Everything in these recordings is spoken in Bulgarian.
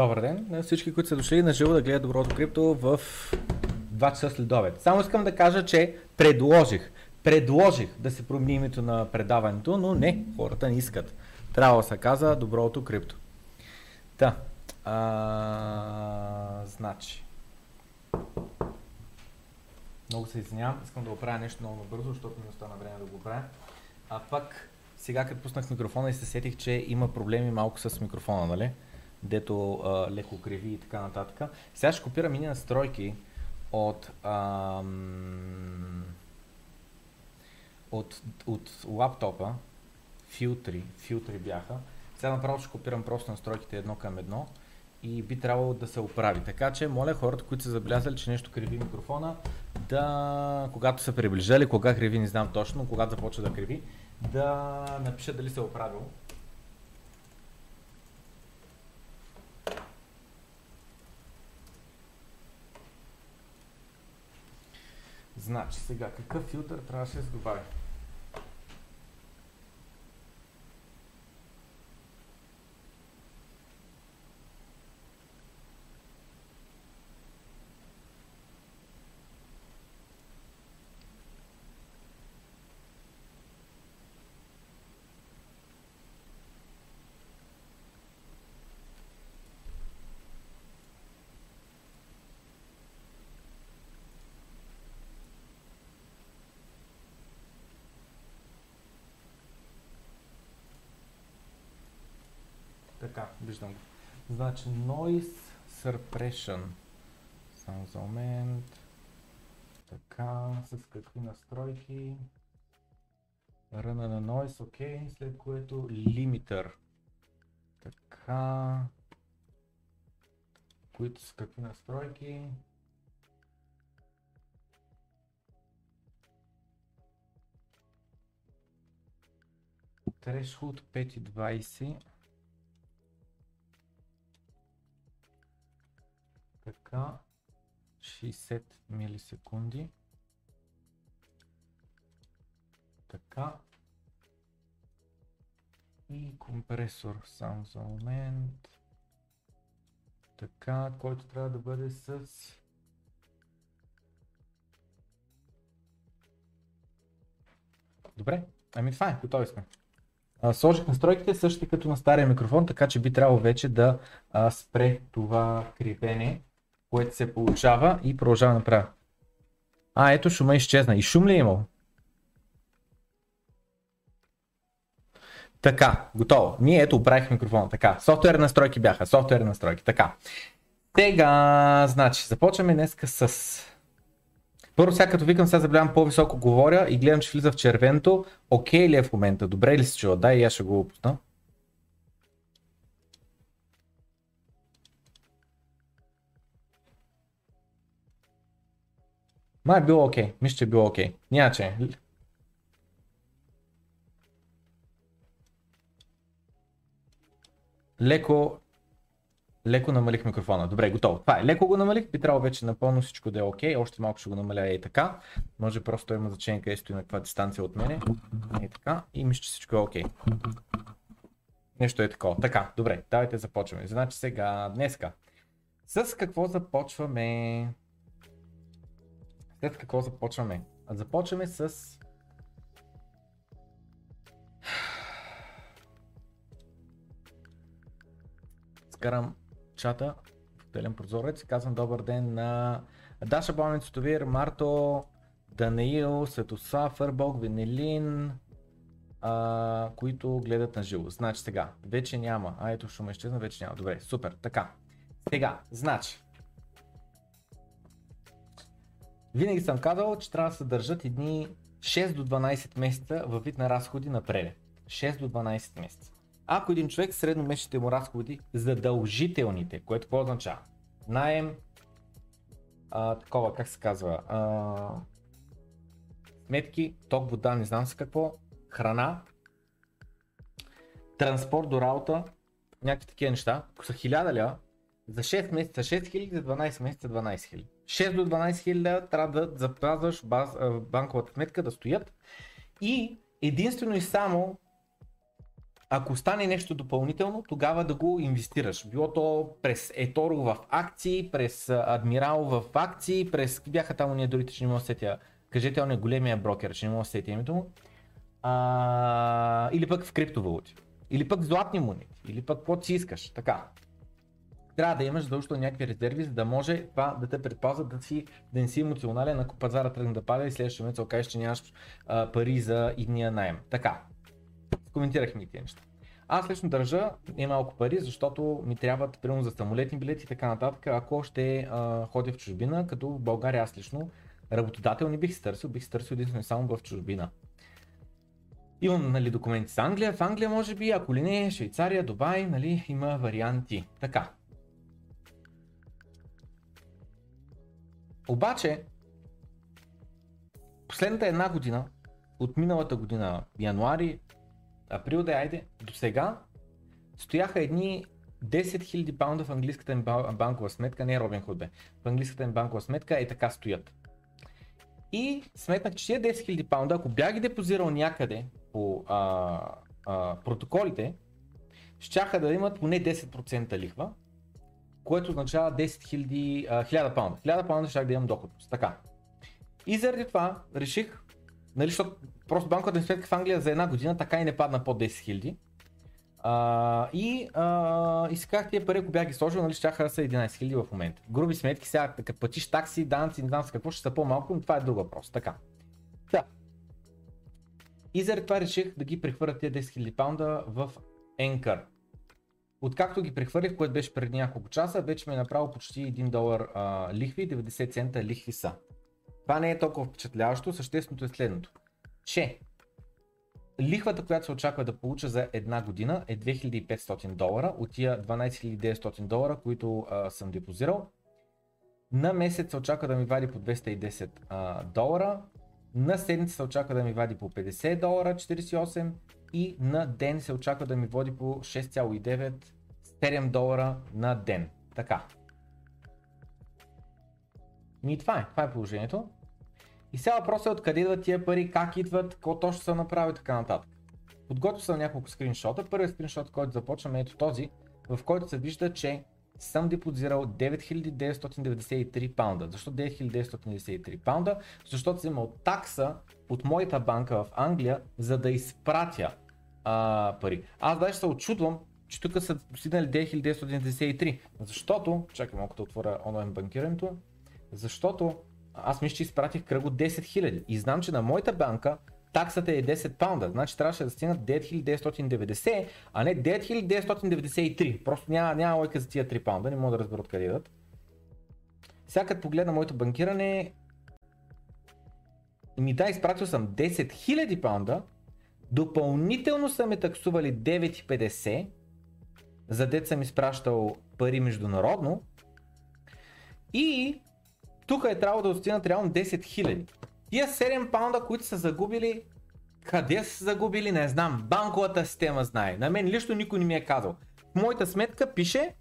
Добър ден на всички, които са дошли на живо да гледат Доброто крипто в 2 часа след обед. Само искам да кажа, че предложих, предложих да се промени името на предаването, но не, хората не искат. Трябва да се каза Доброто крипто. Та, а, значи. Много се извинявам, искам да го правя нещо много бързо, защото ми остана време да го правя. А пък, сега като пуснах микрофона и се сетих, че има проблеми малко с микрофона, нали? Дето а, леко криви и така нататък. Сега ще копирам и настройки от, ам, от, от лаптопа. Филтри, филтри бяха. Сега направо ще копирам просто настройките едно към едно и би трябвало да се оправи. Така че, моля хората, които са забелязали, че нещо криви микрофона, да, когато са приближали, кога криви, не знам точно, когато започва да криви, да напишат дали се е оправил. Значи сега, какъв филтър трябваше да се добави? Така, виждам го. Значи Noise Suppression. Само за момент. Така, с какви настройки? Ръна на Noise, окей. Okay. След което Limiter. Така. Които с какви настройки? Threshold 520. Така, 60 милисекунди. Така. И компресор само за момент. Така, който трябва да бъде с Добре, ами това е, готови сме. А, сложих настройките същите като на стария микрофон, така че би трябвало вече да а, спре това крипене което се получава и продължава направя. А, ето шума изчезна. И шум ли е имал? Така, готово. Ние ето оправих микрофона. Така, софтуер настройки бяха. Софтуер настройки. Така. Сега, значи, започваме днеска с... Първо сега като викам, сега забелявам по-високо говоря и гледам, че влиза в червеното. Окей ли е в момента? Добре ли се чува? Да, и аз ще го опусна. Ма е било окей. Okay. Мисля, че е било окей. Okay. Няма че. Леко Леко намалих микрофона. Добре, готово. Това е. Леко го намалих. Би трябвало вече напълно всичко да е окей. Okay. Още малко ще го намаля и така. Може просто има значение къде стои на каква дистанция от мене. И така. И мисля, че всичко е окей. Okay. Нещо е такова. Така, добре. Давайте започваме. Значи сега, днеска. С какво започваме? След какво започваме? Започваме с... Скарам чата отделен прозорец. Казвам добър ден на Даша Балмен Цветовир, Марто, Даниил, Светослав, Фърбок, Венелин, а, които гледат на живо. Значи сега, вече няма. А ето шума изчезна, вече няма. Добре, супер. Така. Сега, значи, винаги съм казал, че трябва да се държат едни 6 до 12 месеца във вид на разходи на прелет. 6 до 12 месеца. Ако един човек средномесечните му разходи задължителните, което какво означава? Найем, а, такова, как се казва, а, сметки, ток, вода, не знам с какво, храна, транспорт до работа, някакви такива неща, ако са 1000 ля, за 6 месеца 6000, за 12 месеца 12 000. 6 до 12 хиляди трябва да запазваш банковата сметка да стоят и единствено и само ако стане нещо допълнително, тогава да го инвестираш. Било то през Еторо в акции, през Адмирал в акции, през... Бяха там уния дори, че не мога да сетя. Кажете, он е големия брокер, че не мога да сетя името му. А, или пък в криптовалути. Или пък златни монети. Или пък каквото си искаш. Така. Трябва да имаш задължително някакви резерви, за да може това да те предпазва да, си, да не си емоционален, ако пазара тръгне да пада и следващия месец окажеш, че нямаш а, пари за идния найем. Така коментирахме тези неща. Аз лично държа и малко пари, защото ми трябват примерно за самолетни билети и така нататък, ако ще а, ходя в чужбина, като в България аз лично работодател не бих се търсил, бих се търсил единствено само в чужбина. Имам нали, документи с Англия, в Англия може би, ако ли не, Швейцария, Дубай, нали, има варианти. Така. Обаче, последната една година, от миналата година, януари, април да айде, до сега стояха едни 10 000 паунда в английската им банкова сметка, не Робин Худ бе, в английската им банкова сметка е така стоят. И сметнах, че тези 10 000 паунда, ако бях ги депозирал някъде по а, а, протоколите, щяха да имат поне 10% лихва, което означава 10 000, 1000 паунда. 1000 паунда ще да имам доходност. Така. И заради това реших Нали, защото просто банковата ми сметка в Англия за една година така и не падна под 10 000. А, и, а, и си тия пари, ако бях ги сложил, нали, ще да са 11 000 в момента. Груби сметки, сега като платиш такси, данъци, не знам с какво ще са по-малко, но това е друг въпрос. Така. Да. И заради това реших да ги прехвърля тия 10 000 паунда в Anchor. Откакто ги прехвърлих, което беше преди няколко часа, вече ми е направил почти 1 долар а, лихви, 90 цента лихви са. Това не е толкова впечатляващо, същественото е следното, че лихвата, която се очаква да получа за една година е 2500 долара от тия 12900 долара, които а, съм депозирал. На месец се очаква да ми вади по 210 а, долара, на седмица се очаква да ми вади по 50 долара, 48 и на ден се очаква да ми води по 6,9 7 долара на ден. Така. И това е, това е положението. И сега въпросът е откъде идват тия пари, как идват, какво точно са направи и така нататък. Подготвил съм няколко скриншота. Първият скриншот, който започваме е ето този, в който се вижда, че съм депозирал 9993 паунда. Защо 9993 паунда? Защото съм имал такса от моята банка в Англия, за да изпратя а, пари. Аз даже се очудвам, че тук са стигнали 9993. Защото, чакай малко да отворя онлайн банкирането, защото аз мисля, че изпратих кръг от 10 000 и знам, че на моята банка таксата е 10 паунда, значи трябваше да стигнат 9990, а не 9993. Просто няма, няма лойка за тия 3 паунда, не мога да разбера откъде идват. Сега погледна моето банкиране, ми да, изпратил съм 10 000 паунда, допълнително са ме таксували 9,50, за дет съм изпращал пари международно и тук е трябвало да достигнат реално 10 000. Тия 7 паунда, които са загубили, къде са загубили, не знам. Банковата система знае. На мен лично никой не ми е казал. В моята сметка пише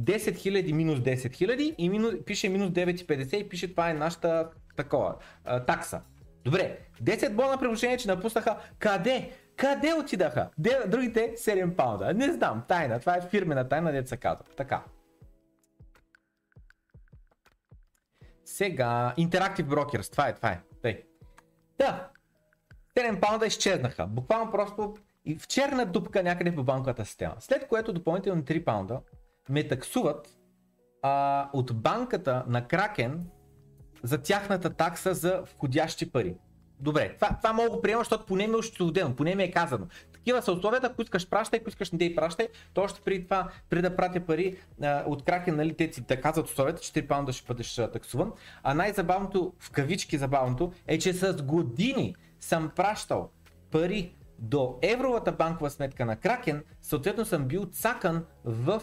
10 000 минус 10 000 и минус, пише минус 9,50 и пише това е нашата такова, а, такса. Добре, 10 бона приложение, че напуснаха. Къде? Къде отидаха? Де, другите 7 паунда. Не знам, тайна. Това е фирмена тайна, деца казва. Така. Сега, Interactive Brokers, това е, това е. Тъй. Да, 7 паунда изчезнаха. Буквално просто и в черна дупка някъде по банковата система. След което допълнително 3 паунда ме таксуват а, от банката на Кракен за тяхната такса за входящи пари. Добре, това, това мога да приема, защото поне ми е ощетено, поне ми е казано. Такива са условията, ако искаш пращай, ако искаш не дей пращай, то още преди това, преди да пратя пари а, от кракен, нали, те си да казват условията, че 3 паунда ще бъдеш таксуван. А най-забавното, в кавички забавното, е, че с години съм пращал пари до евровата банкова сметка на Кракен, съответно съм бил цакан в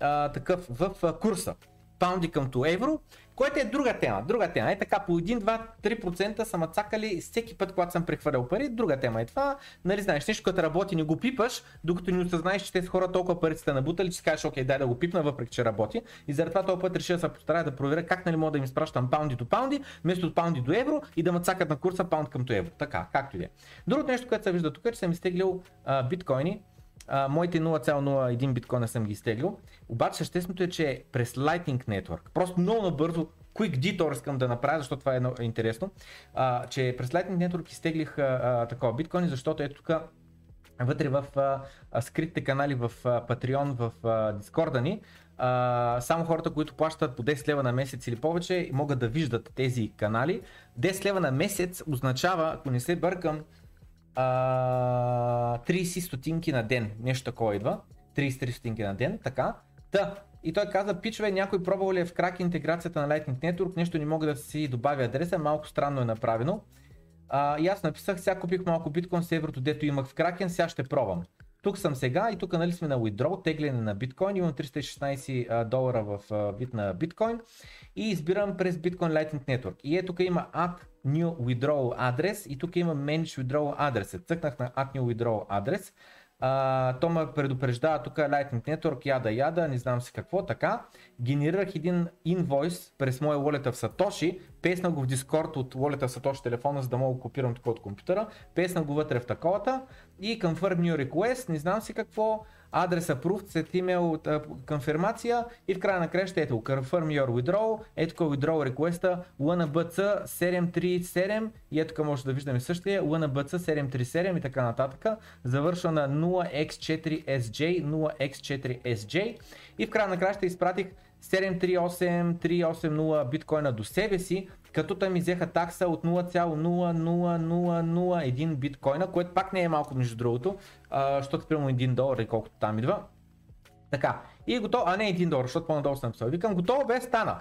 а, такъв в а, курса паунди къмто евро, което е друга тема. Друга тема. Е така, по 1, 2, 3% са мацакали всеки път, когато съм прехвърлял пари. Друга тема е това. Нали знаеш, нещо като работи, не го пипаш, докато не осъзнаеш, че тези хора толкова пари сте набутали, че си кажеш, окей, дай да го пипна, въпреки че работи. И заради това този път решил да се постарая да проверя как нали мога да им изпращам паунди до паунди, вместо от паунди до евро и да мацакат на курса паунд къмто евро. Така, както и да е. Другото нещо, което се вижда тук е, че съм изтеглил а, биткоини а, моите 0,01 биткоина съм ги изтеглил. Обаче същественото е, че през Lightning Network, просто много набързо, Quick Detour искам да направя, защото това е интересно, а, че през Lightning Network изтеглих а, а, такова биткоини, защото ето тук вътре в а, скритите канали в а, Patreon, в Discord ни, а, само хората, които плащат по 10 лева на месец или повече, могат да виждат тези канали. 10 лева на месец означава, ако не се бъркам, а, 30 стотинки на ден. Нещо такова идва. 33 стотинки на ден, така. Та, и той каза, пичове, някой пробвал ли е в крак интеграцията на Lightning Network, нещо не мога да си добавя адреса, малко странно е направено. А, и аз написах, сега купих малко биткоин с еврото, дето имах в Кракен, сега ще пробвам. Тук съм сега и тук нали сме на withdraw, тегляне на биткоин, имам 316 долара в вид на биткоин и избирам през Bitcoin Lightning Network. И е тук има add new withdrawal адрес и тук има manage withdrawal адрес. Цъкнах на add new withdrawal адрес то ме предупреждава тук Lightning Network, яда яда, не знам си какво, така. Генерирах един инвойс през моя wallet в Satoshi, песнах го в Discord от wallet в Satoshi телефона, за да мога да копирам тук от компютъра, песнах го вътре в таковата и confirm new request, не знам си какво, адрес approved, след имейл конфирмация и в края на краща ето confirm your withdrawal, ето тук withdrawal request LNBC 737 и ето тук може да виждаме същия LNBC 737 и така нататък, завършва на 0x4sj, 0x4sj и в края на краща изпратих 738-380 биткоина до себе си, като те ми взеха такса от 0,00001 биткоина, което пак не е малко между другото, защото примерно 1 долар и колкото там идва. Така, и е готово, а не 1 долар, защото по-надолу съм написал. Викам, готово бе, стана.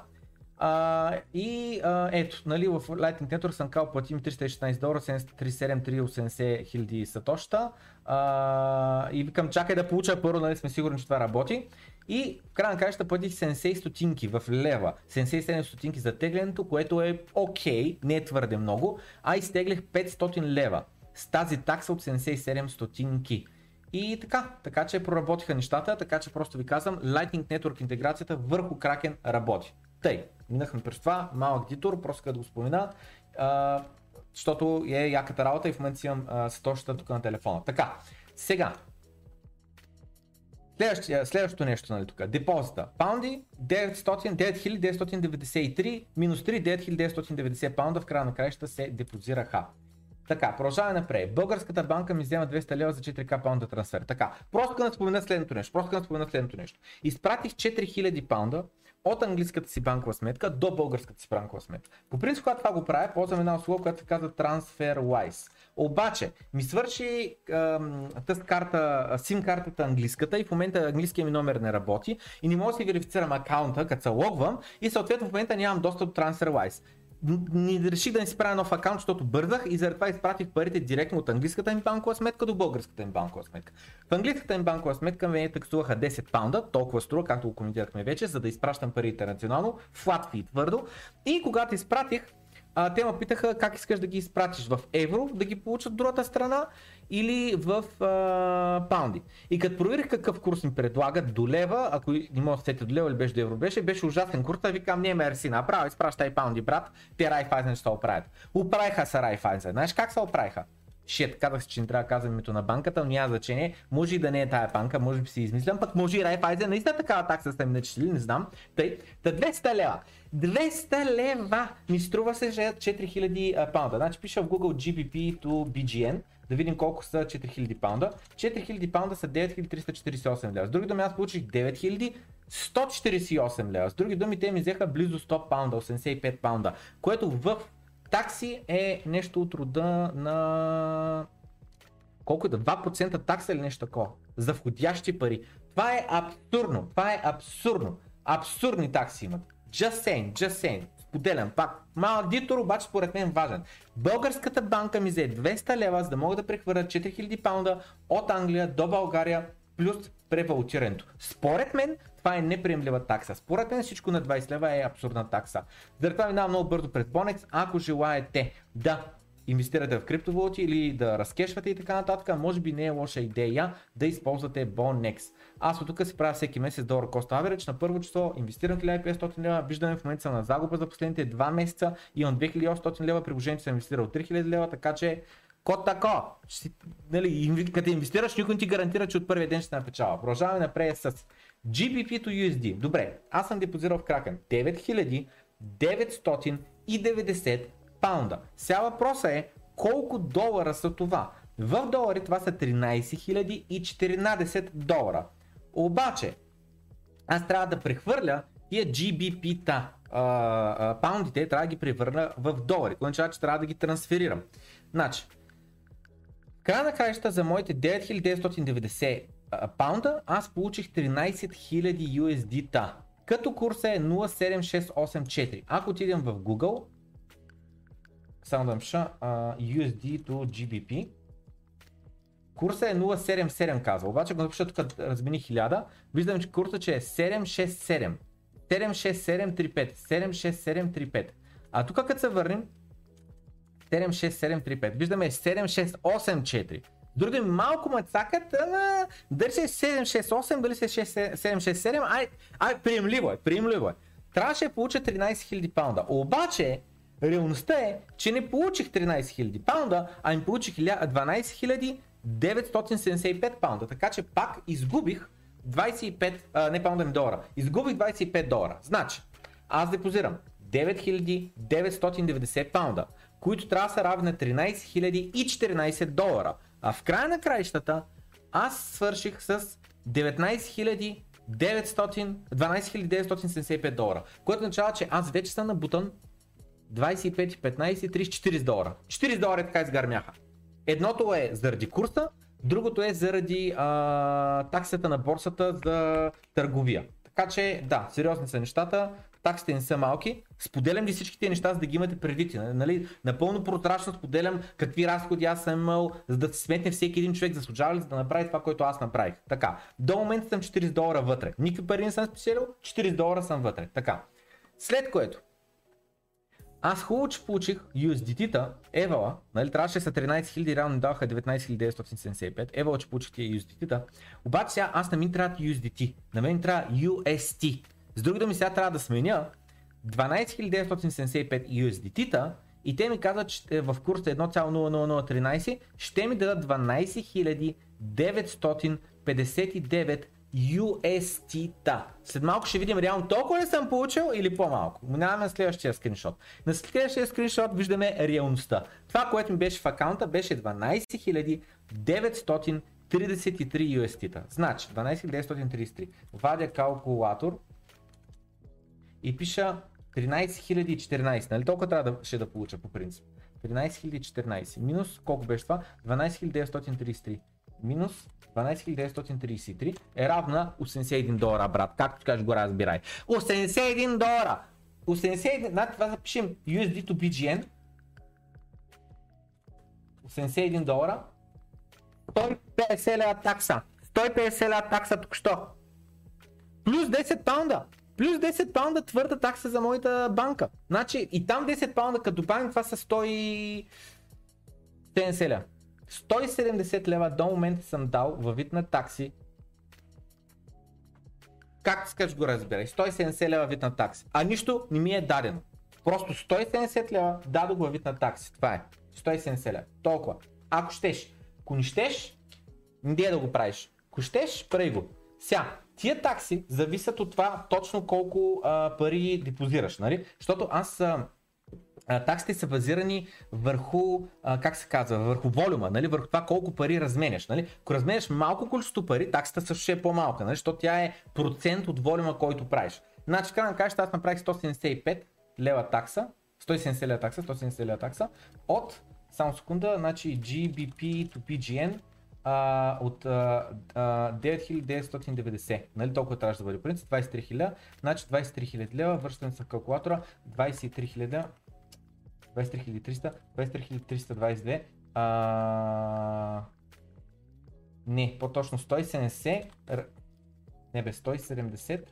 А, и а, ето, нали, в Lightning Network съм кал платим 316 долара, 37380 хиляди сатоща. А, и викам, чакай да получа първо, нали сме сигурни, че това работи. И в края на краища платих 70 стотинки в лева, 77 стотинки за теглянето, което е окей, okay, не е твърде много, а изтеглих 500 лева с тази такса от 77 стотинки. И така, така че проработиха нещата, така че просто ви казвам, Lightning Network интеграцията върху Kraken работи. Тъй, минахме през това, малък дитур, просто да го спомена, а, защото е яката работа и в момента си имам сатошата тук на телефона. Така, сега, следващото нещо нали, тук. Депозита. Паунди 900, 9993 минус 3 9990 паунда в края на краища се депозираха. Така, продължаваме напред. Българската банка ми взема 200 лева за 4к паунда трансфер. Така, просто да спомена следното нещо. Просто да спомена следното нещо. Изпратих 4000 паунда от английската си банкова сметка до българската си банкова сметка. По принцип, когато това го правя, ползвам една услуга, която се казва TransferWise. Обаче, ми свърши тази карта, SIM картата английската и в момента английския ми номер не работи и не мога да си верифицирам акаунта, като се логвам и съответно в момента нямам достъп до TransferWise не реших да не си правя нов акаунт, защото бързах и заради това изпратих парите директно от английската ми банкова сметка до българската ми банкова сметка. В английската ми банкова сметка ме таксуваха 10 паунда, толкова струва, както го коментирахме вече, за да изпращам парите национално, flat fee твърдо. И когато изпратих, а, те ме питаха как искаш да ги изпратиш в евро, да ги получат другата страна или в а, паунди. И като проверих какъв курс ми предлагат до лева, ако не мога да сетя до лева или беше до евро, беше, беше ужасен курс, а викам, не мерси, направо, изпращай паунди, брат, те Райфайзен ще оправят. Оправиха се Райфайзен. Знаеш как се оправиха? Шет, казах си, че не трябва да казвам името на банката, но няма значение. Може и да не е тая банка, може би си измислям, пък може и Райфайзен наистина такава такса сте ми начислили, не знам. Тъй, та 200 лева. 200 лева ми струва се 4000 паунда. Значи пиша в Google GBP to BGN, да видим колко са 4000 паунда. 4000 паунда са 9348 лева. С други думи аз получих 9148 лева. С други думи те ми взеха близо 100 паунда, 85 паунда, което в такси е нещо от рода на колко е да 2% такса или нещо такова. За входящи пари. Това е абсурдно. Това е абсурдно. Абсурдни такси имат. Just saying, just saying. Споделям пак. Малък дитор, обаче според мен важен. Българската банка ми взе 200 лева, за да мога да прехвърля 4000 паунда от Англия до България плюс превалутирането. Според мен това е неприемлива такса. Според мен всичко на 20 лева е абсурдна такса. Заради това минавам много бързо пред Bonex. Ако желаете да инвестирате в криптовалути или да разкешвате и така нататък, може би не е лоша идея да използвате Bonex. Аз от тук си правя всеки месец долар cost average. На първо число инвестирам 1500 лева, виждаме в момента съм на загуба за последните 2 месеца, имам 2800 лева, приложението съм инвестирал 3000 лева, така че Код тако. Ще, нали, като инвестираш, никой не ти гарантира, че от първия ден ще напечава. Продължаваме напред с GBP to USD. Добре, аз съм депозирал в Kraken 9990 паунда. Сега въпросът е колко долара са това. В долари това са 13 014 долара. Обаче, аз трябва да прехвърля тия GBP-та, а, а, паундите, трябва да ги превърна в долари, което означава, че трябва да ги трансферирам. Значи, края на краища за моите 9990 а, паунда, аз получих 13 000 USD-та, като курса е 07684. Ако отидем в Google, само да напиша USD to GBP, Курса е 077 казва, обаче ако напиша тук размени 1000, виждам, че курса че е 767. 76735, 76735. А тук като се върнем, 76735, виждаме 7684. Други малко ме цакат, ама дали се е 768, дали се е 767, ай, ай, приемливо е, приемливо е. Трябваше да получа 13 000 паунда, обаче реалността е, че не получих 13 000 паунда, а им получих 12 975 паунда, така че пак изгубих 25, а, не паунда ми долара, изгубих 25 долара. Значи, аз депозирам 9990 паунда, които трябва да са равни на 13 014 долара. А в края на краищата аз свърших с 19 900, 12 975 долара, което означава, че аз вече съм набутан 25, 15, 30, 40 долара. 40 долара така изгармяха. Едното е заради курса, другото е заради а, таксата на борсата за търговия. Така че да, сериозни са нещата, таксите не са малки. Споделям ли всичките неща, за да ги имате предвид. Нали? Напълно прозрачно споделям какви разходи аз съм имал, за да се сметне всеки един човек заслужава ли за да направи това, което аз направих. Така, до момента съм 40 долара вътре. Никакви пари не съм спечелил, 40 долара съм вътре. Така. След което, аз хубаво, че получих USDT-та, Евала, нали, трябваше са 13 000, реално ми даваха 19 975, Евала, че получих тия USDT-та, обаче сега аз на мен трябва USDT, на мен трябва UST. С други думи сега трябва да сменя 12 975 USDT-та и те ми казват, че в курса 1,00013 ще ми дадат 12 959 UST-та. След малко ще видим реално толкова ли съм получил или по-малко. Минаваме на следващия скриншот. На следващия скриншот виждаме реалността. Това, което ми беше в акаунта, беше 12 933 UST-та. Значи 12 933. Вадя калкулатор и пиша 13 014. Нали толкова трябва да, ще да получа по принцип. 13 014. Минус колко беше това? 12 933 минус 12933 е равна 81 долара, брат. Както кажеш го разбирай. 81 долара! 81, значи това запишем USD to BGN. 81 долара. 150 лева такса. 150 лева такса тук що. Плюс 10 паунда. Плюс 10 паунда твърда такса за моята банка. Значи и там 10 паунда като добавим това са 170 лева. 170 лева до момента съм дал във вид на такси. Как искаш го разбирай? 170 лева вид на такси. А нищо не ми е дадено. Просто 170 лева дадох във вид на такси. Това е. 170 лева. Толкова. Ако щеш. Ако не щеш, не да го правиш. Ако щеш, прави го. Сега, тия такси зависят от това точно колко а, пари депозираш, нали? Защото аз а, таксите са базирани върху, а, как се казва, върху волюма, нали? върху това колко пари разменяш. Нали? Ако разменяш малко количество пари, таксата също е по-малка, нали? защото тя е процент от волюма, който правиш. Значи, така да кажеш, аз направих 175 лева такса, 170 лева такса, 170 лева такса от, само секунда, значи GBP to PGN а, от а, а, 9990, нали толкова трябваше да бъде принцип, 23 000, значи 23 000 лева, връщам в калкулатора, 23 000 23300, 23322, а... Не, по-точно 170, не бе, 170,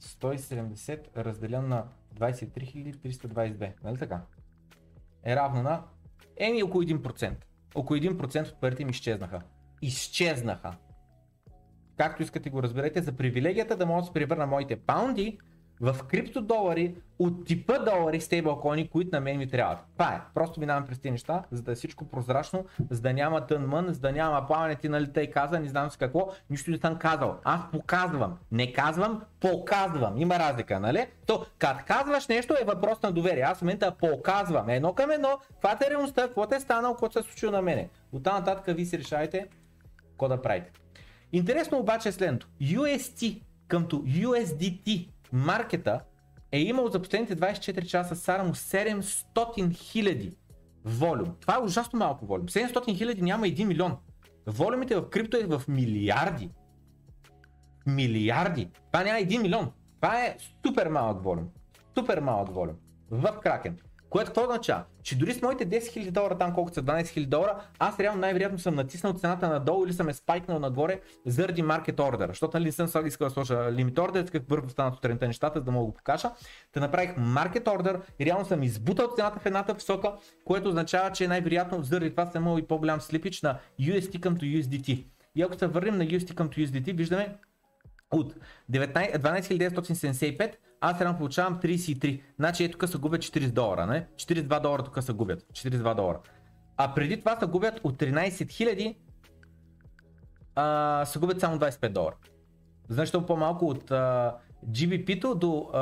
170 разделен на 23322, нали така? Е равно на, еми около 1%. Около 1% от парите ми изчезнаха. Изчезнаха. Както искате го разберете, за привилегията да мога да се превърна моите паунди в криптодолари от типа долари стейблкоини, които на мен ми трябват. Това е. Просто минавам през тези неща, за да е всичко прозрачно, за да няма тънмън, за да няма плаване ти нали тъй каза, не знам с какво, нищо не съм казал. Аз показвам. Не казвам, показвам. Има разлика, нали? То, като казваш нещо е въпрос на доверие. Аз в момента показвам едно към едно, това е реалността, какво е станало, какво се е случило на мене. От там нататък ви си решавайте какво да правите. Интересно обаче е следното. UST къмто USDT маркета е имал за последните 24 часа само 700 хиляди волюм. Това е ужасно малко волюм. 700 хиляди няма 1 милион. Волюмите в крипто е в милиарди. Милиарди. Това няма 1 милион. Това е супер малък волюм. Супер малък волюм. В Кракен. Което какво означава? Че дори с моите 10 000 долара, там колкото са 12 000 долара, аз реално най-вероятно съм натиснал цената надолу или съм е спайкнал нагоре заради маркет ордер. Защото нали съм искал да сложа лимит ордер, как бързо станат сутринта нещата, за да мога да го покажа. Та направих маркет ордер и реално съм избутал цената в едната посока, което означава, че най-вероятно заради това съм имал и по-голям слипич на UST към USDT. И ако се върнем на UST към USDT, виждаме от 12975 аз реално получавам 33. Значи ето тук се губят 40 долара, не? 42 долара тук се губят. 42 долара. А преди това се губят от 13 000 а, се губят само 25 долара. Значи по-малко от а, GBP-то до, а,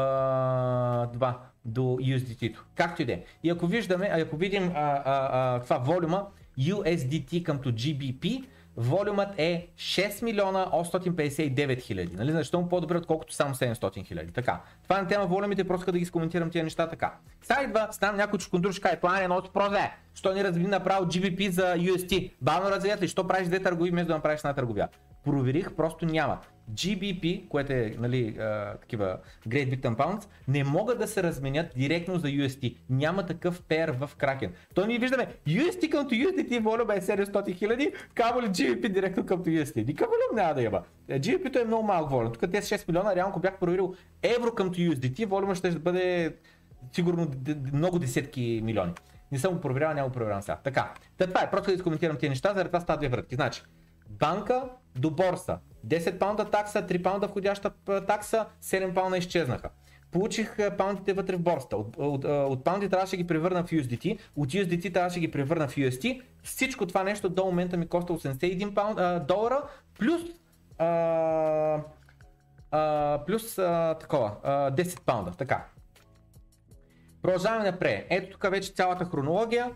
2, до USDT-то. Както и да е. И ако виждаме, ако видим а, а, а, това волюма, USDT към GBP, волюмът е 6 милиона 859 хиляди. Нали? Защо му по-добре, отколкото само 700 хиляди. Така. Това е на тема волюмите, просто да ги скоментирам тия неща така. Сега идва, стана някой чукундур, каже, план е едно прозе. Що ни разбили направо GBP за UST? Бавно развият ли? Що правиш две търгови, вместо да направиш една търговия? Проверих, просто няма. GBP, което е нали, а, такива Great Britain Pounds, не могат да се разменят директно за UST. Няма такъв пер в Kraken. То ние виждаме UST към USDT волюма е 700 хиляди, камо ли GBP директно към UST. Никакъв волюм няма да има. GBP-то е много малък волюм. Тук те 6 милиона, реално ако бях проверил евро към USDT, волюма ще бъде сигурно много десетки милиони. Не съм го проверял, няма го проверявам сега. Така, това е, просто да изкоментирам тези неща, заради това стават две врътки. Значи, банка до борса. 10 паунда такса, 3 паунда входяща такса, 7 паунда изчезнаха. Получих паундите вътре в борста. От, от, от паунди трябваше да ги превърна в USDT, от USDT трябваше да ги превърна в UST. Всичко това нещо до момента ми коста 81 паунд, а, долара, плюс а, а, плюс а, такова, а, 10 паунда. Така. Продължаваме напред. Ето тук вече цялата хронология.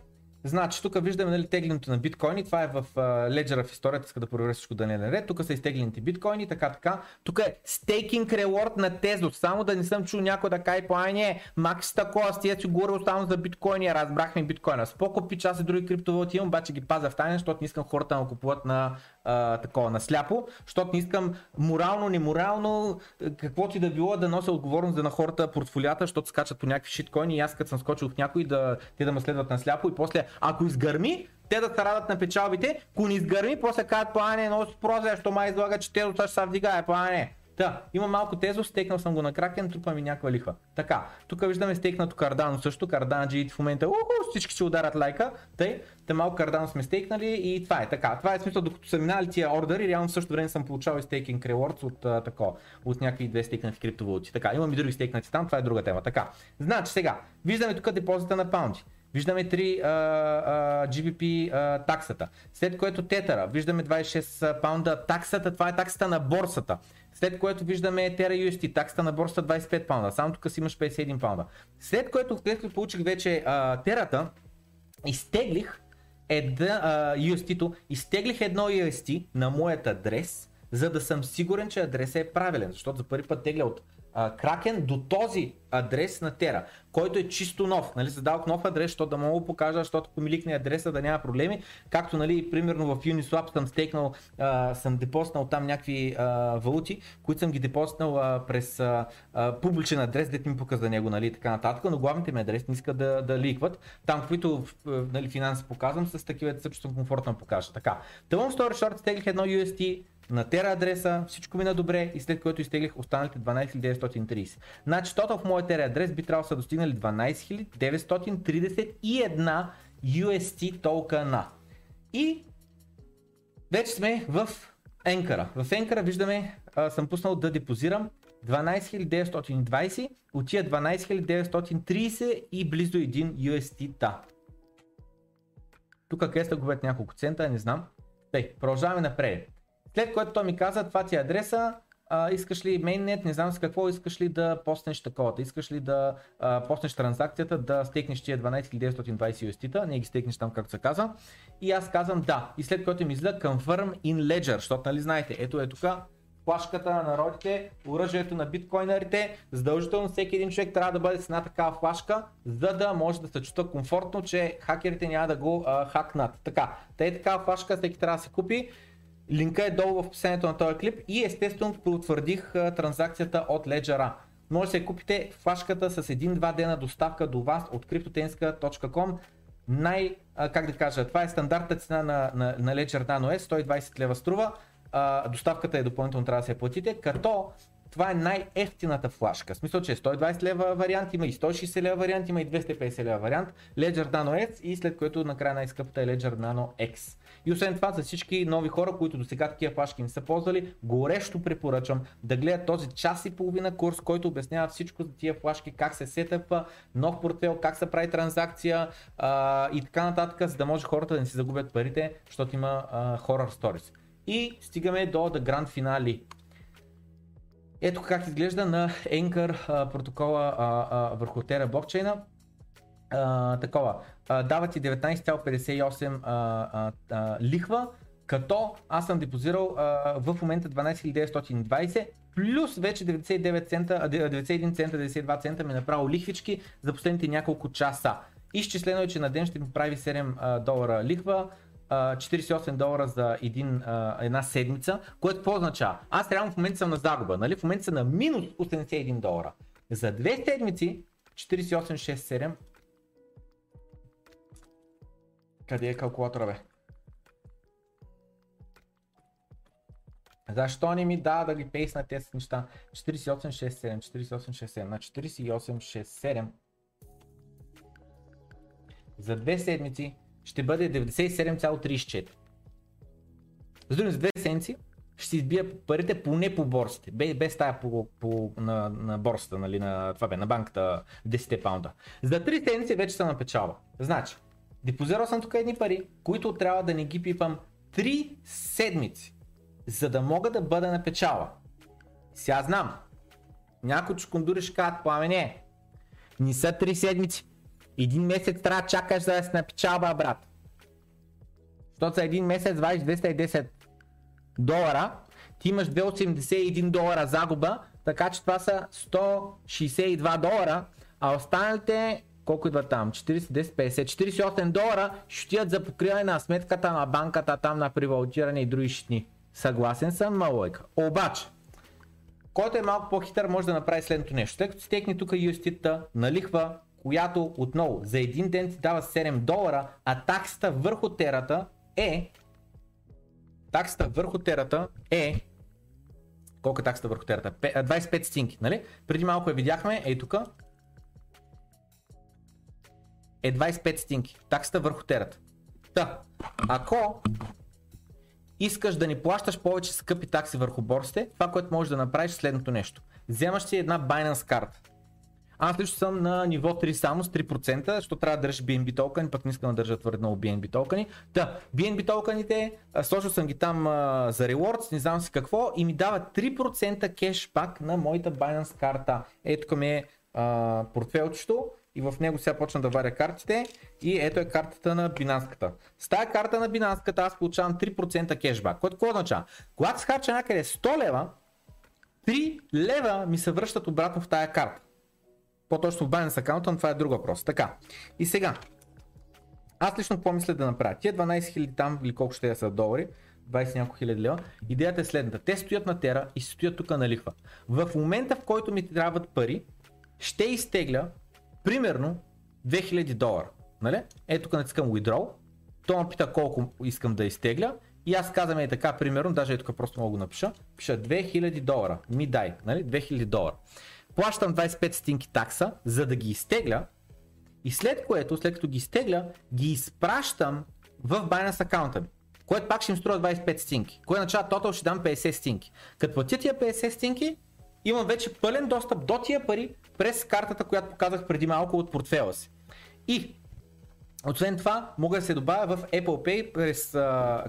Значи, тук виждаме нали, теглянето на биткоини, това е в леджера в историята, иска да проверя всичко да не е наред. Тук са изтеглените биткоини, така така. Тук е стейкинг реворд на Тезо, само да не съм чул някой да кай по не, Макс такова, аз тия си говорил само за биткоини, разбрахме биткоина. Споко пи час и други криптовалути имам, обаче ги пазя в тайна, защото не искам хората да купуват на а, такова, на сляпо, защото не искам морално, неморално, каквото и да било да нося отговорност на хората портфолията, защото скачат по някакви шиткоини и аз като съм скочил в някой да, те да ме следват на сляпо и после ако изгърми, те да се радат на печалбите, ако не изгърми, после казват плане, но спрозе, защо май излага, че те ще се вдигае, плане. Та, има малко тезо, стекнал съм го на кракен, трупа ми някаква лихва. Така, тук виждаме стейкнато кардано също, кардано в момента, уху, всички ще ударят лайка, тъй, те малко кардано сме стейкнали и това е така. Това е смисъл, докато са минали тия ордери, реално в същото време съм получавал и стейкинг ревордс от а, тако, от някакви две стейкнати криптовалути. Така, имам и други стейкнати там, това е друга тема. Така, значи сега, виждаме тук депозита на паунди. Виждаме 3 uh, uh, GBP uh, таксата. След което тетъра, виждаме 26 паунда таксата, това е таксата на борсата. След което виждаме Terra UST, таксата на борсата 25 паунда, само тук си имаш 51 паунда. След което, след като получих вече uh, терата, изтеглих една, uh, UST-то, изтеглих едно UST на моят адрес, за да съм сигурен, че адресът е правилен, защото за първи път тегля от Кракен до този адрес на Тера, който е чисто нов. Нали, създавах нов адрес, защото да мога покажа, защото ако ми ликне адреса да няма проблеми. Както нали, примерно в Uniswap съм стейкнал, а, съм депоснал там някакви а, валути, които съм ги депоснал а, през а, а, публичен адрес, дете ми показа него нали, така нататък, но главните ми адреси не искат да, да ликват. Там, които нали, финанси показвам, с такива се чувствам комфортно покажа. Така. Тъмън Story Short стеглих едно UST, на тера адреса, всичко мина добре и след което изтеглих останалите 12930. Значи, тотал в моят тера адрес би трябвало да са достигнали 12931 UST токена. И вече сме в Енкара. В Енкара виждаме, а, съм пуснал да депозирам 12920 от тия 12930 и близо 1 UST та. Тук къде са губят няколко цента, не знам. Тъй, продължаваме напред. След което той ми каза, това ти е адреса, а, искаш ли мейннет, не знам с какво, искаш ли да поснеш такова, искаш ли да а, поснеш транзакцията, да стекнеш тия 12920 UST-та, не ги стекнеш там както се казва. И аз казвам да. И след което ми излезе Confirm in Ledger, защото нали знаете, ето е тук флашката на народите, оръжието на биткоинерите, задължително всеки един човек трябва да бъде с една такава флашка, за да може да се чувства комфортно, че хакерите няма да го а, хакнат. Така, тъй такава флашка всеки трябва да се купи. Линка е долу в описанието на този клип и естествено потвърдих транзакцията от Ledger. Може да се купите флашката с 1-2 дена доставка до вас от cryptotenska.com. Най, как да кажа, това е стандартната цена на, на, на Ledger Nano S, 120 лева струва. А, доставката е допълнително трябва да се платите, като това е най-ефтината флашка. В смисъл, че е 120 лева вариант, има и 160 лева вариант, има и 250 лева вариант. Ledger Nano S и след което накрая най-скъпата е Ledger Nano X. И освен това, за всички нови хора, които до сега такива флашки не са ползвали, горещо препоръчвам да гледат този час и половина курс, който обяснява всичко за тия флашки, как се сетъпва, нов портфел, как се прави транзакция а, и така нататък, за да може хората да не си загубят парите, защото има а, horror stories. И стигаме до The Grand Finale. Ето как изглежда на Anchor а, протокола а, а, върху Terra блокчейна. А, такова. А, дава ти 19,58 лихва, като аз съм депозирал а, в момента 12920 плюс вече 99 цента, 91 цента, 92 цента ми е направил лихвички за последните няколко часа. Изчислено е, че на ден ще ми прави 7 а, долара лихва, 48 долара за един, една седмица, което какво означава? Аз реално в момента съм на загуба, нали? В момента съм на минус 81 долара. За две седмици 48,67 къде е калкулатора бе? Защо не ми дава да ги пейсна тези неща? 4867, 4867, на 4867 за две седмици ще бъде 97,34. С други, за две седмици ще си избия парите поне по борсите, без, без тая по, по, на, на борсата, нали, на, това бе, на банката 10 паунда. За 3 седмици вече съм на печалба. Значи, депозирал съм тук едни пари, които трябва да не ги пипам 3 седмици, за да мога да бъда на печала. Сега знам, някой чукундури ще кажат, пламене, не са 3 седмици, един месец трябва да чакаш да се напечалба, брат. Защото за един месец вадиш 210 долара, ти имаш 281 долара загуба, така че това са 162 долара, а останалите колко идва там? 40, 10, 50, 48 долара ще отидат за покриване на сметката на банката там на привалутиране и други щитни. Съгласен съм, малойка. Обаче, който е малко по-хитър може да направи следното нещо. Тъй като стекне тук UST-та на лихва която отново за един ден ти дава 7 долара, а таксата върху терата е таксата върху терата е колко е таксата върху терата? 25 стинки, нали? Преди малко я видяхме, ей тук. Е 25 стинки. Таксата върху терата. Та, ако искаш да ни плащаш повече скъпи такси върху борсите, това, което можеш да направиш е следното нещо. Вземаш си една Binance карта аз лично съм на ниво 3 само с 3%, защото трябва да държа BNB токени, пък не искам да държа твърде много BNB токени. Да, BNB токените, сложил съм ги там а, за rewards, не знам си какво и ми дава 3% кешбак на моята Binance карта. Ето тук ми е портфелчето и в него сега почна да варя картите и ето е картата на бинанската. С тази карта на бинанската аз получавам 3% кешбак, което какво означава? Когато се харча някъде 100 лева, 3 лева ми се връщат обратно в тая карта по-точно в Binance аккаунта, но това е друг въпрос. Така, и сега, аз лично какво мисля да направя? Тия 12 000 там или колко ще са долари, 20 няколко хиляди лева, идеята е следната. Те стоят на тера и стоят тук на лихва. В момента в който ми трябват пари, ще изтегля примерно 2000 долара. Нали? Ето тук натискам withdraw, то ме пита колко искам да изтегля и аз казвам е така, примерно, даже е тук просто мога да напиша, пиша 2000 долара, ми дай, нали? 2000 долара плащам 25 стинки такса, за да ги изтегля и след което, след като ги изтегля, ги изпращам в Binance акаунта ми, което пак ще им струва 25 стинки, кое означава тотал ще дам 50 стинки. Като платя тия 50 стинки, имам вече пълен достъп до тия пари през картата, която показах преди малко от портфела си. И освен това, мога да се добавя в Apple Pay през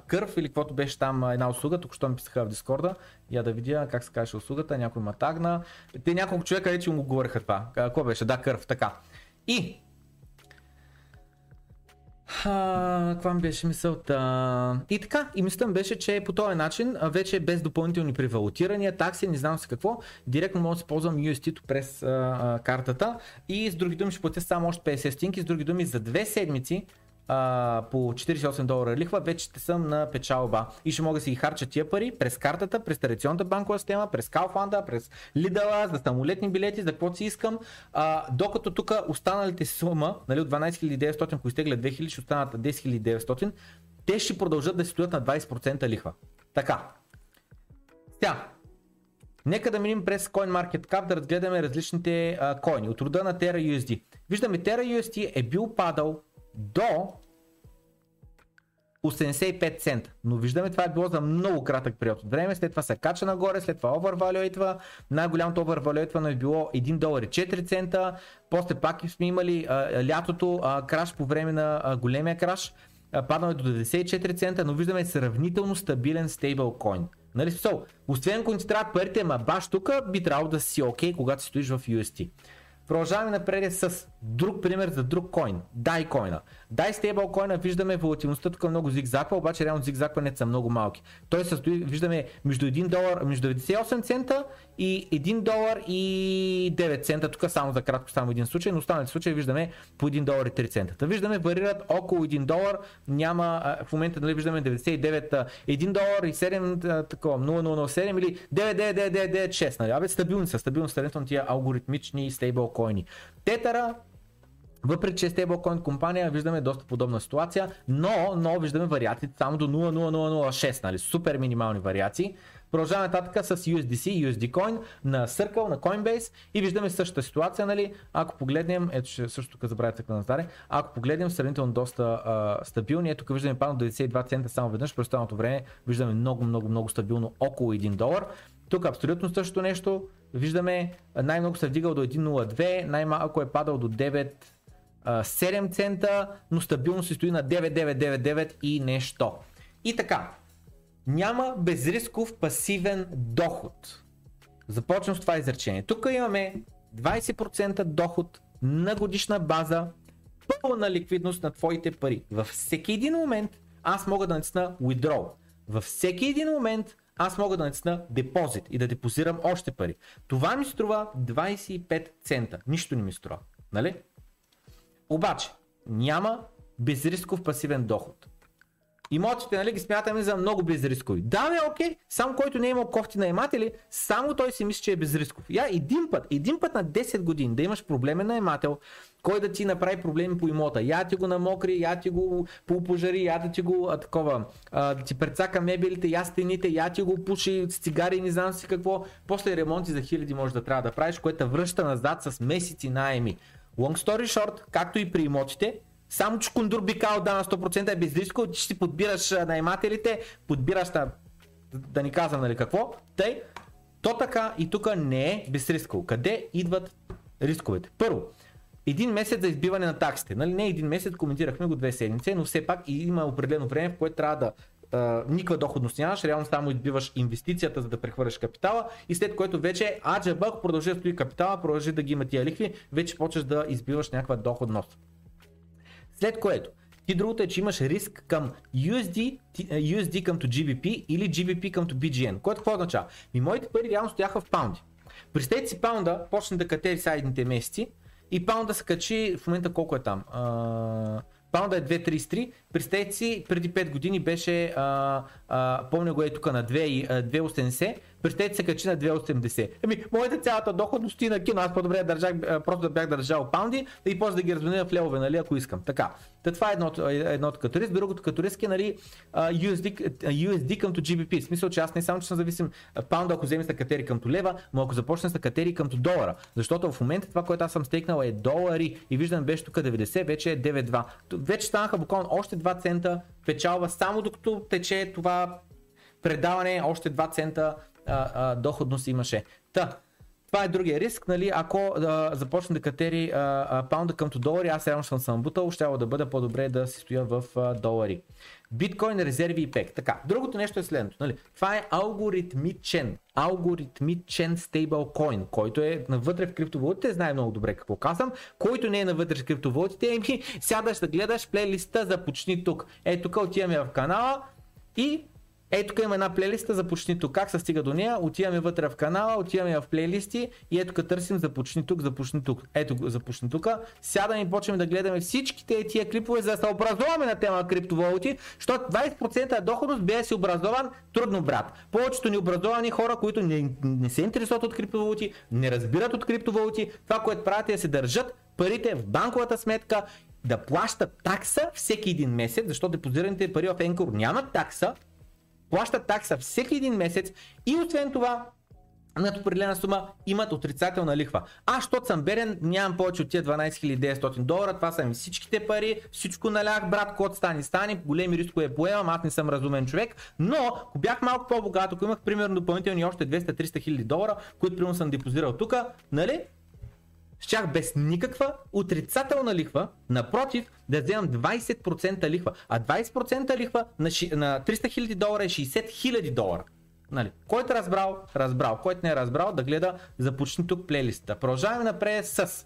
Curve или каквото беше там една услуга, тук що ми писаха в Дискорда. Я да видя как се казваше услугата, някой ма тагна. Те няколко човека вече му говориха това. Какво беше? Да, Curve, така. И каква ми беше мисълта? И така, и мислям беше, че по този начин, вече без допълнителни превалутирания, такси, не знам си какво, директно мога да се ползвам UST-то през а, а, картата и с други думи ще платя само още 50 стинки, с други думи за две седмици а, по 48 долара лихва, вече ще съм на печалба и ще мога да си ги харча тия пари през картата, през традиционната банкова система, през Kaufland, през Lidl, за самолетни билети, за каквото си искам, а, докато тук останалите сума, нали, от 12 900, ако изтеглят 2000, ще останат 10 900, те ще продължат да си стоят на 20% лихва. Така. Тя. Нека да минем през CoinMarketCap да разгледаме различните а, коини от рода на TerraUSD. Виждаме TerraUSD е бил падал до 85 цента. Но виждаме, това е било за много кратък период от време, след това се кача нагоре, след това overvaluate, най-голямото overvaluate е било 1 долар и 4 цента, после пак сме имали а, лятото а, краш по време на а, големия краш, паднал е до 94 цента, но виждаме сравнително стабилен стейблкоин. Нали so, освен трябват парите, ма баш тук би трябвало да си окей, okay, когато си стоиш в UST. Продължаваме напред с друг пример за друг коин. Дай Дай стейбъл коина виждаме волатилността тук много зигзаква, обаче реално зигзакването са много малки. Той състои, виждаме между 1 долар, между 98 цента и 1 долар и 9 цента. Тук само за кратко, само един случай, но останалите случаи виждаме по 1 долар и 3 цента. Та виждаме варират около 1 долар, няма, в момента нали, виждаме 99, 1 долар и 7, такова, 0007 или 99996, нали? Абе, стабилни са, стабилно сравнително тия алгоритмични стейбъл койни. Въпреки че е стейблкоин компания, виждаме доста подобна ситуация, но, но виждаме вариации само до 0,0006, нали? супер минимални вариации. Продължаваме нататък с USDC, USD Coin на Circle, на Coinbase и виждаме същата ситуация, нали? Ако погледнем, ето ще също тук забравяте на Назаре, ако погледнем сравнително доста а, стабилни, ето тук виждаме пано 92 цента само веднъж, през останалото време виждаме много, много, много стабилно около 1 долар. Тук абсолютно същото нещо, виждаме най-много се вдигал до 1.02, най-малко е падал до 9 7 цента, но стабилно се стои на 9999 и нещо. И така, няма безрисков пасивен доход. Започвам с това изречение. Тук имаме 20% доход на годишна база, пълна ликвидност на твоите пари. Във всеки един момент аз мога да натисна withdraw. Във всеки един момент аз мога да натисна депозит и да депозирам още пари. Това ми струва 25 цента. Нищо не ми струва. Нали? Обаче, няма безрисков пасивен доход. Имотите, нали, ги смятаме за много безрискови. Да, бе, окей, само който не е имал кофти наематели, само той си мисли, че е безрисков. Я един път, един път на 10 години да имаш проблемен наемател, кой да ти направи проблеми по имота. Я ти го намокри, я ти го пожари, я да ти го а, такова, а, да ти прецака мебелите, я стените, я ти го пуши с цигари не знам си какво. После ремонти за хиляди може да трябва да правиш, което връща назад с месеци найеми. Long story short, както и при имотите, само че Кондур би казал да на 100% е безриско, ти ще подбираш наймателите, подбираш на, да ни казвам нали какво, тъй, то така и тук не е безрисково. Къде идват рисковете? Първо, един месец за избиване на таксите. Нали? Не един месец, коментирахме го две седмици, но все пак има определено време, в което трябва да никаква доходност нямаш, реално само избиваш инвестицията, за да прехвърляш капитала и след което вече аджаба, продължи да стои капитала, продължи да ги има тия лихви, вече почваш да избиваш някаква доходност. След което, ти другото е, че имаш риск към USD, USD към GBP или GBP към BGN. Което какво означава? Ми моите пари реално стояха в паунди. Представете си паунда, почне да катери сайдните месеци и паунда се качи в момента колко е там. Uh, Паунда е 2.33, представете си, преди 5 години беше, а, а, помня го е тук на 2.80, Представете се качи на 2,80. Еми, моята цялата доходност и на кино, аз по-добре държах, просто да бях държал паунди и после да ги разменя в левове, нали, ако искам. Така. Та това е едното, едното като риск. Другото като риск е нали, USD, USD към GBP. В смисъл, че аз не само, че съм зависим паунда, ако вземе катери към лева, но ако започне катери към долара. Защото в момента това, което аз съм стекнал е долари и виждам беше тук 90, вече е 9,2. Вече станаха буквално още 2 цента печалба, само докато тече това предаване, още 2 цента а, а, доходност имаше. Та, това е другия риск, нали, ако да започне да катери а, а, паунда къмто долари, аз реално съм съм бутал, ще да бъде по-добре да си стоя в а, долари. Биткоин, резерви и пек. Така, другото нещо е следното. Нали? Това е алгоритмичен, алгоритмичен стейблкоин, който е навътре в криптовалутите, знае много добре какво казвам, който не е навътре в криптовалутите, еми сядаш да гледаш плейлиста, започни тук. Ето тук отиваме в канала и ето тук има една плейлиста, започни тук. Как се стига до нея? Отиваме вътре в канала, отиваме в плейлисти и ето тук търсим започни тук, започни тук. Ето започни тук. Сядаме и почваме да гледаме всичките тия клипове, за да се образуваме на тема криптовалути, защото 20% доходност бе си образован трудно брат. Повечето необразовани хора, които не, не се интересуват от криптовалути, не разбират от криптовалути, това, което правят е да се държат парите в банковата сметка да плащат такса всеки един месец, защото депозираните пари в Енкор нямат такса, плащат такса всеки един месец и освен това над определена сума имат отрицателна лихва. Аз, защото съм берен, нямам повече от тия 12 900 долара, това са ми всичките пари, всичко налях, брат, код стани, стани, големи рискове поемам, аз не съм разумен човек, но ако бях малко по-богат, ако имах примерно допълнителни още 200-300 хиляди долара, които примерно съм депозирал тук, нали, щях без никаква отрицателна лихва, напротив, да вземам 20% лихва. А 20% лихва на, ши, на 300 000 долара е 60 000 долара. Нали? Който е разбрал, разбрал. Който не е разбрал, да гледа, започни тук плейлиста. Продължаваме напред с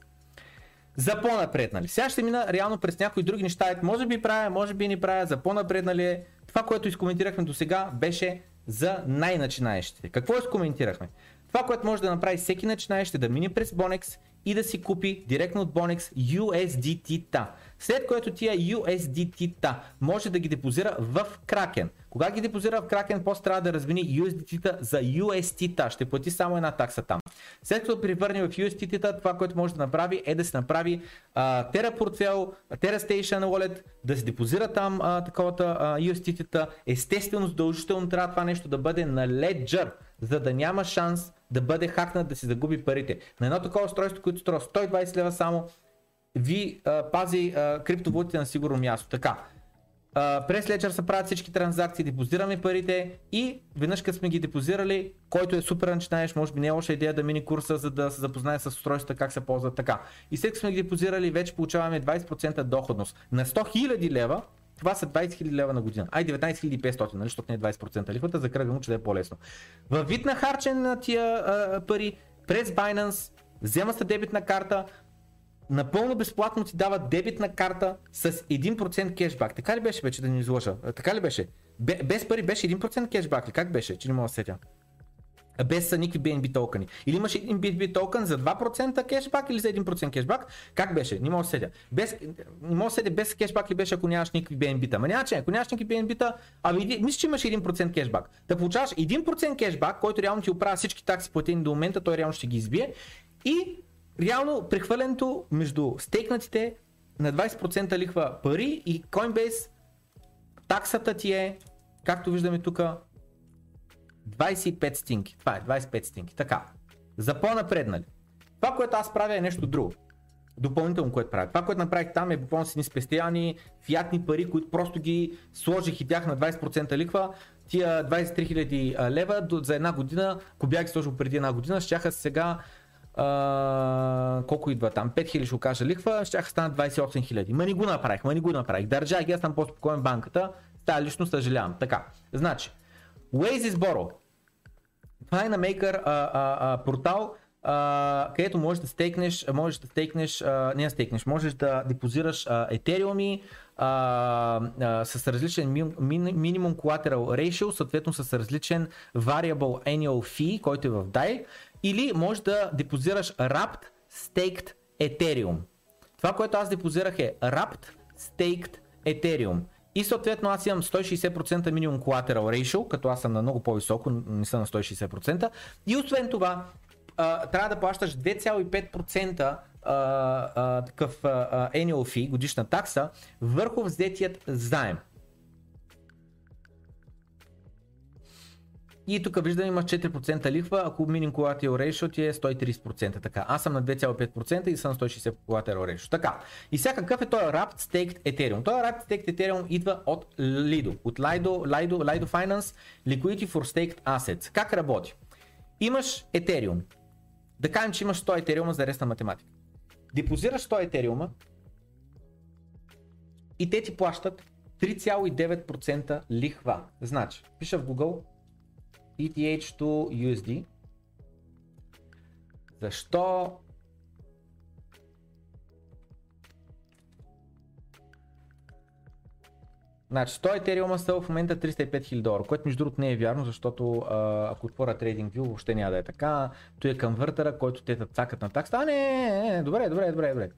за по-напред, нали? Сега ще мина реално през някои други неща. Може би правя, може би не правя, за по-напред, нали? Това, което изкоментирахме до сега, беше за най-начинаещите. Какво изкоментирахме? Това, което може да направи всеки начинаещ е да мине през Bonex и да си купи директно от Bonex USDT-та. След което тия USDT-та може да ги депозира в Kraken. Кога ги депозира в Kraken, после трябва да развини USDT-та за UST-та. Ще плати само една такса там. След като превърне в USDT-та, това, което може да направи е да се направи uh, Terra портфел, Terra Station Wallet, да се депозира там uh, таковата uh, USDT-та. Естествено, задължително трябва това нещо да бъде на Ledger, за да няма шанс да бъде хакнат, да си загуби парите. На едно такова устройство, което струва 120 лева само, ви а, пази а, криптовалутите на сигурно място. Така, а, през Ledger се правят всички транзакции, депозираме парите и веднъж като сме ги депозирали, който е супер начинаеш, може би не е лоша идея да мини курса, за да се запознае с устройствата, как се ползват така. И след като сме ги депозирали, вече получаваме 20% доходност. На 100 000 лева това са 20 000 лева на година. Ай, 19 500, нали, защото не е 20% лихвата, закръгвам, че да е по-лесно. Във вид на харчен на тия а, пари, през Binance, взема се дебитна карта, напълно безплатно ти дава дебитна карта с 1% кешбак. Така ли беше вече да ни изложа? Така ли беше? Без пари беше 1% кешбак ли? Как беше? Че не мога да сетя без никакви BNB токени. Или имаш един BNB токен за 2% кешбак или за 1% кешбак. Как беше? Не мога да седя. Без, не мога да седя без кешбак ли беше, ако нямаш никакви BNB-та. Ма няма че, ако нямаш никакви BNB-та, ами мисля, че имаш 1% кешбак. Да получаваш 1% кешбак, който реално ти оправя всички такси платени до момента, той реално ще ги избие. И реално прехвърлянето между стейкнатите на 20% лихва пари и Coinbase таксата ти е, както виждаме тук, 25 стинки. Това е 25 стинки. Така. За по-напреднали. Това, което аз правя е нещо друго. Допълнително, което правя. Това, което направих там е буквално си ни спестяни фиатни пари, които просто ги сложих и тях на 20% ликва. Тия 23 000 лева за една година, ако бях ги сложил преди една година, щяха сега Uh, колко идва там? 5000 ще окажа лихва, ще станат 28 000. Ма ни го направих, ма ни го направих. Държах ги, аз съм по-спокоен банката. Та лично съжалявам. Така, значи, Waze is Borrow. Това е на Maker а, а, а, портал, а, където можеш да стейкнеш, можеш да стейкнеш, а, не да стейкнеш, можеш да депозираш етериуми с различен минимум collateral ratio, съответно с различен variable annual fee, който е в DAI, или можеш да депозираш wrapped staked Ethereum. Това, което аз депозирах е wrapped staked Ethereum. И съответно аз имам 160% минимум collateral ratio, като аз съм на много по-високо, не съм на 160%. И освен това, а, трябва да плащаш 2,5% а, а, такъв а, annual fee, годишна такса, върху взетият заем. И тук виждам има 4% лихва, ако минимум collateral ratio ти е 130%. Така, аз съм на 2,5% и съм 160 collateral ratio. Така, и сега какъв е този Wrapped Staked Ethereum? Този Wrapped Staked Ethereum идва от Lido, от Lido, Lido, Lido Finance Liquidity for Staked Assets. Как работи? Имаш Ethereum. Да кажем, че имаш 100 етериума за рест на математика. Депозираш 100 етериума и те ти плащат 3,9% лихва. Значи, пиша в Google ETH to USD. Защо Значи 100 етериума са в момента 305 000 долара, което между другото не е вярно, защото ако отворя TradingView въобще няма да е така. Той е конвертера, който те цакат на такса. А, не, не, не, добре, добре, добре, добре.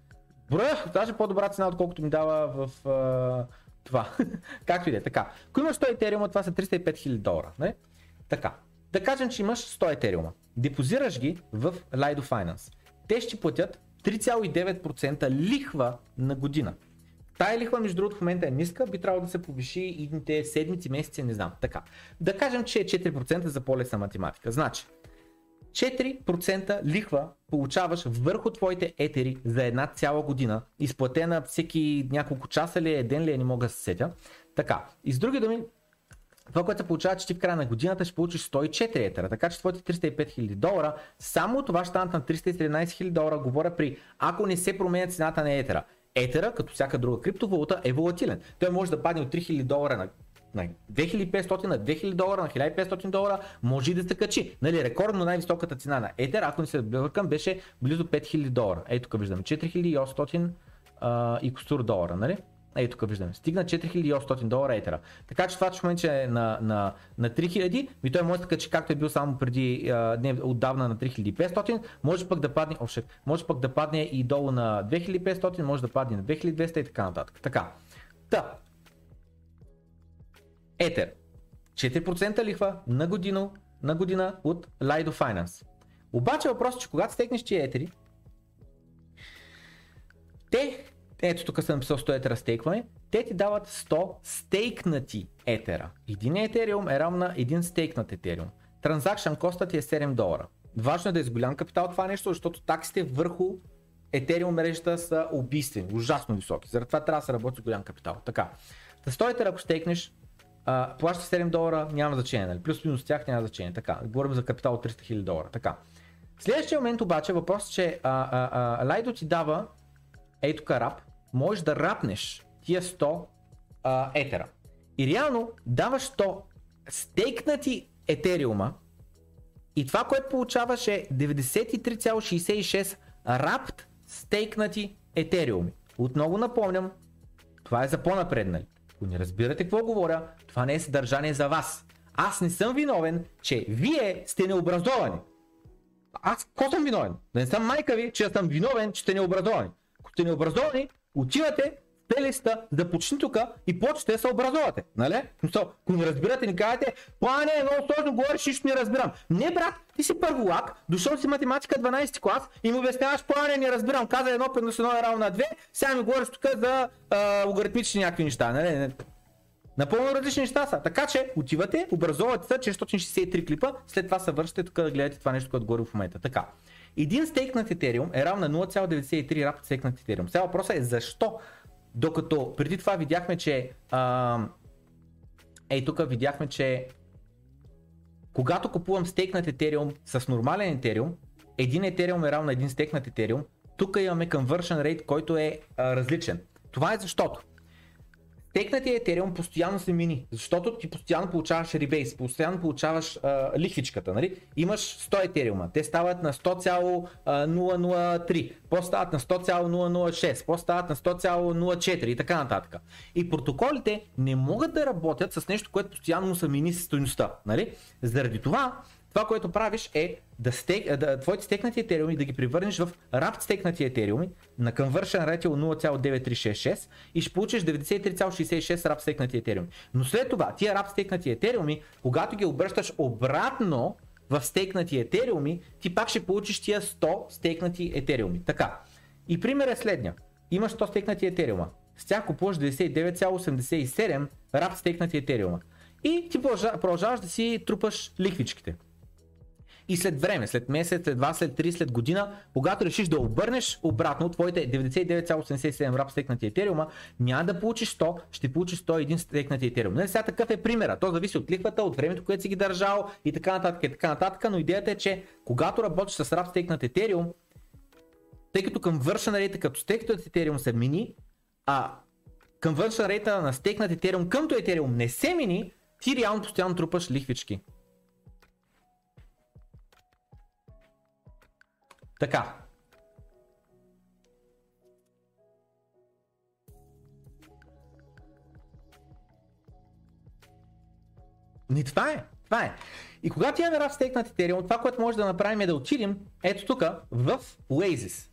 Броя, даже по-добра цена, отколкото ми дава в а, това. Както и да е. Така. Ако имаш 100 етериума, това са 305 000 долара. Не? Така. Да кажем, че имаш 100 етериума. Депозираш ги в Lido Finance. Те ще платят 3,9% лихва на година. Тая лихва, между другото, в момента е ниска, би трябвало да се повиши идните седмици, месеци, не знам. Така. Да кажем, че е 4% за по-лесна математика. Значи, 4% лихва получаваш върху твоите етери за една цяла година, изплатена всеки няколко часа ли е, ден ли е, не мога да се сетя. Така, и с други думи, това, което се получава, че ти в края на годината ще получиш 104 етера, така че твоите 305 000 долара, само това ще станат на 317 000 долара, говоря при, ако не се променя цената на етера. Етера, като всяка друга криптовалута, е волатилен. Той може да падне от 3000 долара на на 2500 на 2000 долара, на 1500 долара, може и да се качи. Нали, рекордно най-високата цена на Етер, ако не се бъркам, беше близо 5000 долара. Ето тук виждаме 4800 а, и костур долара, нали? Ето тук виждаме. Стигна 4800 долара етера. Така че това, че в момента е на, на, на 3000, ми той може да качи както е бил само преди а, не, отдавна на 3500, може пък да падне, ошек, може пък да падне и долу на 2500, може да падне на 2200 и така нататък. Така. Та, Етер. 4% лихва на година, на година от Lido Finance. Обаче въпросът е, че когато стекнеш тия етери, те, ето тук съм написал 100 етера стейкване, те ти дават 100 стейкнати етера. Един етериум е равна на един стейкнат етериум. Транзакшн коста ти е 7 долара. Важно е да е с голям капитал това нещо, защото таксите върху Ethereum мрежата са убийствени, ужасно високи. Заради това трябва да се работи с голям капитал. Така. Та 100 етера, ако стейкнеш, плаща 7 долара, няма значение, нали? плюс минус тях няма значение. Така, говорим за капитал от 300 000 долара. Така. Следващия момент обаче въпрос е, че а, а, а, Лайдо ти дава ей тук рап, можеш да рапнеш тия 100 а, етера. И реално даваш 100 стейкнати етериума и това, което получаваш е 93,66 рапт стейкнати етериуми. Отново напомням, това е за по-напреднали. Ако не разбирате какво говоря, това не е съдържание за вас. Аз не съм виновен, че вие сте необразовани. Аз какво съм виновен? Да не съм майка ви, че съм виновен, че сте необразовани. Ако сте необразовани, отивате плейлиста да почни тук и почте се образувате. Нали? Ако не разбирате, ни кажете, плане, е много сложно говориш, нищо не разбирам. Не, брат, ти си първолак, дошъл си математика 12 клас и му обясняваш, плане, не разбирам, каза едно плюс едно е равно на 2, сега ми говориш тук за а, логаритмични някакви неща. Нали? Напълно различни неща са. Така че отивате, образувате се 663 клипа, след това се вършите тук да гледате това нещо, което говори в момента. Така. Един стейк на Ethereum е равен на 0,93 рапт стейк на Ethereum. Сега въпросът е защо докато преди това видяхме, че ей тук видяхме, че когато купувам стейкнат Ethereum с нормален Ethereum, един Ethereum е равно на един стейкнат Ethereum, тук имаме conversion rate, който е а, различен. Това е защото Текнатия Ethereum постоянно се мини, защото ти постоянно получаваш ребейс, постоянно получаваш а, лихвичката, нали? Имаш 100 Ethereum, те стават на 100,003, после стават на 100,006, после стават на 100,04 и така нататък. И протоколите не могат да работят с нещо, което постоянно са мини с стоеността, нали? Заради това това, което правиш е да, стек, да твоите стекнати етериуми да ги превърнеш в рапт стекнати етериуми на conversion ratio 0,9366 и ще получиш 93,66 рапт стекнати етериуми. Но след това тия рапт стекнати етериуми, когато ги обръщаш обратно в стейкнати етериуми, ти пак ще получиш тия 100 стейкнати етериуми. Така. И пример е следния. Имаш 100 стейкнати етериума. С тях купуваш 99,87 рапт стейкнати етериума. И ти продължаваш да си трупаш лихвичките. И след време, след месец, след два, след три, след година, когато решиш да обърнеш обратно твоите 99,87 раб стекнати етериума, няма да получиш 100, ще получиш 101 стекнати етериум. Нали сега такъв е примера. То зависи от лихвата, от времето, което си ги държал и така нататък, и така нататък, но идеята е, че когато работиш с раб стекнат етериум, тъй като към вършен рейта като стекнат етериум се мини, а към външна рейта на стекнат етериум къмто етериум не се мини, ти реално постоянно трупаш лихвички. Така. Ни това е. Това е. И когато имаме рав стейк Ethereum, това, което може да направим е да отидем ето тук в Oasis.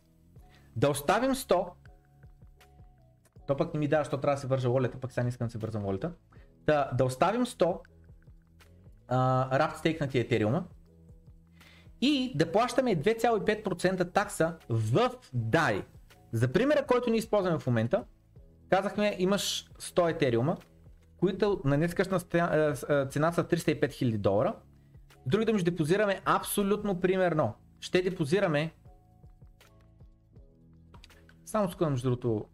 Да оставим 100. То пък не ми дава, защото трябва да се вържа волята, пък сега не искам да се вързам волята. Да, да оставим 100 uh, стейк на Ethereum и да плащаме 2,5% такса в DAI. За примера, който ни използваме в момента, казахме имаш 100 етериума, които на днескашна цена са 305 000 долара. Други думи ще депозираме абсолютно примерно. Ще депозираме само скъдам между другото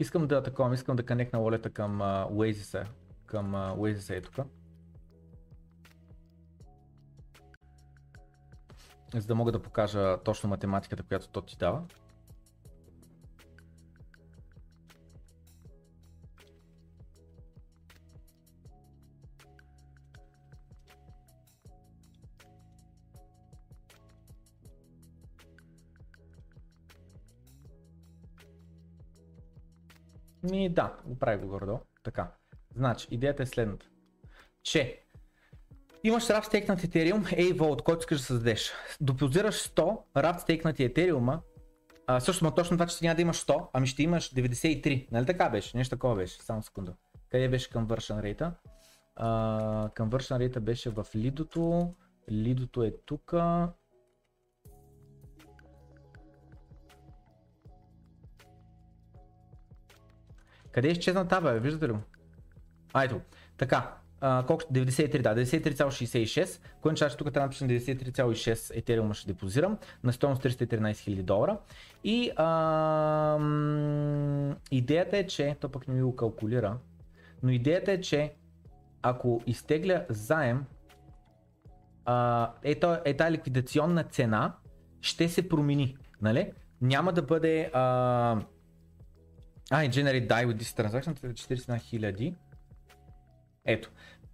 Искам да таковам, искам да канекна волета към uh, към uh, е тук. За да мога да покажа точно математиката, която то ти дава. Ми да, го прави го гордо. Така. Значи, идеята е следната. Че имаш RAP стейкнат Ethereum A-Vault, който искаш да създадеш. Допозираш 100 RAP стейкнати Ethereum, а, също, но точно това, че няма да имаш 100, ами ще имаш 93. Нали така беше? Нещо такова беше. Само секунда. Къде беше conversion rate? Uh, conversion rate беше в лидото. Лидото е тук. Къде е изчезна таба, виждате ли го? Така, а, колко? 93, да, 93,66. Кой че тук трябва да напишем 93,6 етериума ще депозирам на стоеност 313 000 долара. И а, идеята е, че, то пък не ми го калкулира, но идеята е, че ако изтегля заем, а, ето, е тази ликвидационна цена ще се промени, нали? Няма да бъде а, а, и generate die with this transaction 41 хиляди. Ето.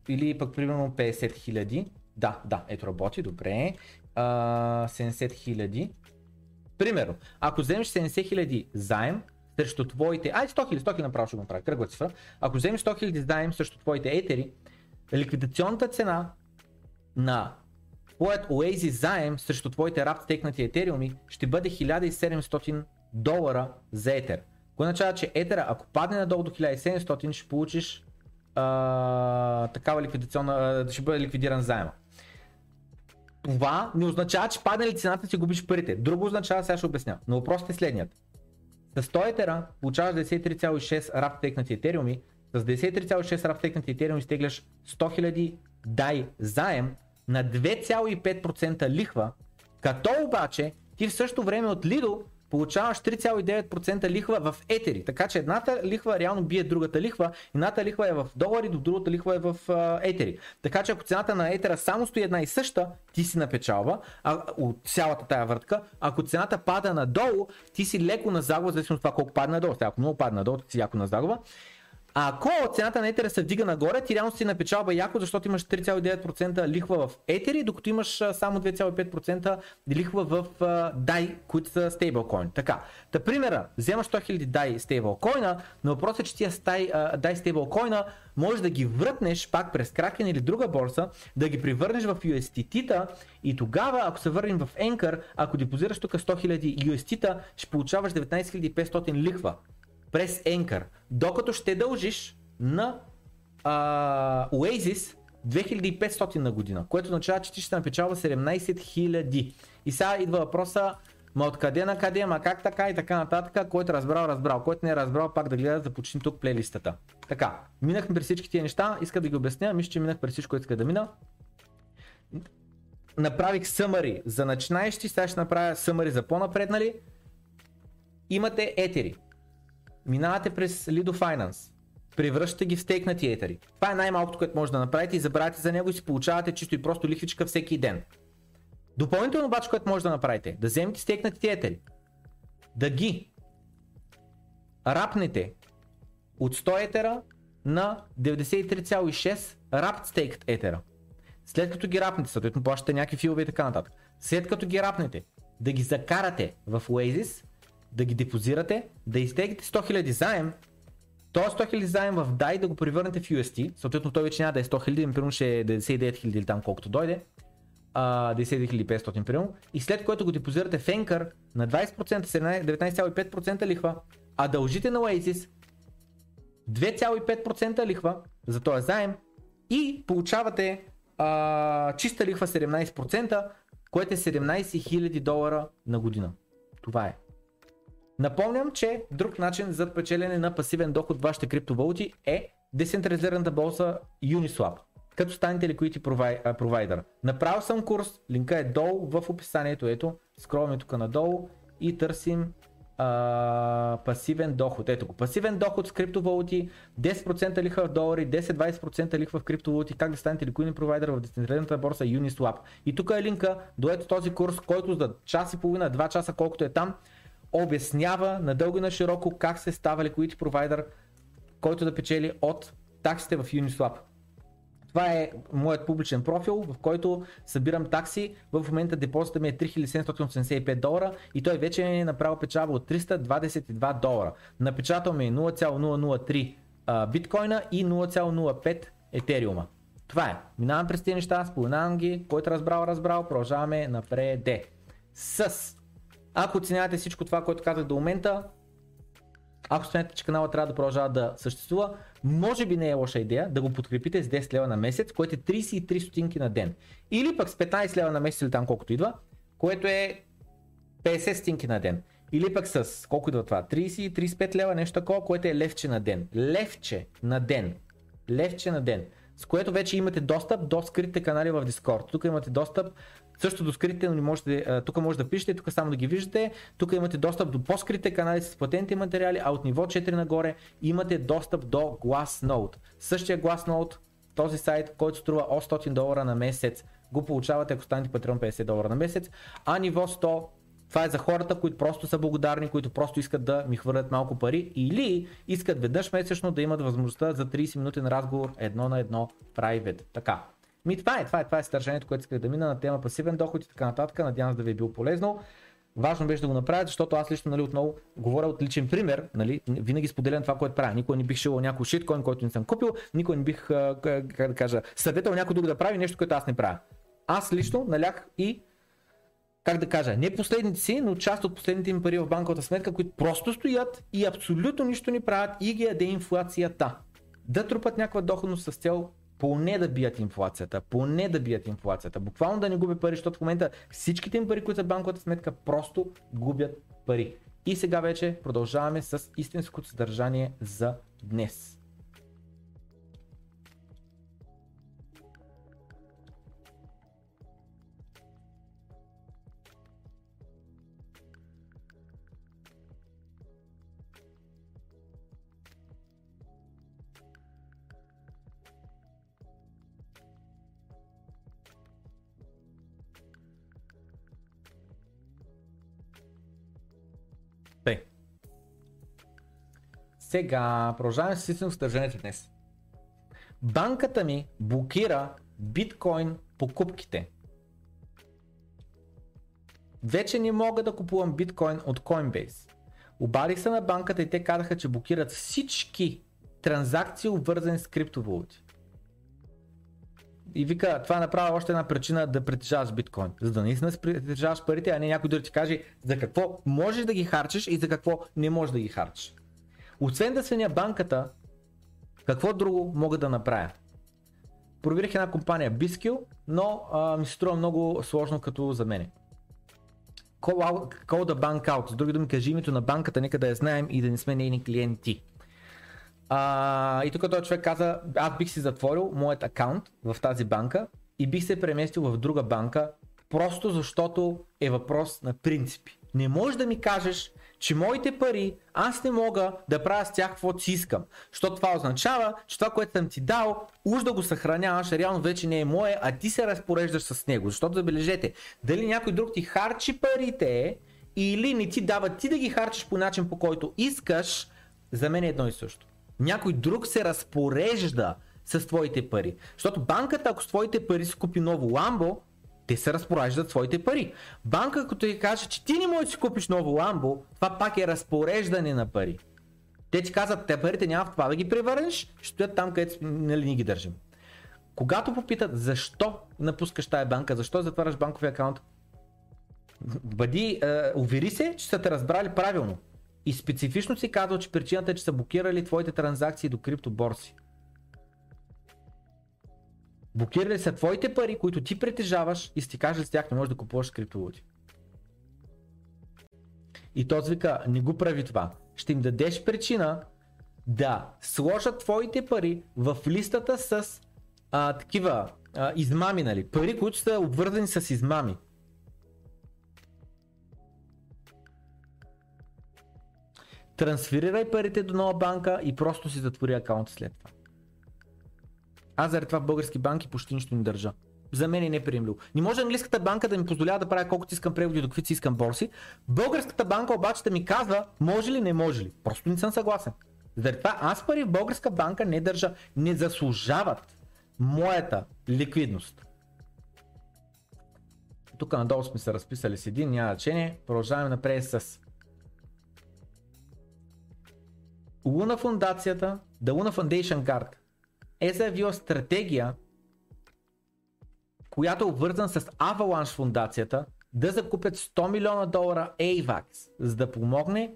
Или пък примерно 50 хиляди. Да, да, ето работи, добре. А, 70 хиляди. Примерно, ако вземеш 70 хиляди заем срещу твоите, ай 100 хиляди, 100 хиляди направо ще го направя, кръгла цифра. Ако вземеш 100 хиляди заем срещу твоите етери, ликвидационната цена на твоят Oasis заем срещу твоите рап стекнати етериуми ще бъде 1700 долара за етер. Кое означава, че етера, ако падне надолу до 1700, ще получиш а, такава ликвидационна, ще бъде ликвидиран заема. Това не означава, че падне ли цената, си губиш парите. Друго означава, сега ще обясня. Но въпросът е следният. С 100 етера получаваш 93,6 рап текнати етериуми, с 93,6 рап текнати етериуми стегляш 100 000 дай заем на 2,5% лихва, като обаче ти в същото време от Lido получаваш 3,9% лихва в етери. Така че едната лихва реално бие другата лихва, едната лихва е в долари, до другата лихва е в етери. Така че ако цената на етера само стои една и съща, ти си на печалба а, от цялата тая въртка. Ако цената пада надолу, ти си леко на загуба, зависимо от това колко падне надолу. Сега, ако много падне надолу, ти си яко на загуба. А ако цената на етера се вдига нагоре, ти реално си на печалба яко, защото имаш 3,9% лихва в етери, докато имаш само 2,5% лихва в DAI, които са стейблкоин. Така, та примера, вземаш 100 000 DAI стейблкоина, но въпросът е, че тия DAI стейблкоина можеш да ги върнеш пак през Kraken или друга борса, да ги превърнеш в USDT-та и тогава, ако се върнем в Anchor, ако депозираш тук 100 000 USDT-та, ще получаваш 19 500 лихва през Anchor, докато ще дължиш на а, Oasis 2500 на година, което означава, че ти ще напечалва 17 000. И сега идва въпроса, ма откъде на къде, ма как така и така нататък, който е разбрал, разбрал, който не е разбрал, пак да гледа, започни тук плейлистата. Така, минахме през всички тия неща, иска да ги обясня, мисля, че минах през всичко, което иска да мина. Направих съмари за начинаещи, сега ще направя съмари за по-напреднали. Имате етери. Минавате през Lido Finance превръщате ги в стейкнати етери. Това е най-малкото, което може да направите и забравяте за него и си получавате чисто и просто лихвичка всеки ден. Допълнително обаче, което може да направите, да вземете стейкнатите етери, да ги рапнете от 100 етера на 93,6 рапт стейкт етера. След като ги рапнете, съответно плащате някакви филове и така нататък. След като ги рапнете, да ги закарате в Oasis, да ги депозирате, да изтегнете 100 000 заем този 100 000 заем в DAI да го превърнете в UST, съответно той вече няма да е 100 000, примерно ще е 99 000 или там колкото дойде, uh, 99 500 примерно, и след което го депозирате в Anchor на 20%, 19,5% лихва, а дължите на Oasis 2,5% лихва за този заем и получавате uh, чиста лихва 17%, което е 17 000 долара на година. Това е. Напомням, че друг начин за печелене на пасивен доход в вашите криптовалути е децентрализираната борса Uniswap, като станете liquidity провайдер. Направил съм курс, линка е долу в описанието, ето, скролваме тук надолу и търсим а, пасивен доход. Ето го, пасивен доход с криптовалути, 10% лихва в долари, 10-20% лихва в криптовалути, как да станете ликвиден провайдер в децентрализираната борса Uniswap. И тук е линка до ето този курс, който за час и половина, 2 часа, колкото е там, обяснява надълго и на широко как се става liquidity провайдер, който да печели от таксите в Uniswap. Това е моят публичен профил, в който събирам такси. В момента депозита ми е 3785 долара и той вече е направил печалба от 322 долара. Напечатал ми е 0,003 биткоина и 0,05 етериума. Това е. Минавам през тези неща, споменавам ги, който разбрал, разбрал, продължаваме напред. С ако оценявате всичко това, което казах до момента, ако смятате, че канала трябва да продължава да съществува, може би не е лоша идея да го подкрепите с 10 лева на месец, което е 33 стотинки на ден. Или пък с 15 лева на месец или там колкото идва, което е 50 стотинки на ден. Или пък с, колко идва това, 30-35 лева, нещо такова, което е левче на ден. Левче на ден. Левче на ден. С което вече имате достъп до скритите канали в Discord. Тук имате достъп също до скритите, не можете, тук може да пишете, тук само да ги виждате. Тук имате достъп до по-скритите канали с платените материали, а от ниво 4 нагоре имате достъп до Glassnode. Същия Glassnode, този сайт, който струва 800 долара на месец, го получавате ако станете патрон 50 долара на месец, а ниво 100 това е за хората, които просто са благодарни, които просто искат да ми хвърлят малко пари или искат веднъж месечно да имат възможността за 30 минутен разговор едно на едно private. Така. Ми това е, това е, това е стържението, което исках да мина на тема пасивен доход и така нататък. Надявам се да ви е било полезно. Важно беше да го направя, защото аз лично нали, отново говоря от личен пример. Нали, винаги споделям това, което правя. Никой не бих шил някой шиткоин, който не съм купил. Никой не бих, как да кажа, съветвал някой друг да прави нещо, което аз не правя. Аз лично налях и как да кажа, не последните си, но част от последните им пари в банковата сметка, които просто стоят и абсолютно нищо не правят и ги яде инфлацията. Да трупат някаква доходност с цел поне да бият инфлацията, поне да бият инфлацията, буквално да не губи пари, защото в момента всичките им пари, които са банковата сметка, просто губят пари. И сега вече продължаваме с истинското съдържание за днес. Сега, продължаваме с истинно съдържанието днес. Банката ми блокира биткоин покупките. Вече не мога да купувам биткоин от Coinbase. Обадих се на банката и те казаха, че блокират всички транзакции, обвързани с криптовалути. И вика, това направо още една причина да притежаваш биткоин. За да наистина притежаваш парите, а не някой да ти каже за какво можеш да ги харчиш и за какво не можеш да ги харчиш. Освен да свиня банката, Какво друго мога да направя? Проверих една компания Biskill, но а, ми се струва много сложно като за мене. Call, out, call the bank out. С други думи, кажи името на банката, нека да я знаем и да не сме нейни клиенти. А, и тук този човек каза, аз бих си затворил моят акаунт в тази банка и бих се преместил в друга банка, просто защото е въпрос на принципи. Не можеш да ми кажеш, че моите пари аз не мога да правя с тях каквото си искам. Защото това означава, че това, което съм ти дал, уж да го съхраняваш, реално вече не е мое, а ти се разпореждаш с него. Защото забележете, дали някой друг ти харчи парите или не ти дава ти да ги харчиш по начин по който искаш, за мен е едно и също. Някой друг се разпорежда с твоите пари. Защото банката, ако с твоите пари си купи ново ламбо, те се разпореждат своите пари. Банка, като ти каже, че ти не можеш да си купиш ново ламбо, това пак е разпореждане на пари. Те ти казват, те парите няма в това да ги превърнеш, ще стоят там, където нали, ни ги държим. Когато попитат защо напускаш тая банка, защо затваряш банковия акаунт, бъди, е, увери се, че са те разбрали правилно. И специфично си казал, че причината е, че са блокирали твоите транзакции до криптоборси. Блокирали са твоите пари, които ти притежаваш и си кажат с тях не можеш да купуваш криптовалути. И този вика, не го прави това. Ще им дадеш причина да сложат твоите пари в листата с а, такива а, измами, нали? Пари, които са обвързани с измами. Трансферирай парите до нова банка и просто си затвори акаунт след това. Аз заради това български банки почти нищо не държа. За мен е неприемливо. Не може английската банка да ми позволява да правя колкото искам преводи до каквито искам борси. Българската банка обаче да ми казва може ли, не може ли. Просто не съм съгласен. Заради това аз пари в българска банка не държа. Не заслужават моята ликвидност. Тук надолу сме се разписали с един, няма значение. Продължаваме напред с Луна фундацията, The Luna Foundation Guard е заявила стратегия, която е обвързана с Avalanche фундацията да закупят 100 милиона долара AVAX, за да помогне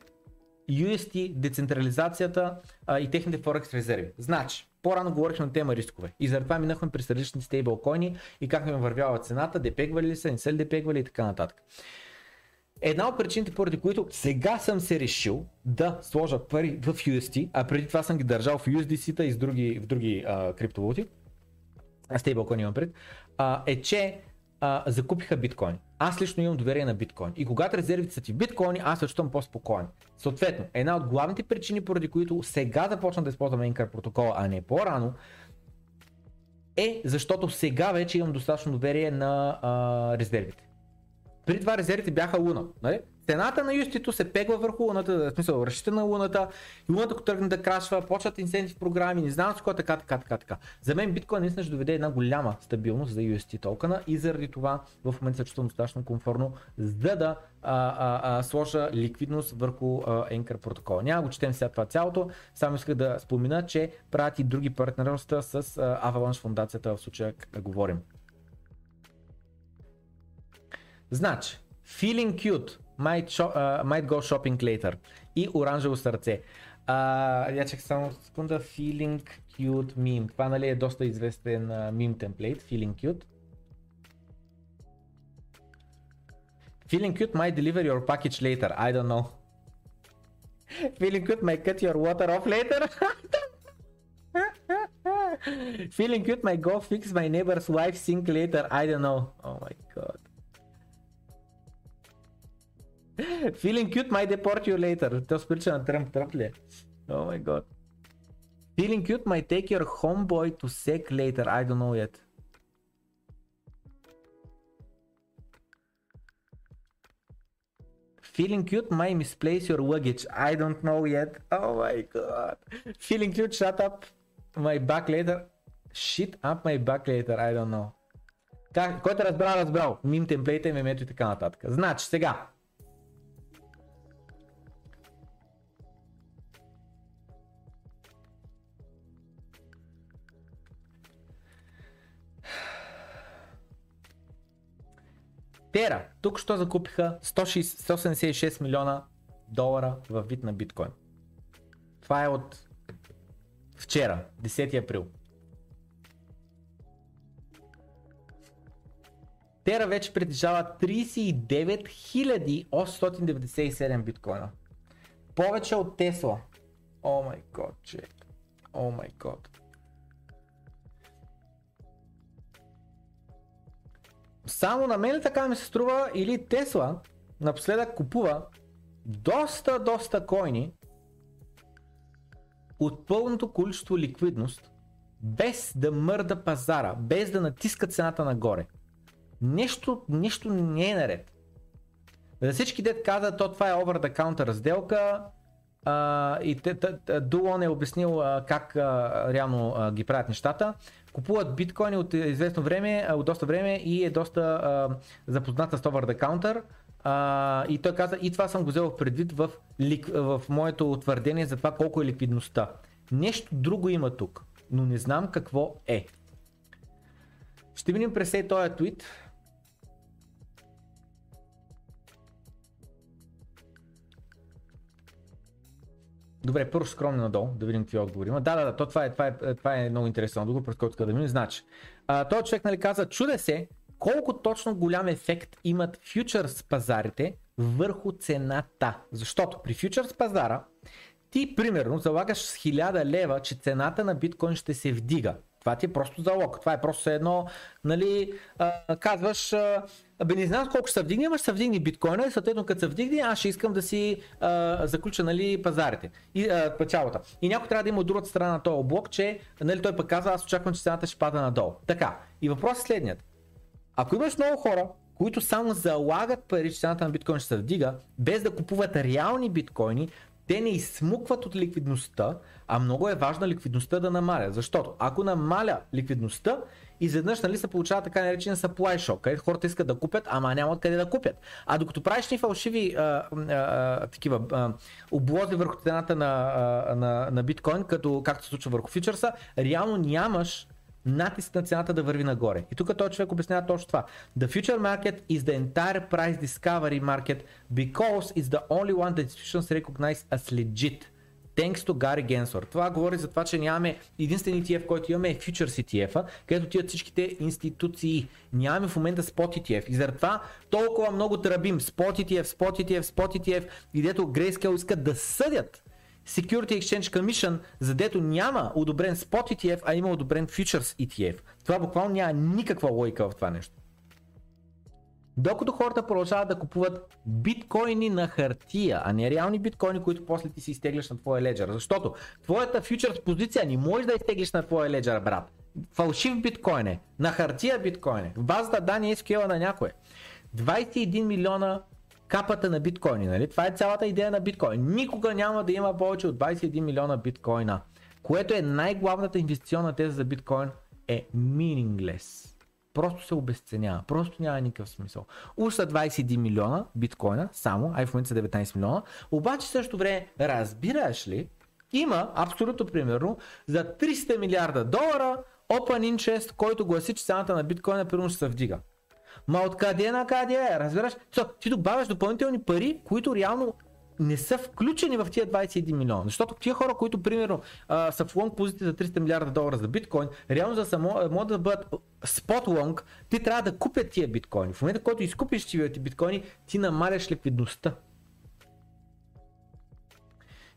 UST, децентрализацията а, и техните Forex резерви. Значи, по-рано говорихме на тема рискове и заради минахме през различни стейблкоини и как ми вървява цената, депегвали ли са, не са ли депегвали и така нататък. Една от причините, поради които сега съм се решил да сложа пари в UST, а преди това съм ги държал в USDC-та и в други, в други а, криптовалути, стейблкоин имам пред, а, е, че а, закупиха биткоин. Аз лично имам доверие на биткоин. И когато резервите са ти биткоини, аз се чувствам по-спокоен. Съответно, една от главните причини, поради които сега започна да използвам Anchor протокола, а не по-рано, е защото сега вече имам достатъчно доверие на а, резервите. Преди това резервите бяха Луна. Нали? Цената на юстито се пегва върху Луната, в смисъл разчита на Луната, и Луната ако тръгне да крашва, почват инсентив програми, не знам с какво така, така, така, така. За мен биткоин наистина ще доведе една голяма стабилност за UST токена и заради това в момента се чувствам достатъчно комфортно, за да а, а, а, сложа ликвидност върху а, Anchor протокола. Няма го четем сега това цялото, само исках да спомена, че правят и други партньорства с а, Avalanche фундацията в случая говорим. Значи, feeling cute, might, shop, uh, might go shopping later. И оранжево сърце. Uh, я чак само секунда, feeling cute meme. Това нали е доста известен uh, meme template, feeling cute. Feeling cute might deliver your package later, I don't know. Feeling cute might cut your water off later. Feeling cute might go fix my neighbor's wife sink later, I don't know. Oh my god. Feeling cute might deport you later. То сприча на Тръмп, Тръмп ли е? Oh my god. Feeling cute might take your homeboy to sec later. I don't know yet. Feeling cute might misplace your luggage. I don't know yet. Oh my god. Feeling cute, shut up my back later. Shit up my back later. I don't know. Как, който е разбрал, разбрал. Мим темплейта, мемето и така нататък. Значи, сега. Тера, тук що закупиха 176 милиона долара в вид на биткоин. Това е от Вчера, 10 април. Тера вече притежава 39 897 биткоина. Повече от Тесла. О май год, чек. О май год. Само на мен така ми се струва или Тесла напоследък купува доста, доста койни от пълното количество ликвидност, без да мърда пазара, без да натиска цената нагоре. Нещо, нещо не е наред. За всички дет каза, то това е over the counter сделка а, и Дулон е обяснил а, как а, реално а, ги правят нещата. Купуват биткоини от известно време, от доста време и е доста а, запозната с over the counter. А, и той каза, и това съм го взел предвид в, лик, в моето твърдение за това колко е ликвидността. Нещо друго има тук, но не знам какво е. Ще минем през този твит. Добре, първо скромно надолу, да видим какви отговори има. Да, да, да, то това е, това е, това е много интересно отговор, през който да минем. Значи, а, този човек нали, каза, чуде се колко точно голям ефект имат фьючерс пазарите върху цената. Защото при фьючерс пазара ти примерно залагаш с 1000 лева, че цената на биткоин ще се вдига. Това ти е просто залог. Това е просто едно, нали, казваш, а, не знам колко ще се вдигне, ама ще се вдигне биткоина и съответно като се вдигне, аз ще искам да си а, заключа нали, пазарите и а, печалата. И някой трябва да има от другата страна на този блок, че нали, той пък казва, аз очаквам, че цената ще пада надолу. Така, и въпросът е следният. Ако имаш много хора, които само залагат пари, че цената на биткоин ще се вдига, без да купуват реални биткоини, те не изсмукват от ликвидността, а много е важна ликвидността да намаля. Защото ако намаля ликвидността, изведнъж нали, се получава така наречен supply shock, където хората искат да купят, ама няма къде да купят. А докато правиш ни фалшиви а, а, такива а, облози върху цената на, а, на, на биткоин, като, както се случва върху фьючерса, реално нямаш натиск на цената да върви нагоре. И тук този човек обяснява точно това. The future market is the entire price discovery market because it's the only one that institutions recognize as legit. Thanks to Gary Gensler. Това говори за това, че нямаме единствен ETF, който имаме е Futures ETF, където тият всичките институции. Нямаме в момента Spot ETF. И заради това толкова много тръбим Spot ETF, Spot ETF, Spot ETF, и дето Grayscale искат да съдят Security Exchange Commission, задето няма одобрен Spot ETF, а има одобрен Futures ETF. Това буквално няма никаква логика в това нещо. Докато хората продължават да купуват биткоини на хартия, а не реални биткоини, които после ти си изтегляш на твоя леджер. Защото твоята фьючерс позиция не можеш да изтеглиш на твоя леджер, брат. Фалшив биткоин е, на хартия биткоин е, в базата данни SQL на някое. 21 милиона капата на биткоини, нали? Това е цялата идея на биткоин. Никога няма да има повече от 21 милиона биткоина, което е най-главната инвестиционна теза за биткоин е meaningless. Просто се обесценява, просто няма никакъв смисъл. Уж са 21 милиона биткоина, само, а в момента са 19 милиона, обаче също време, разбираш ли, има абсолютно примерно за 300 милиарда долара open interest, който гласи, че цената на биткоина примерно ще се вдига. Ма откъде на къде е? Разбираш? So, ти добавяш допълнителни пари, които реално не са включени в тия 21 милиона. Защото тия хора, които примерно са в лонг позиция за 300 милиарда долара за биткоин, реално за само могат да бъдат спот лонг, ти трябва да купят тия биткоини. В момента, който изкупиш тия биткоини, ти намаляш ликвидността.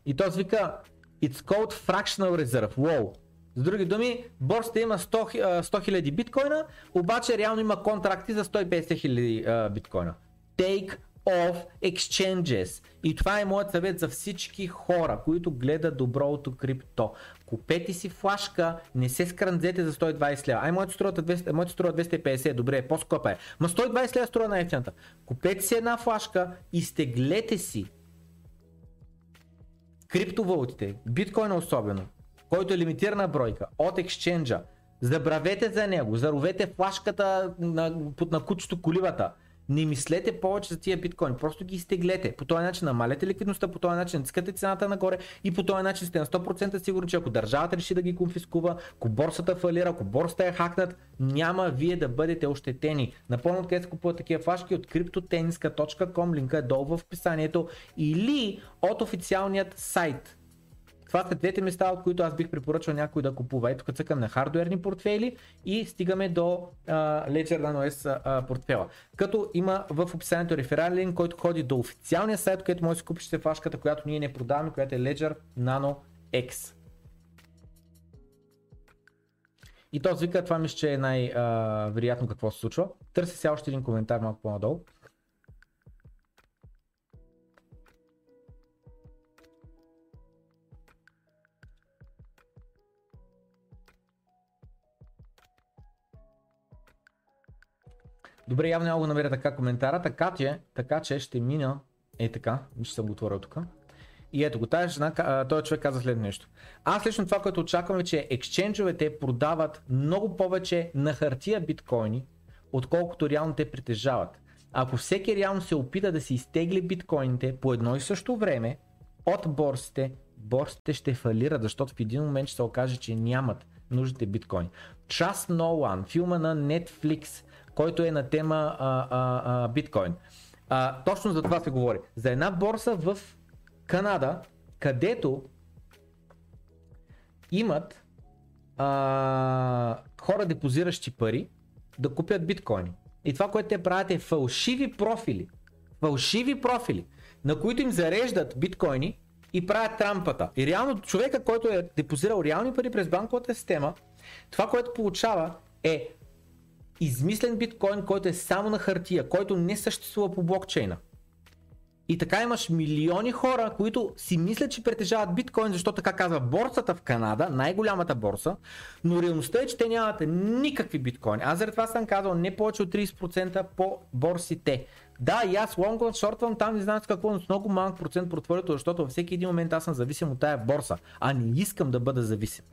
И той вика, it's called fractional reserve. Wow. С други думи, борсата има 100 000 биткоина, обаче реално има контракти за 150 000 биткоина. Take off exchanges. И това е моят съвет за всички хора, които гледат доброто крипто. Купете си флашка, не се скранзете за 120 лева. Ай, моето струва, 200, моето струва 250, добре, по-скъпа е. Ма 120 лева струва на ефтината. Купете си една флашка, изтеглете си криптовалутите, биткоина особено, който е лимитирана бройка от екшенджа, забравете за него, заровете флашката на, под на кучето коливата, не мислете повече за тия биткоини, просто ги изтеглете. По този начин намаляте ликвидността, по този начин искате цената нагоре и по този начин сте на 100% сигурни, че ако държавата реши да ги конфискува, ако борсата фалира, ако борсата е хакнат, няма вие да бъдете ощетени. Напълно откъде се купуват такива флашки от cryptotenniska.com, линка е долу в описанието или от официалният сайт Това са двете места, от които аз бих препоръчал някой да купува. Ето цъкам на хардуерни портфели и стигаме до uh, Ledger Nano S портфела. Като има в описанието реферален който ходи до официалния сайт, където може да си купите флашката, която ние не продаваме, която е Ledger Nano X. И то вика, това мисля, че е най-вероятно какво се случва. Търся сега още един коментар малко по-надолу. Добре, явно няма го намеря така коментара, така че, така че ще мина, е така, ще съм го отворил тук. И ето го, тази жена, този човек каза след нещо. Аз лично това, което очаквам е, че ексченджовете продават много повече на хартия биткоини, отколкото реално те притежават. Ако всеки реално се опита да си изтегли биткоините по едно и също време от борсите, борсите ще фалират, защото в един момент ще се окаже, че нямат нужните биткоини. Trust No One, филма на Netflix, който е на тема а, а, а, биткоин. А, точно за това се говори. За една борса в Канада, където имат а, хора депозиращи пари да купят биткоини. И това, което те правят е фалшиви профили. Фалшиви профили, на които им зареждат биткоини и правят трампата. И реално човека, който е депозирал реални пари през банковата система, това, което получава е измислен биткоин, който е само на хартия, който не съществува по блокчейна. И така имаш милиони хора, които си мислят, че притежават биткоин, защото така казва борсата в Канада, най-голямата борса, но реалността е, че те нямат никакви биткоини. Аз заради това съм казал не повече от 30% по борсите. Да, и аз лонгвам, шортвам там, не знам с какво, но с много малък процент портфолиото, защото във всеки един момент аз съм зависим от тая борса, а не искам да бъда зависим.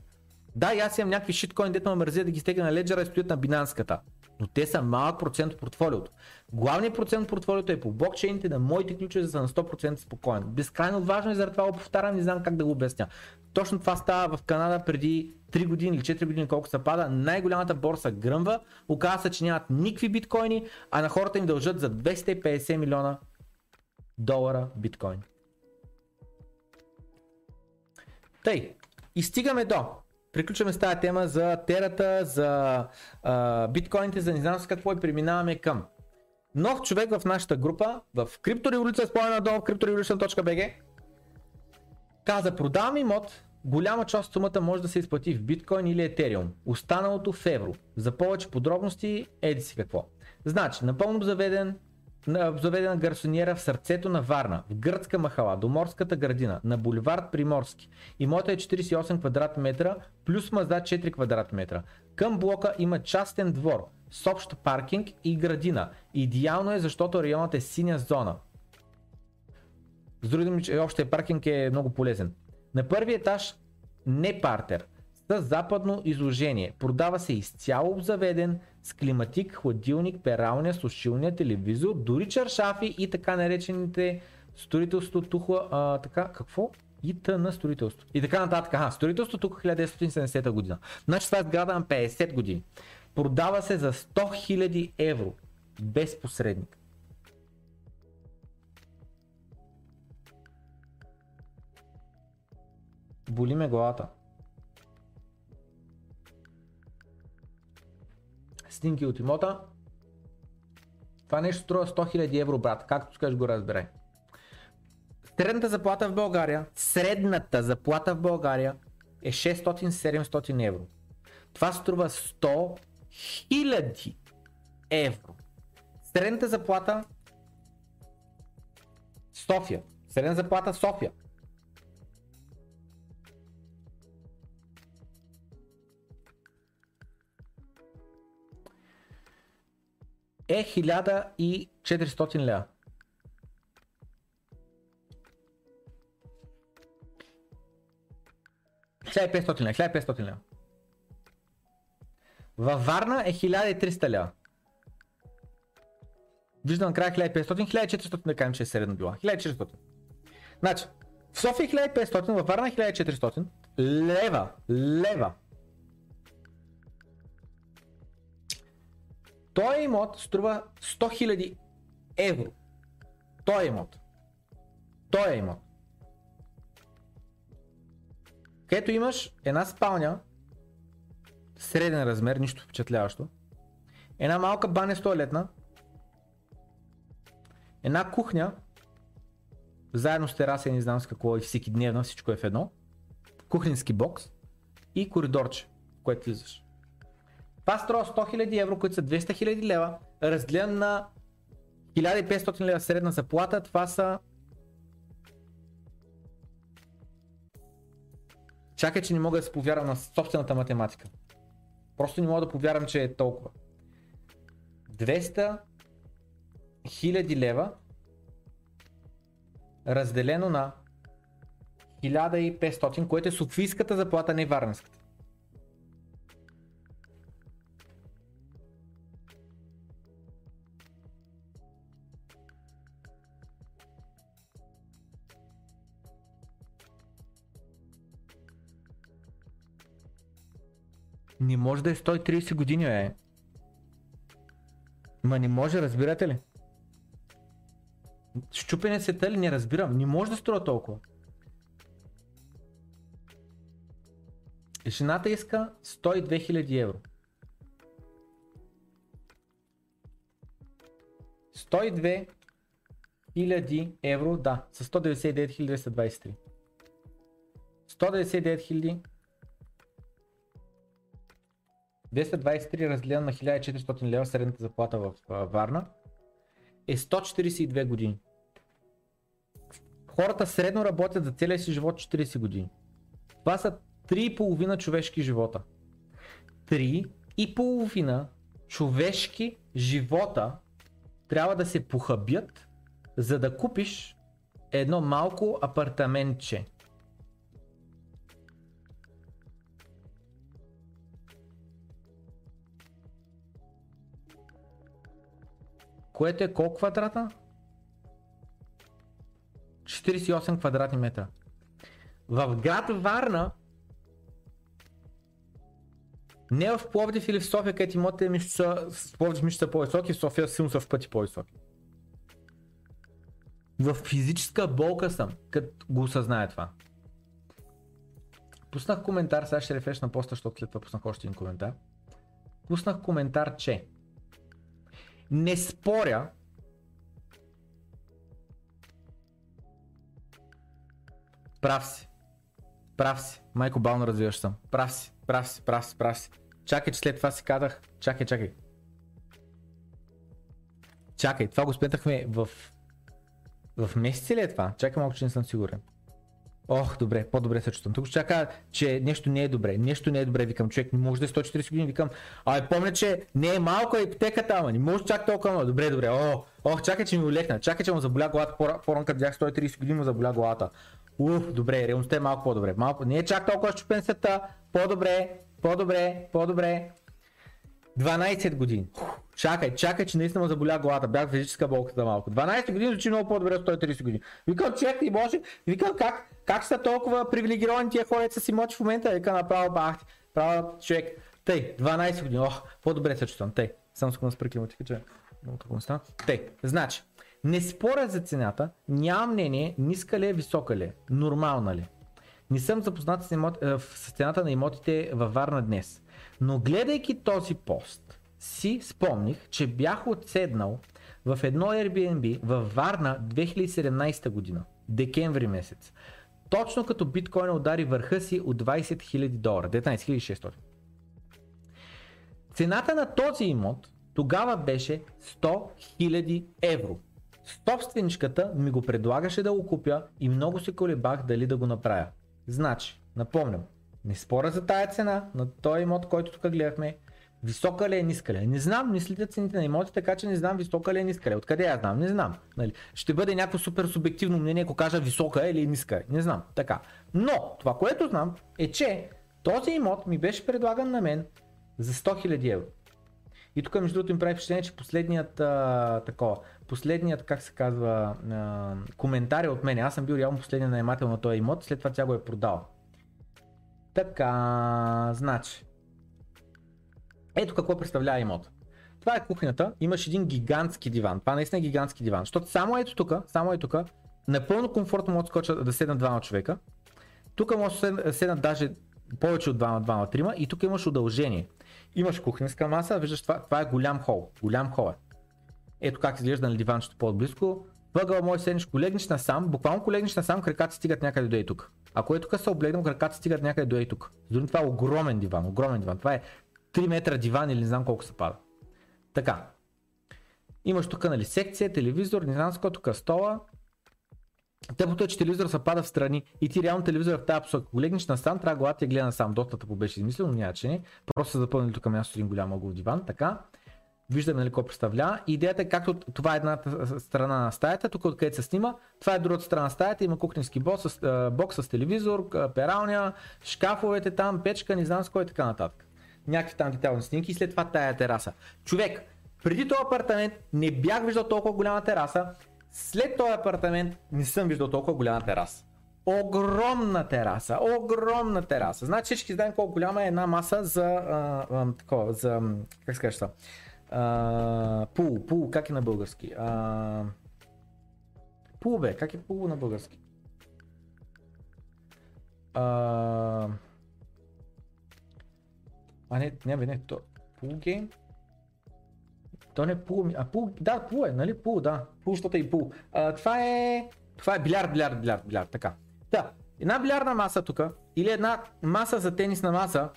Да, и аз имам някакви шиткоин, дето ме мързи да ги стегна на леджера и стоят на бинанската но те са малък процент от портфолиото. Главният процент от портфолиото е по блокчейните на моите ключове за на 100% спокоен. Безкрайно важно и заради това го повтарям, не знам как да го обясня. Точно това става в Канада преди 3 години или 4 години, колко се пада. Най-голямата борса гръмва, оказва се, че нямат никакви биткоини, а на хората им дължат за 250 милиона долара биткоин. Тъй, и стигаме до приключваме с тази тема за терата, за а, биткоините, за не знам с какво и преминаваме към нов човек в нашата група, в криптореволюция, спомена надолу в cryptorevolution.bg каза продавам имот, голяма част от сумата може да се изплати в биткоин или етериум, останалото в евро. За повече подробности, еди си какво. Значи, напълно заведен заведена гарсониера в сърцето на Варна, в гръцка махала, до морската градина, на бульвард Приморски. Имота е 48 квадрат метра, плюс мазда 4 квадрат метра. Към блока има частен двор, с общ паркинг и градина. Идеално е, защото районът е синя зона. С други думи, общия паркинг е много полезен. На първи етаж не партер, с западно изложение. Продава се изцяло обзаведен с климатик, хладилник, пералня, сушилния, телевизор, дори чаршафи и така наречените строителство тухла, а, така, какво? И на строителство. И така нататък. Ага, строителство тук 1970 година. Значи това е сграда на 50 години. Продава се за 100 000 евро. Без посредник. Боли ме главата. Снимки от имота. Това нещо струва 100 000 евро, брат. Както скажеш го разбирай. Средната заплата в България, средната заплата в България е 600-700 евро. Това струва 100 000 евро. Средната заплата София. Средна заплата София е 1400 лева. Хиляда 500 лева, 1500 лева. Във Варна е 1300 лева. Виждам накрая 1500, 1400 да кажем, че е средно била. 1400. Значи, в София 1500, във Варна 1400 лева. Лева. Той имот струва 100 000 евро. Той имот. Той имот. където имаш една спалня, среден размер, нищо впечатляващо, една малка баня с туалетна, една кухня, заедно с тераса не знам с какво и всеки дневна, всичко е в едно, кухненски бокс и коридорче, в което влизаш. Това струва 100 000 евро, които са 200 000 лева, разделен на 1500 лева средна заплата, това са... Чакай, че не мога да се повярвам на собствената математика. Просто не мога да повярвам, че е толкова. 200 000 лева разделено на 1500, което е софийската заплата, не варненската. Не може да е 130 години, е. Ма не може, разбирате ли? Щупене света ли? Не разбирам. Не може да струва толкова. Жената иска 102 000 евро. 102 000 евро, да, с 199 223. 199 223 разделено на 1400 лева средната заплата в Варна е 142 години. Хората средно работят за целия си живот 40 години. Това са 3,5 човешки живота. 3,5 човешки живота трябва да се похабят, за да купиш едно малко апартаментче. Което е колко квадрата? 48 квадратни метра. В град Варна не в Пловдив или в София, където имотите ми са, в Пловдив ми са по-високи, в София силно са в пъти по-високи. В физическа болка съм, като го осъзнае това. Пуснах коментар, сега ще рефреш на поста, защото след това пуснах още един коментар. Пуснах коментар, че не споря, Прав си. Прав си. Майко бално развиваш съм. Прав си. Прав си. Прав си. Прав си. Чакай, че след това си казах. Чакай, чакай. Чакай, това го спетахме в... В месеци ли е това? Чакай малко, че не съм сигурен. Ох, добре, по-добре се чувствам. Тук ще чака, че нещо не е добре. Нещо не е добре, викам, човек не може да е 140 години, викам, ай, помня, че не е малко ипотеката, ама не може чак толкова много. Добре, добре, о, ох, чакай, че ми улекна, чакай, че му заболя главата, по-рано като бях 130 години му заболя главата. Уф, добре, реалността е малко по-добре. Малко, не е чак толкова щупен света, по-добре, по-добре, по-добре. 12 години. Чакай, чакай, че наистина заболя главата. Бях физическа болка за малко. 12 години звучи много по-добре от 130 години. Викам, човек не може. Викам, как, как са толкова привилегировани тия хора, са си мочи в момента? Вика, направо бах. Право човек. Тъй, 12 години. Ох, по-добре се чувствам. Тъй, само секунда спри климатика, че много такова стана. Тъй, значи, не споря за цената, нямам мнение, ниска ли е, висока ли е, нормална ли. Не съм запознат с, имот, е, с цената на имотите във Варна днес. Но гледайки този пост, си спомних, че бях отседнал в едно Airbnb във Варна 2017 година, декември месец. Точно като биткоина удари върха си от 20 000 долара, 19 600. Цената на този имот тогава беше 100 000 евро. Собственичката ми го предлагаше да го купя и много се колебах дали да го направя. Значи, напомням, не спора за тая цена на този имот, който тук гледахме, висока ли е, ниска ли е. Не знам, не следя цените на имоти, така че не знам висока ли е, ниска ли е. Откъде я знам? Не знам. Нали? Ще бъде някакво супер субективно мнение, ако кажа висока е или ниска е. Не знам. Така. Но, това, което знам е, че този имот ми беше предлаган на мен за 100 000 евро. И тук между другото им прави впечатление, че последният а, такова, последният, как се казва, а, коментар е от мен. Аз съм бил реално последният наемател на този имот, след това тя го е продал. Така, значи. Ето какво представлява имот. Това е кухнята, имаш един гигантски диван. Това наистина е гигантски диван, защото само ето тук, само ето тук, напълно комфортно могат да скочат да седнат двама човека. Тук може да седнат даже повече от двама, двама, трима и тук имаш удължение. Имаш кухненска маса, виждаш това, това е голям хол. Голям хол е. Ето как изглежда на диванчето по-близко. Въгъл може седнеш, колегнеш насам, буквално колегнеш насам, краката стигат някъде до и тук. Ако е тук се облегнем, краката стигат някъде до и тук. Дори това е огромен диван, огромен диван. Това е 3 метра диван или не знам колко се пада. Така. Имаш тук нали, секция, телевизор, не знам с тук е стола. Тъпото е, че телевизор се пада в страни и ти реално телевизор в тази посока. Ако легнеш насам, трябва главата ти гледа насам. Доста тъпо беше измислено, но няма не. Просто са запълнили тук място един голям ъгъл диван. Така. Виждаме нали какво представлява. Идеята е както това е едната страна на стаята, тук откъдето се снима, това е другата страна на стаята, има кухненски бокс с, бокс с телевизор, пералня, шкафовете там, печка, не знам с кой и така нататък. Някакви там детални снимки и след това тая тераса. Човек, преди този апартамент не бях виждал толкова голяма тераса, след този апартамент не съм виждал толкова голяма тераса. Огромна тераса, огромна тераса. Значи всички знаем колко голяма е една маса за, а, а, такова, за, как се пул, пул, как е на български? А, пул бе, как е пул на български? А, а не, не бе, не, то, пул гейм? То не е пул, а пул, да, пул е, нали пул, да, пул, защото е и пул. А, това е, това е билярд, билярд, билярд, билярд, така. Да, една билярдна маса тук, или една маса за тенисна маса,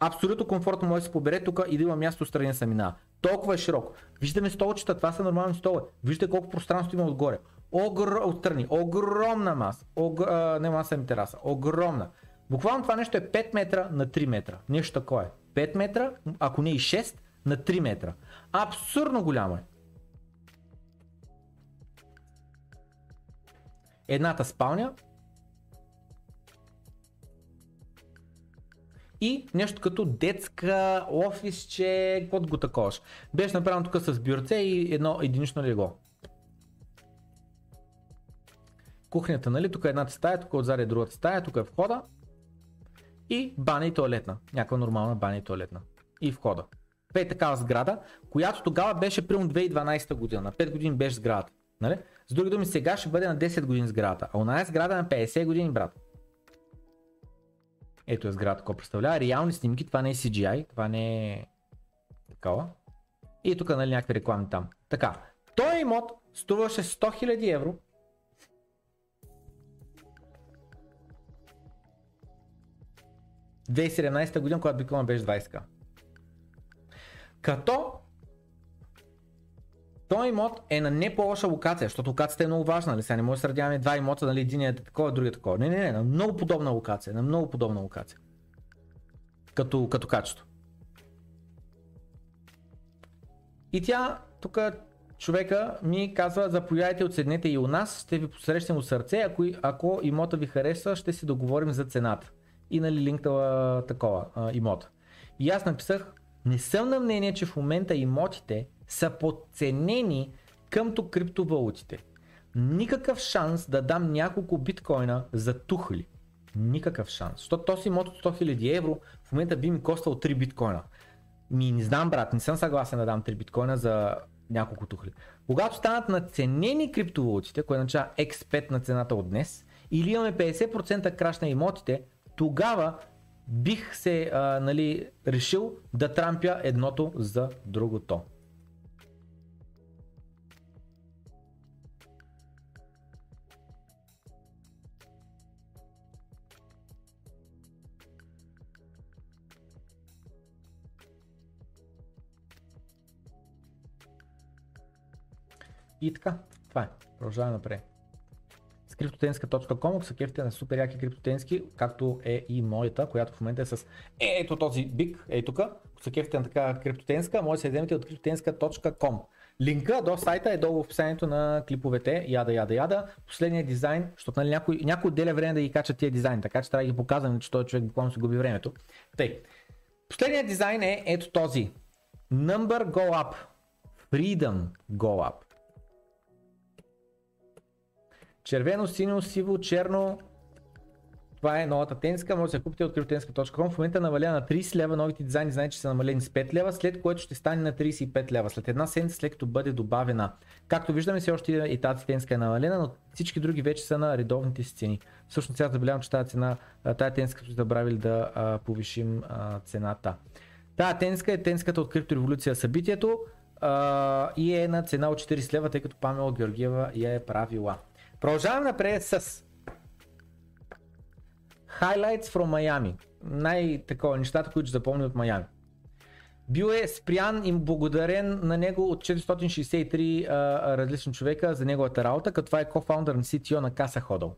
абсолютно комфортно може да се побере тук и да има място страни минава. Толкова е широко. Виждаме столчета, това са нормални столове. Виждате колко пространство има отгоре. Огр... Отстрани. Огромна маса. Ог... А, не маса ми тераса. Огромна. Буквално това нещо е 5 метра на 3 метра. Нещо такова е. 5 метра, ако не и 6, на 3 метра. Абсурдно голямо е. Едната спалня, и нещо като детска офисче, каквото го таковаш. Беше направено тук с бюрце и едно единично легло. Кухнята, нали? Тук е едната стая, тук отзади е другата стая, тук е входа. И баня и туалетна. Някаква нормална баня и туалетна. И входа. Това е такава сграда, която тогава беше примерно 2012 година. На 5 години беше сградата. Нали? С други думи, сега ще бъде на 10 години сградата. А оная сграда на 50 години, брат. Ето е сграда, какво представлява. Реални снимки, това не е CGI, това не е такова. И тук нали някакви реклами там. Така, той имот струваше 100 000 евро. В 2017 година, когато биткоин беше 20к. Като този имот е на не по-лоша локация, защото локацията е много важна, нали? Сега не може да сравняваме два имота, нали? Един е такова, другия е такова. Не, не, не, на много подобна локация, на много подобна локация. Като, като качество. И тя, тук човека ми казва, заповядайте, отседнете и у нас, ще ви посрещнем от сърце, ако, ако имота ви харесва, ще си договорим за цената. И нали линкта такова а, имота. И аз написах, не съм на мнение, че в момента имотите са подценени къмто криптовалутите. Никакъв шанс да дам няколко биткоина за тухли. Никакъв шанс. Защото този имот от 100 000 евро в момента би ми коствал 3 биткоина. Ми не знам брат, не съм съгласен да дам 3 биткоина за няколко тухли. Когато станат наценени криптовалутите, което означава X5 на цената от днес, или имаме 50% краш на имотите, тогава бих се а, нали, решил да трампя едното за другото. И така, това е. Продължаваме напред. С криптотенска.com, ако кефите на супер яки криптотенски, както е и моята, която в момента е с е, ето този бик, е тук. Ако са кефите на така криптотенска, може да се вземете от криптотенска.com. Линка до сайта е долу в описанието на клиповете, яда, яда, яда. Последният дизайн, защото нали, някой, някой отделя време да ги качат тия дизайн, така че трябва да ги показвам, че този човек буквално си губи времето. Тъй. Последният дизайн е ето този. Number Go Up. Freedom Go Up. Червено, синьо, сиво, черно, Това е новата тенска, може да се купите от cryptotenska.com. В момента наваля на 30 лева, новите дизайни знаете, че са намалени с 5 лева, след което ще стане на 35 лева. След една седмица, след като бъде добавена. Както виждаме, все още и тази тенска е намалена, но всички други вече са на редовните си цени. Всъщност сега забелявам, че тази цена, тази тенска сме забравили да а, повишим а, цената. Тая тенска е тенската от криптореволюция събитието а, и е на цена от 40 лева, тъй като Памела Георгиева я е правила. Продължаваме напред с Highlights from Miami. Най-такова нещата, които запомня от Майами. Бил е спрян и благодарен на него от 463 а, различни човека за неговата работа, като това е кофаундър на CTO на Casa Hodl.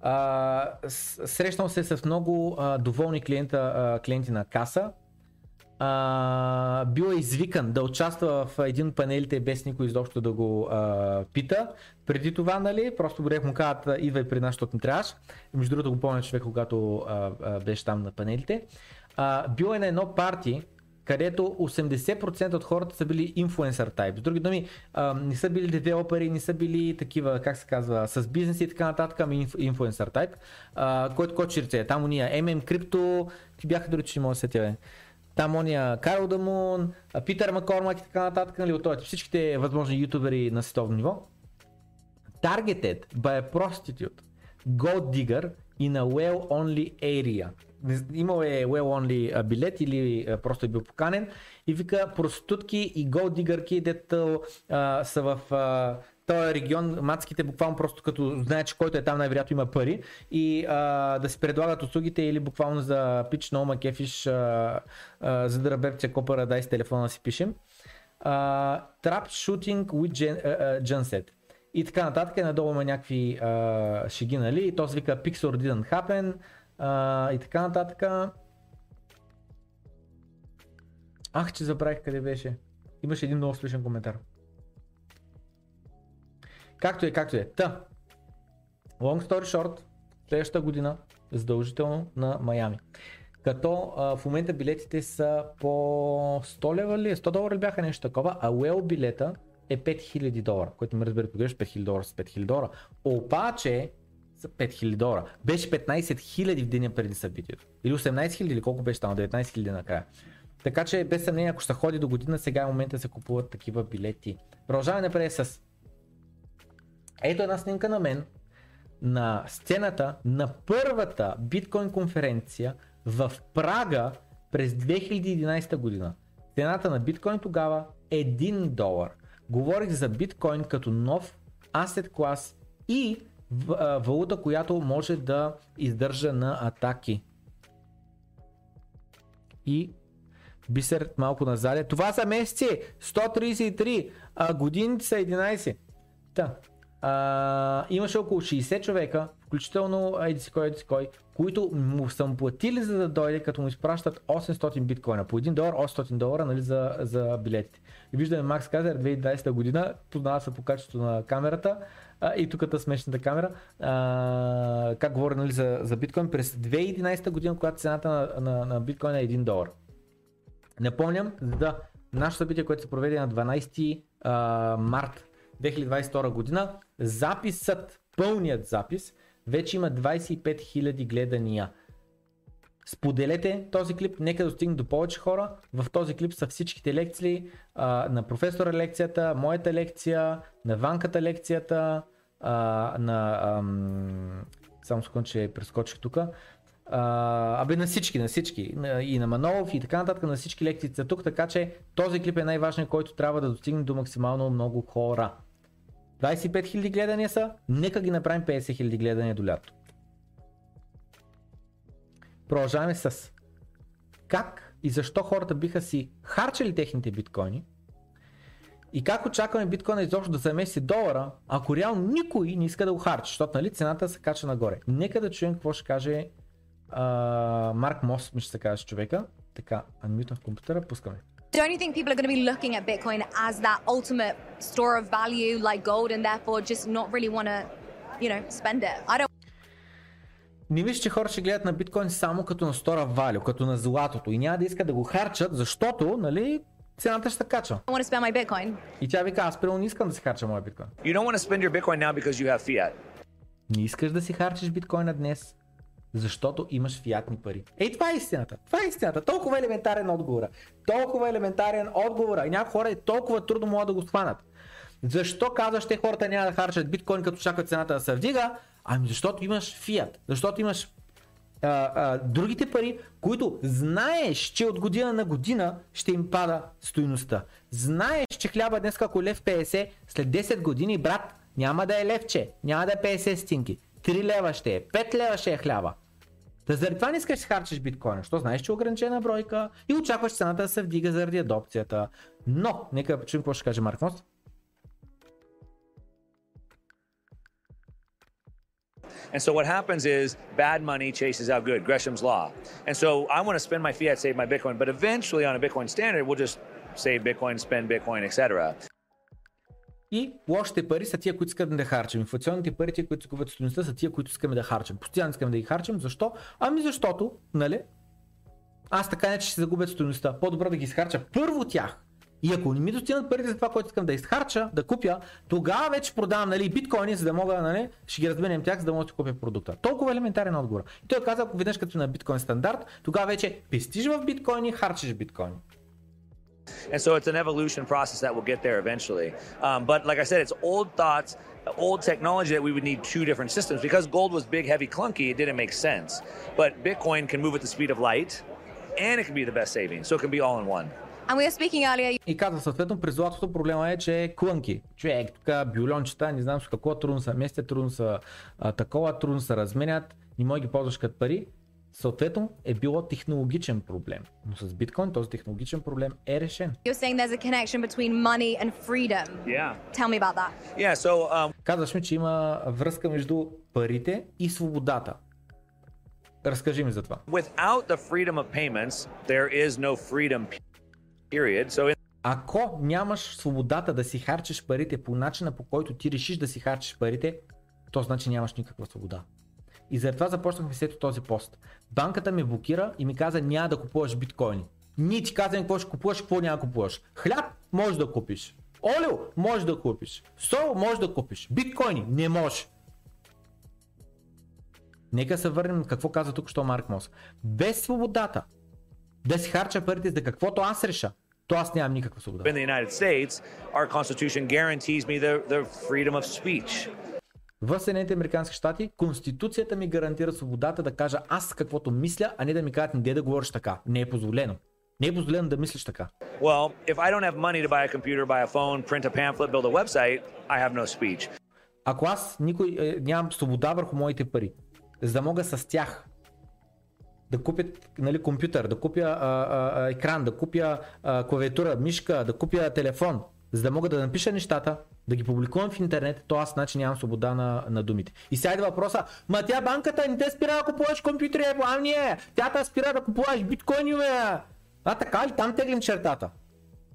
А, срещнал се с много а, доволни клиента, а, клиенти на Каса, а, бил е извикан да участва в един от панелите без никой изобщо да го а, пита. Преди това, нали, просто Борек му казват, идвай при нас, защото не трябваш. Между другото го помня човек, когато а, а, беше там на панелите. А, бил е на едно парти, където 80% от хората са били инфлуенсър тайп. С други думи, а, не са били девелопери, не са били такива, как се казва, с бизнес и така нататък, ами инфлуенсър тайп, който кочи ръце. Там уния MM Crypto, ти бяха дори, че не мога да се тя там ония Карл Дамун, Питър Макормак и така нататък, нали, от всичките възможни ютубери на световно ниво. Targeted by a prostitute, gold digger in a well-only area. Имал е well-only билет или просто е бил поканен и вика проститутки и diggerки, дето са в този регион, мацките буквално просто като знаят, че който е там най-вероятно има пари и а, да си предлагат услугите или буквално за пич на Ома Кефиш, а, а, за да рабепце копара, дай с телефона си пишем. Uh, trap shooting with gen, uh, genset. И така нататък, надолу има някакви uh, шеги, нали? И то се вика Pixel didn't happen uh, и така нататък. Ах, че забравих къде беше. Имаше един много успешен коментар. Както е, както е. Та, long story short, следващата година задължително на Майами. Като а, в момента билетите са по 100 лева ли, 100 долара ли бяха нещо такова, а Уел билета е 5000 долара, което ме разбира погреш 5000 долара с 5000 долара. Обаче за 5000 долара. Беше 15 000 в деня преди събитието. Или 18 000 или колко беше там, 19 000 накрая. Така че без съмнение, ако ще ходи до година, сега е момента да се купуват такива билети. Продължаваме напред с ето една снимка на мен на сцената на първата биткоин конференция в Прага през 2011 година. Цената на биткоин тогава е 1 долар. Говорих за биткоин като нов асет клас и валута, която може да издържа на атаки. И бисер малко назад. Това са месеци 133, а годините са 11. Та, а, имаше около 60 човека, включително еди си кой, еди си кой, които му съм платили за да дойде, като му изпращат 800 биткоина. По 1 долар, 800 долара нали, за, за билетите. И виждаме Макс Казер 2020 година, познава се по качеството на камерата а, и тук е смешната камера, а, как говоря нали, за, за биткоин през 2011 година, когато цената на, на, на биткоина е 1 долар. Напомням за нашето събитие, което се проведе на 12 а, март 2022 година. Записът, пълният запис, вече има 25 000 гледания. Споделете този клип, нека достигне до повече хора. В този клип са всичките лекции а, на професора лекцията, моята лекция, на Ванката лекцията, а, на... Ам, само секунд, че прескочих тук. абе на всички, на всички. И на Манолов и така нататък, на всички лекции са тук, така че този клип е най-важният, който трябва да достигне до максимално много хора. 25 000 гледания са, нека ги направим 50 000 гледания до лято. Продължаваме с как и защо хората биха си харчили техните биткоини и как очакваме биткоина изобщо да замеси долара, ако реално никой не иска да го харчи, защото нали, цената се кача нагоре. Нека да чуем какво ще каже а, Марк Мос, ще се каже човека. Така, анмютвам в компютъра, пускаме. Don't you think people are going to be looking at Bitcoin as that ultimate store of value like gold and therefore just not really want to, you know, spend it? I don't не виж, че хора ще гледат на биткоин само като на стора валю, като на златото и няма да искат да го харчат, защото, нали, цената ще се качва. I want to spend my Bitcoin. И тя вика, аз примерно не искам да си харча моя биткоин. You don't want to spend your Bitcoin now because you have fiat. Не искаш да си харчиш биткоина днес, Защото имаш фиатни пари. Ей, това е истината. Това е истината. Толкова елементарен отговора. Толкова елементарен отговора. И някои хора е толкова трудно могат да го схванат. Защо казваш, те хората няма да харчат биткоин, като чакат цената да се вдига? Ами защото имаш фиат. Защото имаш а, а, другите пари, които знаеш, че от година на година ще им пада стоиността. Знаеш, че хляба днес ако е лев 50, след 10 години, брат, няма да е левче, няма да е 50 стинки. 3 лева ще е, 5 лева ще е хляба. Та заради това не искаш да харчиш биткоин, защото знаеш, че е ограничена бройка и очакваш цената да се вдига заради адопцията. Но, нека чуем какво ще каже Марк Мост. And so what happens is bad money chases out good, Gresham's law. And so I want to spend my fiat, save my Bitcoin, but eventually on a Bitcoin standard, we'll just save Bitcoin, spend Bitcoin, etc. И лошите пари са тия, които искаме да харчим. Инфлационните пари, тия, които изгубват стоеността, са тия, които искаме да харчим. Постоянно искаме да ги харчим. Защо? Ами защото, нали? Аз така не че ще загубят стоеността. По-добре да ги изхарча първо тях. И ако не ми достигнат парите за това, което искам да изхарча, да купя, тогава вече продавам нали, биткоини, за да мога, нали, ще ги разменям тях, за да мога да купя продукта. Толкова елементарен отговор. И той каза, ако веднъж като на биткоин стандарт, тогава вече пестиш в биткоини, харчиш биткоини. And so it's an evolution process that will get there eventually. Um, but like I said, it's old thoughts, old technology that we would need two different systems. Because gold was big, heavy, clunky, it didn't make sense. But Bitcoin can move at the speed of light and it can be the best saving. So it can be all in one. And we were speaking earlier, И казва съответно, при златото проблема е, че е клънки. Човек, тук бюлончета, не знам с какво трудно са местят, трудно са а, такова, трудно са разменят, не може да ги ползваш като пари. Съответно е било технологичен проблем. Но с биткоин този технологичен проблем е решен. you're saying there's a connection between money and freedom. Yeah. Tell me about that. Yeah. So um, Казваш ми, че има връзка между парите и свободата. Разкажи ми за това. without the freedom of payments, there is no freedom, period. So in Ако нямаш свободата да си харчиш парите по начина по който ти решиш да си харчиш парите, то значи нямаш никаква свобода. И заради започнахме след този пост. Банката ме блокира и ми каза няма да купуваш биткоини. Ние ти казваме какво ще купуваш, какво няма да купуваш. Хляб можеш да купиш. Олио можеш да купиш. Сол можеш да купиш. Биткоини не можеш. Нека се върнем какво каза тук, що Марк Мос. Без свободата да си харча парите за каквото аз реша, то аз нямам никаква свобода. in the United States, our Constitution guarantees me the, the freedom of speech. В Съединените Американски щати Конституцията ми гарантира свободата да кажа аз каквото мисля, а не да ми кажат не да говориш така. Не е позволено. Не е позволено да мислиш така. Well, if I don't have money to buy a computer, buy a phone, print a pamphlet, build a website, I have no speech. Ако аз никой, е, нямам свобода върху моите пари, за да мога с тях да купя нали, компютър, да купя а, а, екран, да купя а, клавиатура, мишка, да купя телефон, за да мога да напиша нещата, да ги публикувам в интернет, то аз значи нямам свобода на, на думите. И сега идва въпроса, ма тя банката не те спира да купуваш компютри, е, а тя те спира да купуваш биткоини, бе. А така ли? Там теглим чертата.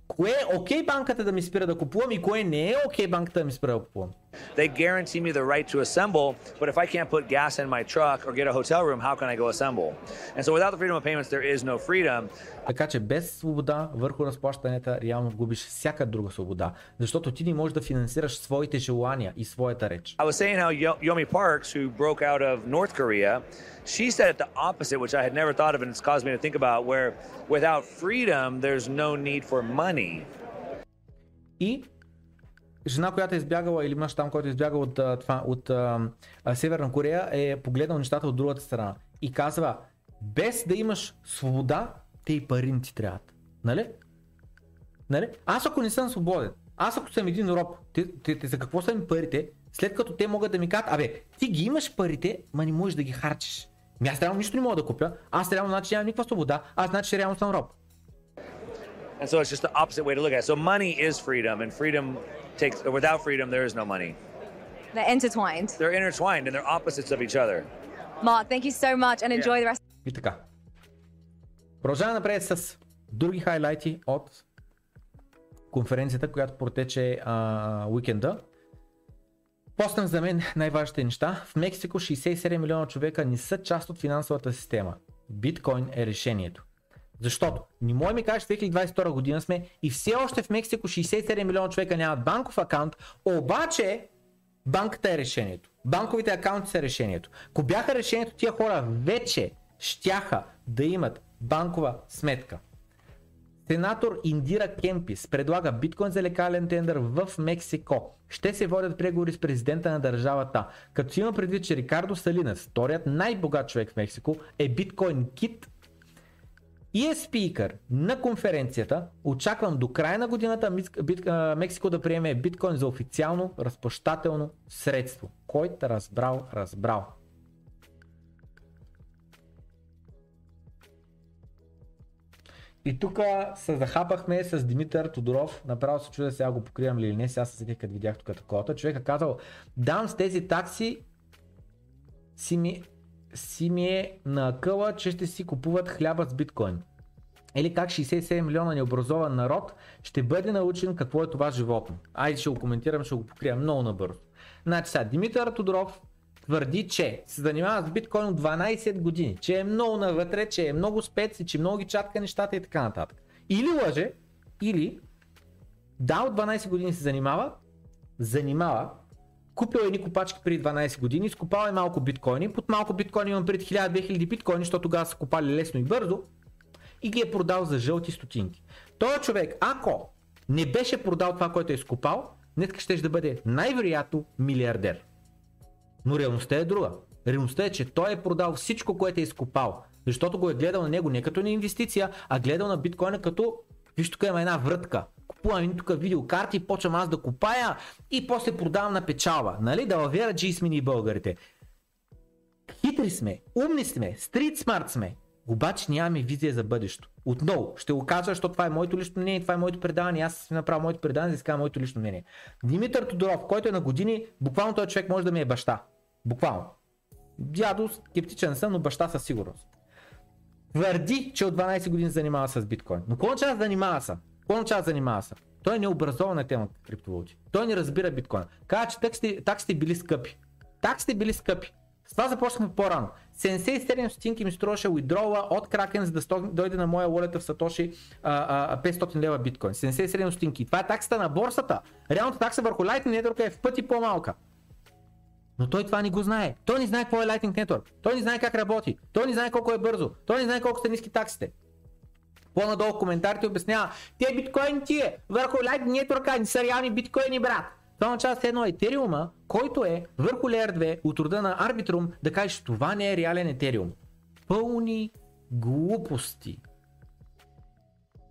Кое е окей банката да ми спира да купувам и кое не е окей банката да ми спира да купувам? They guarantee me the right to assemble, but if I can't put gas in my truck or get a hotel room, how can I go assemble? And so without the freedom of payments, there is no freedom. Така че без свобода върху разплащанията реално губиш всяка друга свобода. Защото ти не можеш да финансираш своите желания и своята реч. I was saying how Yo- Yomi Parks, who broke out of North Korea, she said it the opposite, which I had never thought of, and it's caused me to think about where without freedom, there's no need for money. И жена, която е избягала, или мъж там, който е избягал от, това, от а, а, Северна Корея, е погледнал нещата от другата страна. И казва, без да имаш свобода, те и пари не ти трябват. Нали? Нали? Аз ако не съм свободен, аз ако съм един роб, те, те, те, за какво са ми парите, след като те могат да ми кажат, абе, ти ги имаш парите, ма не можеш да ги харчиш. Ми аз реално нищо не мога да купя, аз реално значи нямам никаква свобода, аз значи реално съм роб. And so it's just the opposite way to look at it. So money is freedom, and freedom takes, without freedom, there is no money. They're intertwined. They're intertwined and they're opposites of each other. Mark, thank you so much and enjoy the rest. И така. Продължаваме напред с други хайлайти от конференцията, която протече а, уикенда. Постам за мен най-важните неща. В Мексико 67 милиона човека не са част от финансовата система. Биткоин е решението. Защото не може ми кажеш в 2022 година сме и все още в Мексико 67 милиона човека нямат банков акаунт, обаче банката е решението. Банковите акаунти са решението. Ако бяха решението, тия хора вече щяха да имат банкова сметка. Сенатор Индира Кемпис предлага биткоин за лекален тендър в Мексико. Ще се водят преговори с президента на държавата. Като има предвид, че Рикардо Салинас, вторият най-богат човек в Мексико, е биткоин кит и е спикър на конференцията. Очаквам до края на годината Мексико да приеме биткоин за официално разплащателно средство. Който разбрал, разбрал. И тук се захапахме с Димитър Тодоров, направо се чудя сега го покривам ли или не, сега се седих като видях тук такова. Човек е казал, дам с тези такси си ми, си ми е на къла, че ще си купуват хляба с биткоин. Или как 67 милиона необразован народ ще бъде научен какво е това животно. Айде ще го коментирам, ще го покрия много набързо. Значи сега, Димитър Тодоров твърди, че се занимава с биткоин от 12 години, че е много навътре, че е много спец и че много ги чатка нещата и така нататък. Или лъже, или да, от 12 години се занимава, занимава, купил едни копачки преди 12 години, скупал е малко биткоини, под малко биткоини имам преди 1000-2000 биткоини, защото тогава са купали лесно и бързо и ги е продал за жълти стотинки. Той човек, ако не беше продал това, което е скупал, днес ще да бъде най-вероятно милиардер. Но реалността е друга. Реалността е, че той е продал всичко, което е изкопал. Защото го е гледал на него не като на инвестиция, а гледал на биткоина като Виж тук има една врътка. Купувам тук видеокарти, почвам аз да купая и после продавам на печалба. Нали? Да лавера G сме ни българите. Хитри сме, умни сме, стрит смарт сме. Обаче нямаме визия за бъдещето. Отново, ще го кажа, защото това е моето лично мнение, това е моето предаване, аз съм направил моето предаване, за да моето лично мнение. Димитър Тодоров, който е на години, буквално този човек може да ми е баща. Буквално. Дядо, скептичен съм, но баща със сигурност. Твърди, че от 12 години занимава с биткоин. Но какво означава занимава се? Какво означава занимава се? Той не е образован на темата криптовалути. Той не разбира биткоин. Казва, че таксите, таксите били скъпи. Таксите били скъпи. С това започнахме по-рано. 77 стотинки ми струваше withdrawal от Kraken, за да дойде на моя wallet в Сатоши 500 лева биткоин. 77 стотинки. Това е таксата на борсата. Реалната такса върху Lightning Network е в пъти по-малка. Но той това не го знае. Той не знае какво е Lightning Network. Той не знае как работи. Той не знае колко е бързо. Той не знае колко са ниски таксите. По-надолу в коментарите обяснява, те биткоини ти е върху Lightning Network, не са реални биткоини, брат. Това означава едно етериума, който е върху Layer 2 от рода на Arbitrum, да кажеш това не е реален етериум. Пълни глупости.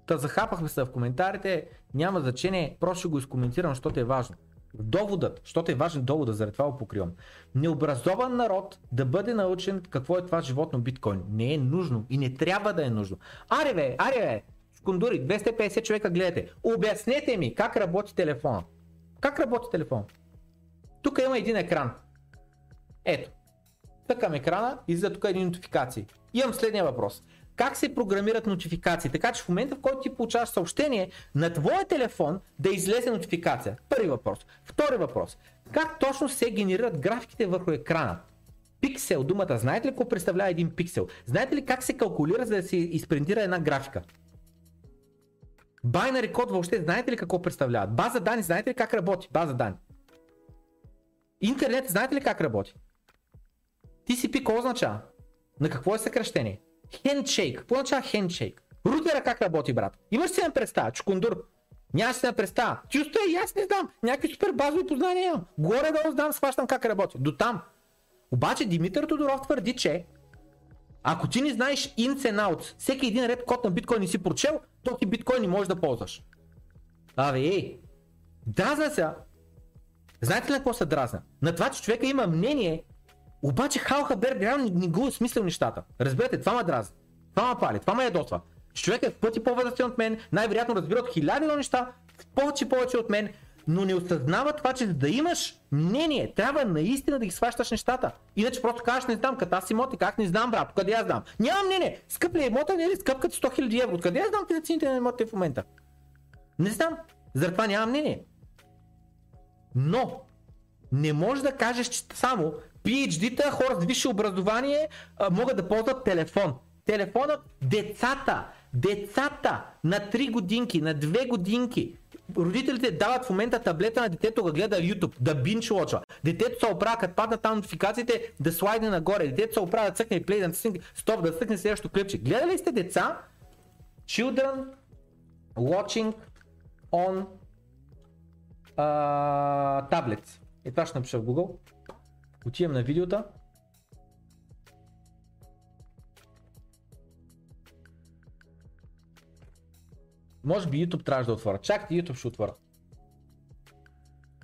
Та захапахме се в коментарите, няма значение, просто го изкоментирам, защото е важно. Доводът, защото е важен доводът, заради това го покривам. Необразован народ да бъде научен какво е това животно биткоин. Не е нужно и не трябва да е нужно. Аре бе, аре бе, скундури, 250 човека гледате. Обяснете ми как работи телефона. Как работи телефон? Тук има един екран. Ето. Тъкам екрана, излиза тук един нотификации. Имам следния въпрос. Как се програмират нотификации? Така че в момента в който ти получаваш съобщение на твоя телефон да излезе нотификация. Първи въпрос. Втори въпрос. Как точно се генерират графиките върху екрана? Пиксел, думата, знаете ли какво представлява един пиксел? Знаете ли как се калкулира, за да се изпринтира една графика? Binary код въобще знаете ли какво представляват? База данни, знаете ли как работи? База данни. Интернет, знаете ли как работи? TCP какво означава? На какво е съкръщение? Хендшейк. Какво означава хендшейк? Рутера как работи, брат? Имаш си на представа, чукундур. Нямаш си на представа. Чувство и аз не знам. Някакви супер базови познания имам. Горе-долу знам, схващам как работи. До там. Обаче Димитър Тодоров твърди, че ако ти не знаеш ins and outs, всеки един ред код на биткоин не си прочел, то ти биткоин не можеш да ползваш. Абе, ей, дразна се. Знаете ли на какво се дразна? На това, че човека има мнение, обаче Хал Хабер реално не го осмислил нещата. Разберете, това ме дразни. Това ме пали, това ме ядосва. Човек е в пъти по-възрастен от мен, най-вероятно разбира от хиляди неща, в повече повече от мен, но не осъзнава това, че да имаш мнение, трябва наистина да ги сващаш нещата. Иначе просто кажеш, не знам, като аз имоти, как не знам, брат, къде аз знам. Нямам мнение, скъп ли е имота, не е ли скъп като 100 000 евро, откъде аз знам ти цените на имотите в момента? Не знам, заради нямам мнение. Но, не можеш да кажеш, че само PhD-та, хора с висше образование могат да ползват телефон. Телефонът, децата, децата на 3 годинки, на 2 годинки, родителите дават в момента таблета на детето да гледа YouTube, да бинч лочва. Детето се оправя, като паднат там нотификациите, да слайдне нагоре. Детето се оправя да цъкне плей, да цъкне стоп, да цъкне следващото клипче. Гледали ли сте деца? Children watching on uh, tablets. Е това ще напиша в Google. Отивам на видеота. Може би YouTube трябваше да отворя. Чакайте, YouTube ще отворя.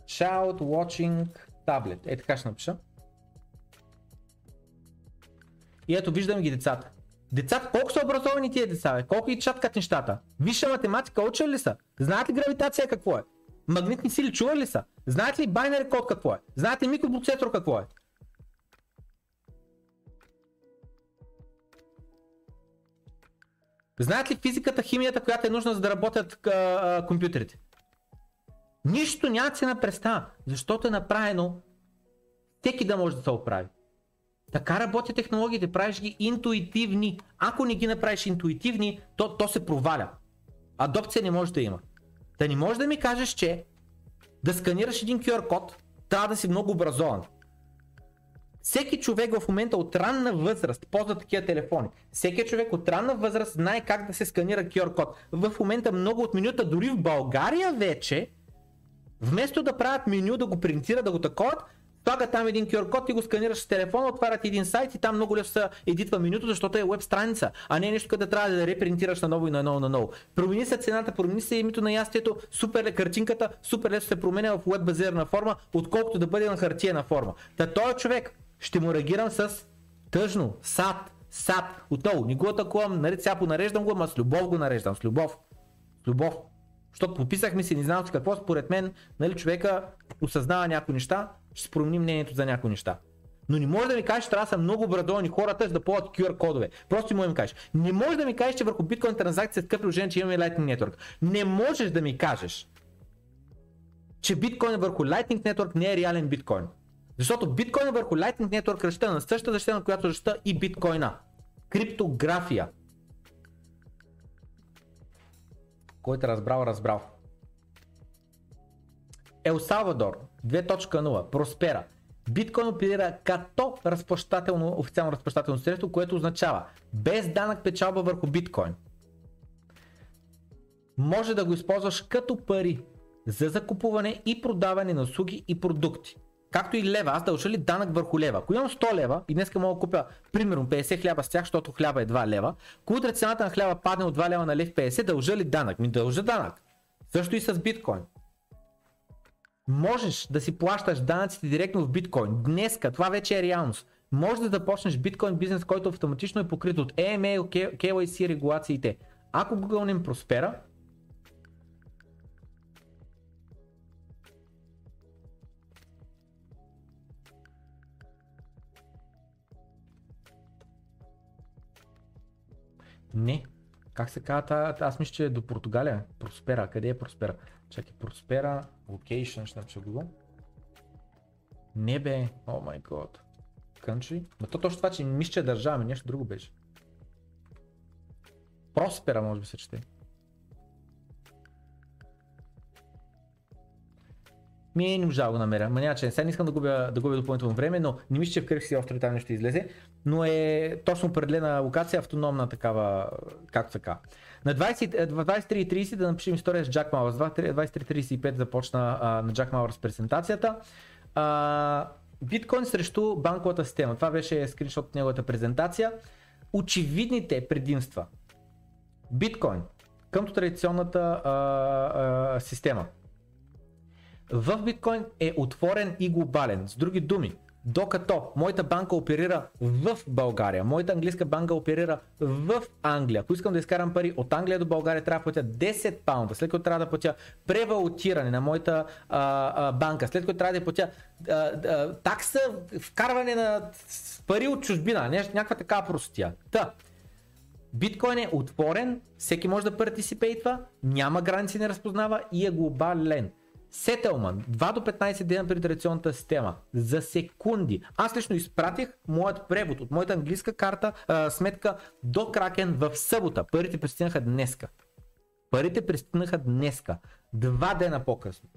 Child watching tablet. Е така ще напиша. И ето виждам ги децата. Децата, колко са образовани тия деца, бе? Колко и чаткат нещата? Висша математика учили ли са? Знаят ли гравитация какво е? Магнитни сили чували ли са? Знаят ли байнери код какво е? Знаете ли микропроцесор какво е? Знаят ли физиката, химията, която е нужна за да работят а, а, компютрите? Нищо нямат си на представа, защото е направено всеки да може да се оправи. Така работят технологиите, правиш ги интуитивни. Ако не ги направиш интуитивни, то, то се проваля. Адопция не може да има. Да не може да ми кажеш, че да сканираш един QR код, трябва да си много образован. Всеки човек в момента от ранна възраст ползва такива телефони. Всеки човек от ранна възраст знае как да се сканира QR код. В момента много от менюта, дори в България вече, вместо да правят меню, да го принтира, да го таковат, Слага там един QR код и го сканираш с телефона, отварят един сайт и там много лесно се едитва менюто, защото е веб страница, а не е нещо, къде трябва да репринтираш на ново и на ново на ново. Промени се цената, промени се името на ястието, супер е картинката, супер лесно се променя в веб базирана форма, отколкото да бъде на хартиена форма. Та този човек ще му реагирам с тъжно, сад, сад. Отново, не го атакувам, нали, сега понареждам го, ама с любов го нареждам, с любов. С любов. Защото пописахме си, не знам какво, според мен, нали, човека осъзнава някои неща, ще се промени мнението за някои неща. Но не може да ми кажеш, че трябва да са много обрадовани хората, за да ползват QR кодове. Просто може да ми кажеш. Не можеш да ми кажеш, че върху биткоин транзакция с такъв приложение, че имаме Lightning Network. Не можеш да ми кажеш, че биткоин върху Lightning Network не е реален биткоин. Защото биткоин върху Lightning Network разчита на същата защита, на която разчита и биткоина. Криптография. Който е разбрал, разбрал. Ел Салвадор 2.0 Проспера. Биткоин оперира като разплащателно, официално разплащателно средство, което означава без данък печалба върху биткоин. Може да го използваш като пари за закупуване и продаване на услуги и продукти. Както и лева, аз дължа ли данък върху лева? Ако имам 100 лева и днеска мога да купя примерно 50 хляба с тях, защото хляба е 2 лева, когато цената на хляба падне от 2 лева на лев 50, дължа ли данък? Ми дължа данък. Също и с биткоин. Можеш да си плащаш данъците директно в биткоин. Днеска това вече е реалност. Може да започнеш биткоин бизнес, който автоматично е покрит от EML, KYC регулациите. Ако не проспера, Не. Как се казва? Аз мисля, че е до Португалия. Проспера. Къде е Проспера? Чакай, Проспера, Location, ще напиша Google. Не бе, о май год. Country? Но то точно това, че мисля, че е държава, ми нещо друго беше. Проспера, може би се чете. Ми е не можа да го намеря. Ма няма че сега не искам да губя, да губя допълнително време, но не мисля, че в кръг си острови там нещо излезе. Но е точно определена локация, автономна такава, както така. На 23.30 да напишем история с Джак Мауърс. 23.35 започна а, на Джак Мауърс презентацията. А, биткоин срещу банковата система. Това беше скриншот от неговата презентация. Очевидните предимства. Биткоин към традиционната а, а, система. В биткоин е отворен и глобален. С други думи, докато моята банка оперира в България, моята английска банка оперира в Англия. Ако искам да изкарам пари от Англия до България, трябва да платя 10 паунда, след което трябва да платя превалутиране на моята а, а, банка, след което трябва да платя а, а, такса вкарване на пари от чужбина, някаква така простия. Та, Биткоин е отворен, всеки може да партисипейтва, няма граници, не разпознава и е глобален. Сетълман, 2 до 15 дена при традиционната система, за секунди. Аз лично изпратих моят превод от моята английска карта, а, сметка до Кракен в събота. Парите пристигнаха днеска. Парите пристигнаха днеска. Два дена по-късно.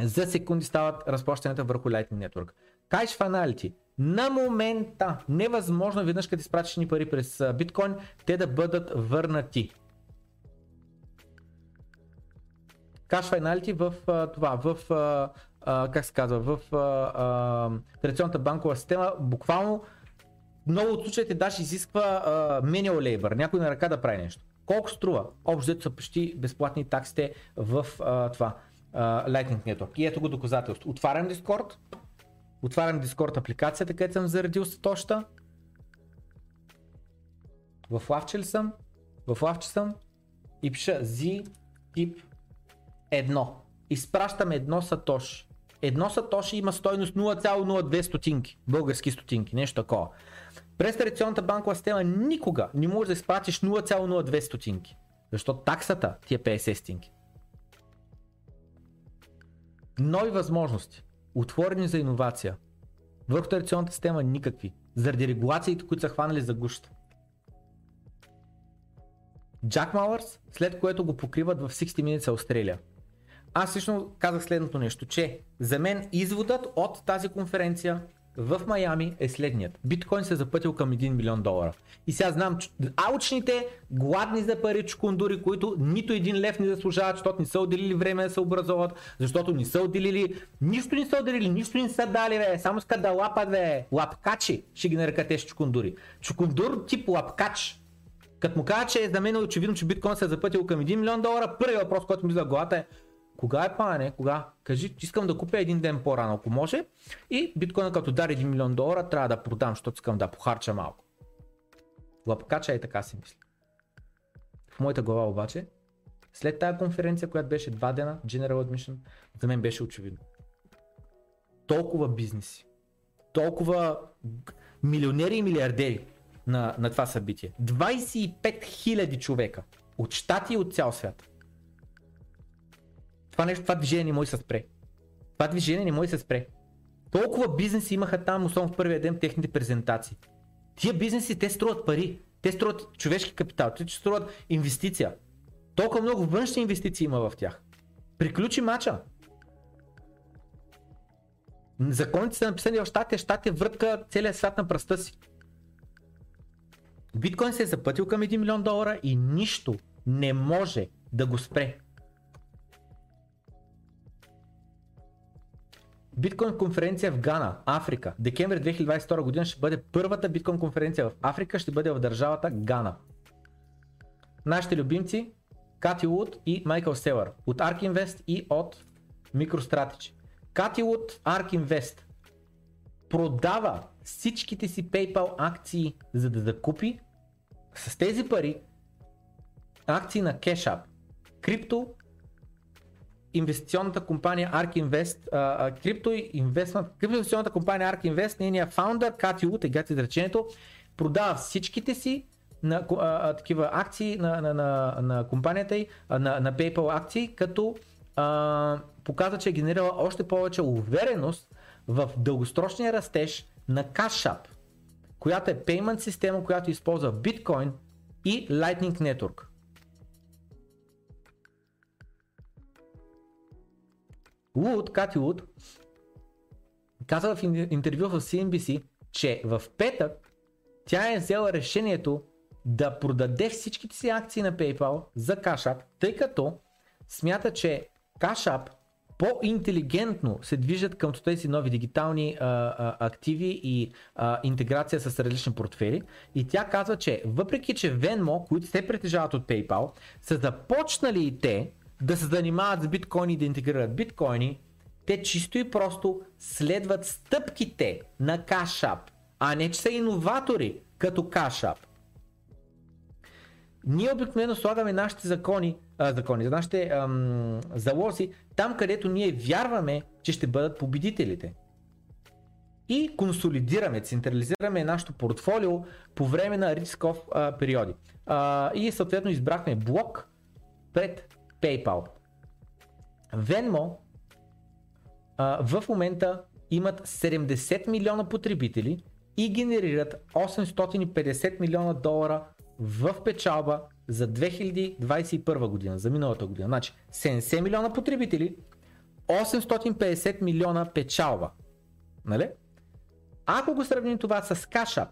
За секунди стават разплащанията върху Lightning Network. Cash Finality. На момента невъзможно веднъж като изпратиш ни пари през биткоин, те да бъдат върнати. Cash Finality в а, това, в а, как се казва, в традиционната банкова система буквално много от случаите даже изисква а, manual labor, някой на ръка да прави нещо. Колко струва? Общо са почти безплатни таксите в а, това а, Lightning Network. И ето го доказателство. Отварям Discord, отварям Discord апликацията, където съм заредил сатоща. В лавче ли съм? В лавче съм и пиша Z тип 1. Изпращам едно сатоши. Едно сатоши има стойност 0,02 стотинки, български стотинки, нещо такова. През традиционната банкова система никога не можеш да изпратиш 0,02 стотинки. Защото таксата ти е 50 стотинки. Нови възможности, отворени за иновация. Върху традиционната система никакви, заради регулациите, които са хванали за гуща. Jack Mallers, след което го покриват в 60 Minutes Australia. Аз лично казах следното нещо, че за мен изводът от тази конференция в Майами е следният. Биткоин се е запътил към 1 милион долара. И сега знам, че алчните, гладни за пари чукундури, които нито един лев не заслужават, защото не са отделили време да се образоват, защото не са отделили, нищо не са отделили, нищо не са дали, бе. само искат да лапат, бе. Лапкачи ще ги нарека тези чукундури. Чукундур тип лапкач. Като му кажа, че за мен е очевидно, че биткоин се е запътил към 1 милион долара, първият въпрос, който ми за главата е кога е пане, кога? Кажи, искам да купя един ден по-рано, ако може. И биткоина като даде 1 милион долара, трябва да продам, защото искам да похарча малко. Лапкача е така си мисля. В моята глава обаче, след тази конференция, която беше два дена, General Admission, за мен беше очевидно. Толкова бизнеси, толкова милионери и милиардери на, на това събитие. 25 000 човека от щати и от цял свят това нещо, това движение не може да се спре. Това движение не може да се спре. Толкова бизнеси имаха там, особено в първия ден, техните презентации. Тия бизнеси, те струват пари, те струват човешки капитал, те струват инвестиция. Толкова много външни инвестиции има в тях. Приключи мача. Законите са написани в щатите, щатите въртка целият свят на пръста си. Биткоин се е запътил към 1 милион долара и нищо не може да го спре. Биткоин конференция в Гана, Африка. Декември 2022 година ще бъде първата биткоин конференция в Африка, ще бъде в държавата Гана. Нашите любимци Кати Луд и Майкъл Селър от ARK Invest и от MicroStrategy. Кати Луд, ARK Invest продава всичките си PayPal акции, за да закупи с тези пари акции на CashUp, крипто инвестиционната компания ARK Invest, крипто инвестиционната компания ARK Invest, нейният фаундър, Кати Ут, е изречението, продава всичките си на, а, такива акции на, на, на, на компанията й, на, на PayPal акции, като а, показва, че е генерира още повече увереност в дългосрочния растеж на CashApp, която е payment система, която използва Bitcoin и Lightning Network. Луд, Кати Луд, каза в интервю в CNBC, че в петък тя е взела решението да продаде всичките си акции на PayPal за Cash App, тъй като смята, че Cash App по-интелигентно се движат към тези нови дигитални а, а, активи и а, интеграция с различни портфели. И тя казва, че въпреки, че Venmo, които се притежават от PayPal, са започнали и те да се занимават с биткоини и да интегрират биткоини, те чисто и просто следват стъпките на CashApp, а не че са иноватори като CashApp. Ние обикновено слагаме нашите закони, а, закони за нашите ам, залози там, където ние вярваме, че ще бъдат победителите. И консолидираме, централизираме нашето портфолио по време на рисков а, периоди. А, и съответно избрахме блок пред PayPal. Venmo а, в момента имат 70 милиона потребители и генерират 850 милиона долара в печалба за 2021 година, за миналата година. Значи 70 милиона потребители, 850 милиона печалба. Нали? Ако го сравним това с Cash App,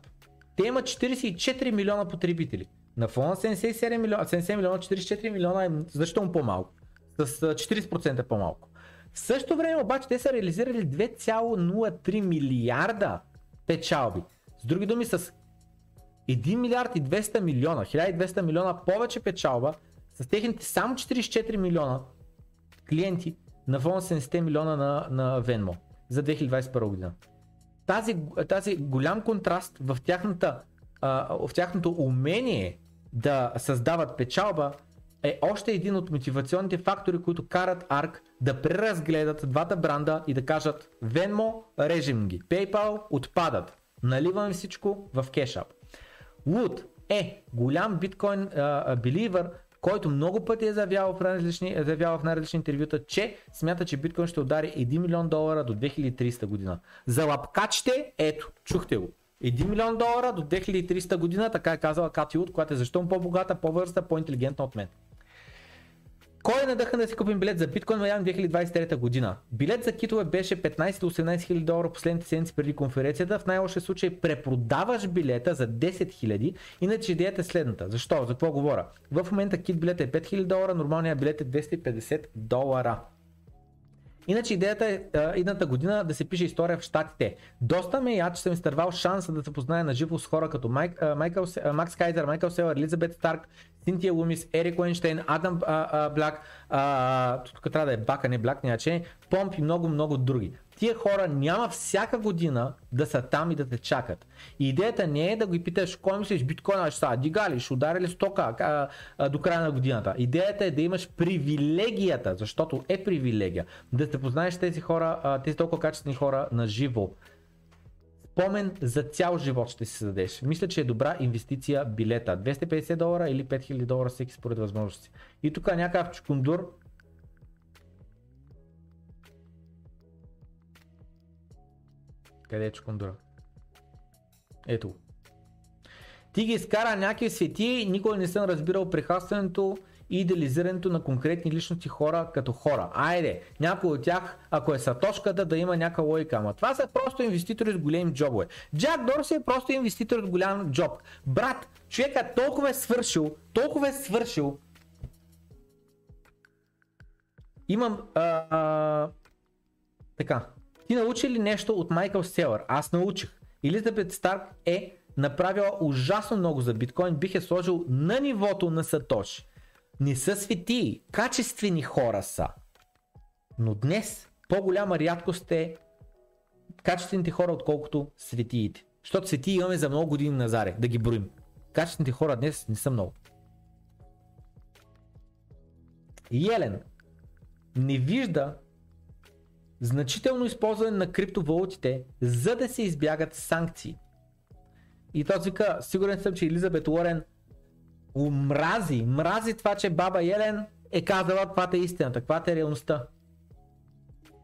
те имат 44 милиона потребители. На фона 77 милиона, 70 милиона, 44 милиона е значително по-малко. С 40% по-малко. В същото време обаче те са реализирали 2,03 милиарда печалби. С други думи с 1 милиард и 200 милиона, 1200 милиона повече печалба с техните само 44 милиона клиенти на фона 70 милиона на, на Venmo за 2021 година. Тази, тази голям контраст в, тяхната, в тяхното умение да създават печалба е още един от мотивационните фактори, които карат ARK да преразгледат двата бранда и да кажат Venmo, режем ги, PayPal отпадат, наливаме всичко в KeshApp. Wood е голям биткоин беливър, който много пъти е заявявал в най-различни, е заявявал в най-различни интервюта, че смята, че биткоин ще удари 1 милион долара до 2300 година. За лапкачите, ето, чухте го. 1 милион долара до 2300 година, така е казала Кати Уд, която е защо по-богата, по-върста, по-интелигентна от мен. Кой е надъхан да си купим билет за биткоин Майами 2023 година? Билет за китове беше 15-18 хиляди долара последните седмици преди конференцията. В най-лошия случай препродаваш билета за 10 хиляди. Иначе идеята е следната. Защо? За какво говоря? В момента кит билет е 5000 долара, нормалният билет е 250 долара. Иначе идеята е а, идната година да се пише история в Штатите. Доста ме я, че съм изтървал шанса да се познае на живо с хора като Майк, а, Майкъл, а, Макс Кайзер, Майкъл Селър, Елизабет Старк, Синтия Лумис, Ерик Уенштейн, Адам а, а, Бляк, а, тук трябва да е Бака, не Бляк, няма че, Помп и много, много други. Тия хора няма всяка година да са там и да те чакат. И идеята не е да ги питаш, кой мислиш, биткоина ще са, дига ли, ще удари ли стока а, а, до края на годината. Идеята е да имаш привилегията, защото е привилегия, да се познаеш тези хора, а, тези толкова качествени хора на живо спомен за цял живот ще си създадеш. Мисля, че е добра инвестиция билета. 250 долара или 5000 долара всеки според възможности. И тук някакъв чукундур Къде е чукундура? Ето. Ти ги изкара някакви свети, никой не съм разбирал прехастването и идеализирането на конкретни личности хора като хора. Айде, някой от тях, ако е сатошката, да има някаква логика. Ама това са просто инвеститори с големи джобове. Джак Дорси е просто инвеститор с голям джоб. Брат, човека толкова е свършил, толкова е свършил. Имам... А, а, така. Ти научи ли нещо от Майкъл Селър? Аз научих. Елизабет Старк е направила ужасно много за биткоин, бих е сложил на нивото на Сатоши не са свети, качествени хора са. Но днес по-голяма рядкост е качествените хора, отколкото светиите. Защото светии имаме за много години назаре, да ги броим. Качествените хора днес не са много. Елен не вижда значително използване на криптовалутите, за да се избягат санкции. И този вика, сигурен съм, че Елизабет Уорен мрази, мрази това, че баба Елен е казала това е истината, това е реалността.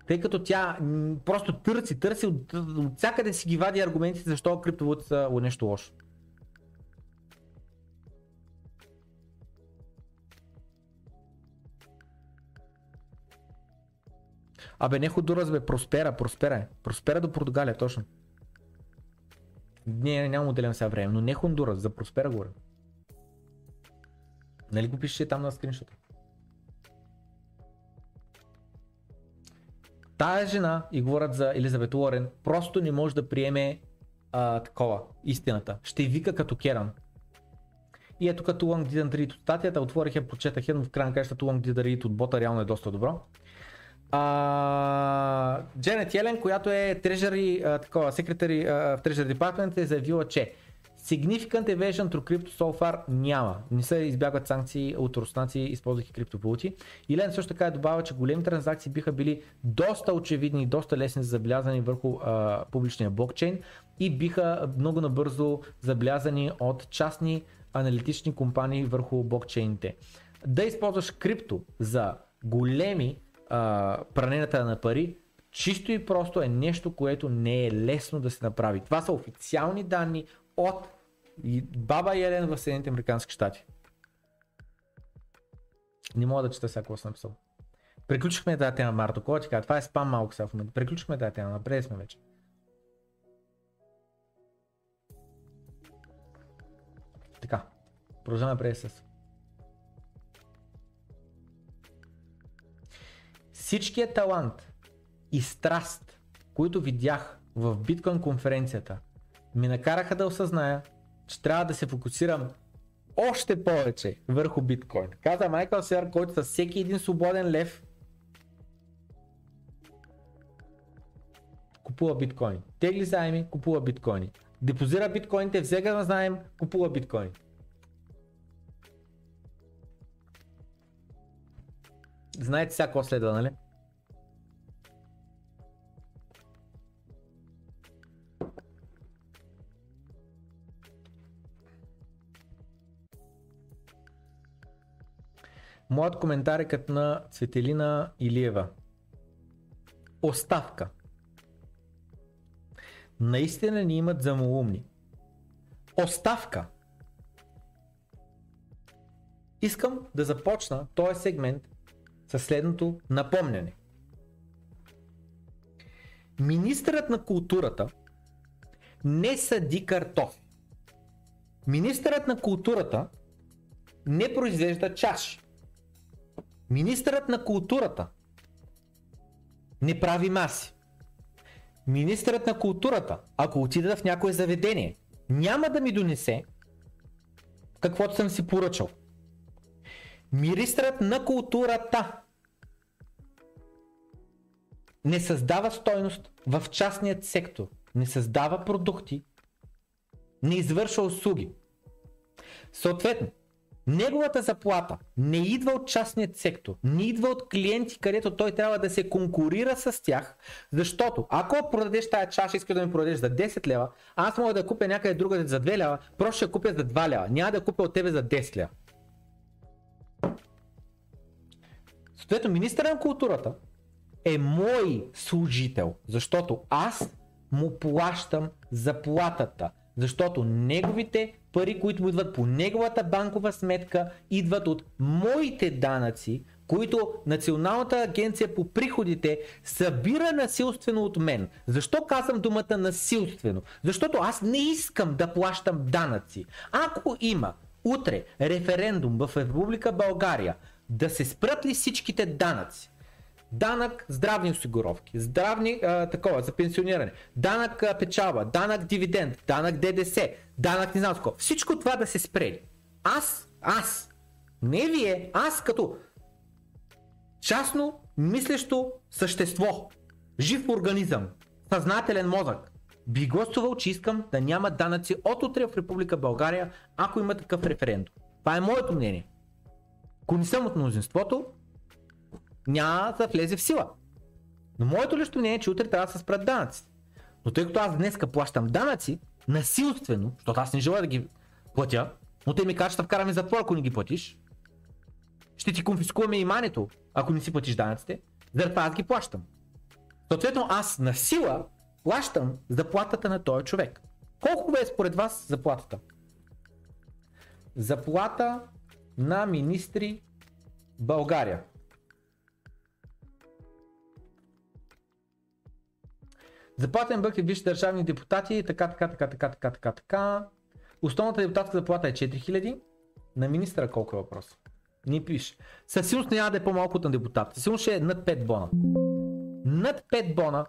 Тъй като тя просто търси, търси от, от всякъде си ги вади аргументите защо криптовалути са нещо лошо. Абе не Ходурас бе, Проспера, Проспера е. Проспера до Португалия, точно. Не, няма отделям сега време, но не Хондурас, за Проспера говоря. Нали го пише там на скриншота? Тая жена, и говорят за Елизабет Уорен, просто не може да приеме а, такова, истината. Ще вика като Керан. И ето като Long Didn't Read от статията, отворих я, прочетах я, но в крайна краща Long Didn't Read от бота реално е доста добро. Дженет Елен, която е трежери, такова, секретари в Treasury Department е заявила, че Significant evasion through crypto so far няма. Не се избягват санкции от руснаци, използвайки криптовалути. Илен също така е добавя, че големи транзакции биха били доста очевидни и доста лесни за заблязани върху а, публичния блокчейн и биха много набързо заблязани от частни аналитични компании върху блокчейните. Да използваш крипто за големи а, праненията на пари, чисто и просто е нещо, което не е лесно да се направи. Това са официални данни от баба Елен в Съединените Американски щати. Не мога да чета сега какво съм написал. Приключихме тази тема, Марто. Кой ти казва? Това е спам малко сега в момента. Приключихме тази тема, напред сме вече. Така. Продължаваме напред с. Всичкият талант и страст, които видях в биткоин конференцията, ми накараха да осъзная, че трябва да се фокусирам още повече върху биткоин. Каза Майкъл Сер, който с всеки един свободен лев купува биткоин. Тегли заеми, купува биткоини. Депозира биткоините, взега на заем, купува биткоин. Знаете какво следва, нали? Моят коментар е като на Цветелина Илиева. Оставка. Наистина ни имат за малумни. Оставка. Искам да започна този сегмент със следното напомняне. Министърът на културата не съди картофи. Министърът на културата не произвежда чаши. Министърът на културата не прави маси. Министърът на културата, ако отида в някое заведение, няма да ми донесе каквото съм си поръчал. Министърът на културата не създава стойност в частният сектор, не създава продукти, не извършва услуги. Съответно, неговата заплата не идва от частният сектор, не идва от клиенти, където той трябва да се конкурира с тях, защото ако продадеш тая чаша, искаш да ми продадеш за 10 лева, аз мога да купя някъде другаде за 2 лева, просто ще купя за 2 лева, няма да купя от тебе за 10 лева. Съответно, министър на културата е мой служител, защото аз му плащам заплатата. Защото неговите пари, които му идват по неговата банкова сметка, идват от моите данъци, които Националната агенция по приходите събира насилствено от мен. Защо казвам думата насилствено? Защото аз не искам да плащам данъци. Ако има утре референдум в Република България да се спрат ли всичките данъци, данък здравни осигуровки, здравни а, такова за пенсиониране, данък а, печалба, данък дивиденд, данък ДДС, данък не знам какво. Всичко това да се спре. Аз, аз, не вие, аз като частно мислещо същество, жив организъм, съзнателен мозък, би гласувал, че искам да няма данъци от утре в Република България, ако има такъв референдум. Това е моето мнение. Ако не съм от мнозинството, няма да влезе в сила. Но моето лично мнение е, че утре трябва да се спрат данъци. Но тъй като аз днес плащам данъци, насилствено, защото аз не желая да ги платя, но те ми кажат, ще вкараме затвор, ако не ги платиш. Ще ти конфискуваме имането, ако не си платиш данъците. Заради аз ги плащам. Съответно, аз на сила плащам заплатата на този човек. Колко бе според вас заплатата? Заплата на министри България. Заплатен бък е висши държавни депутати, така, така, така, така, така, така, така. Основната депутатска заплата е 4000. На министра колко е въпрос? Ни пише. Със сигурност няма да е по-малко от на депутат. Със сигурност ще е над 5 бона. Над 5 бона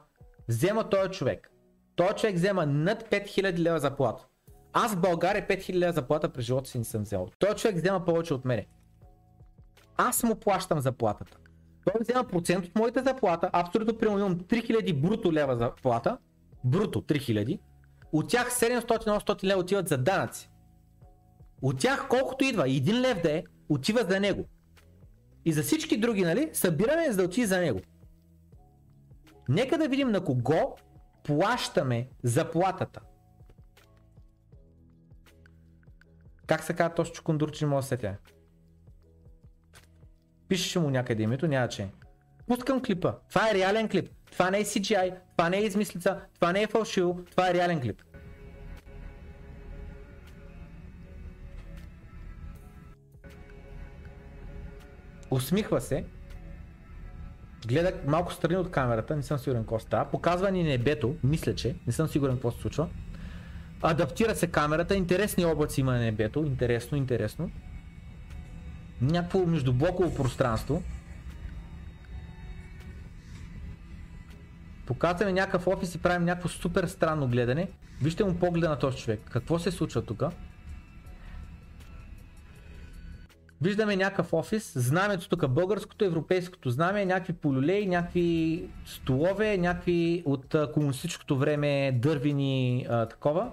взема този човек. Този човек взема над 5000 лева заплата. Аз в България 5000 лева заплата през живота си не съм взел. Той човек взема повече от мене. Аз му плащам заплатата. Той взема процент от моята заплата, абсолютно примерно имам 3000 бруто лева заплата, бруто 3000, от тях 700-800 лева отиват за данъци. От тях колкото идва, един лев да е, отива за него. И за всички други, нали, събираме за да отиде за него. Нека да видим на кого плащаме заплатата. Как се казва този чукундур, че не мога да сетя? Пишеше му някъде името, няма че. Пускам клипа. Това е реален клип. Това не е CGI, това не е измислица, това не е фалшиво, това е реален клип. усмихва се, гледа малко страни от камерата, не съм сигурен какво става, показва ни небето, мисля, че, не съм сигурен какво се случва. Адаптира се камерата, интересни облаци има на небето, интересно, интересно. Някакво междублоково пространство. Показваме някакъв офис и правим някакво супер странно гледане. Вижте му погледа на този човек. Какво се случва тук? Виждаме някакъв офис, знамето тук, българското, европейското знаме, някакви полюлей, някакви столове, някакви от комунистическото време дървени а, такова.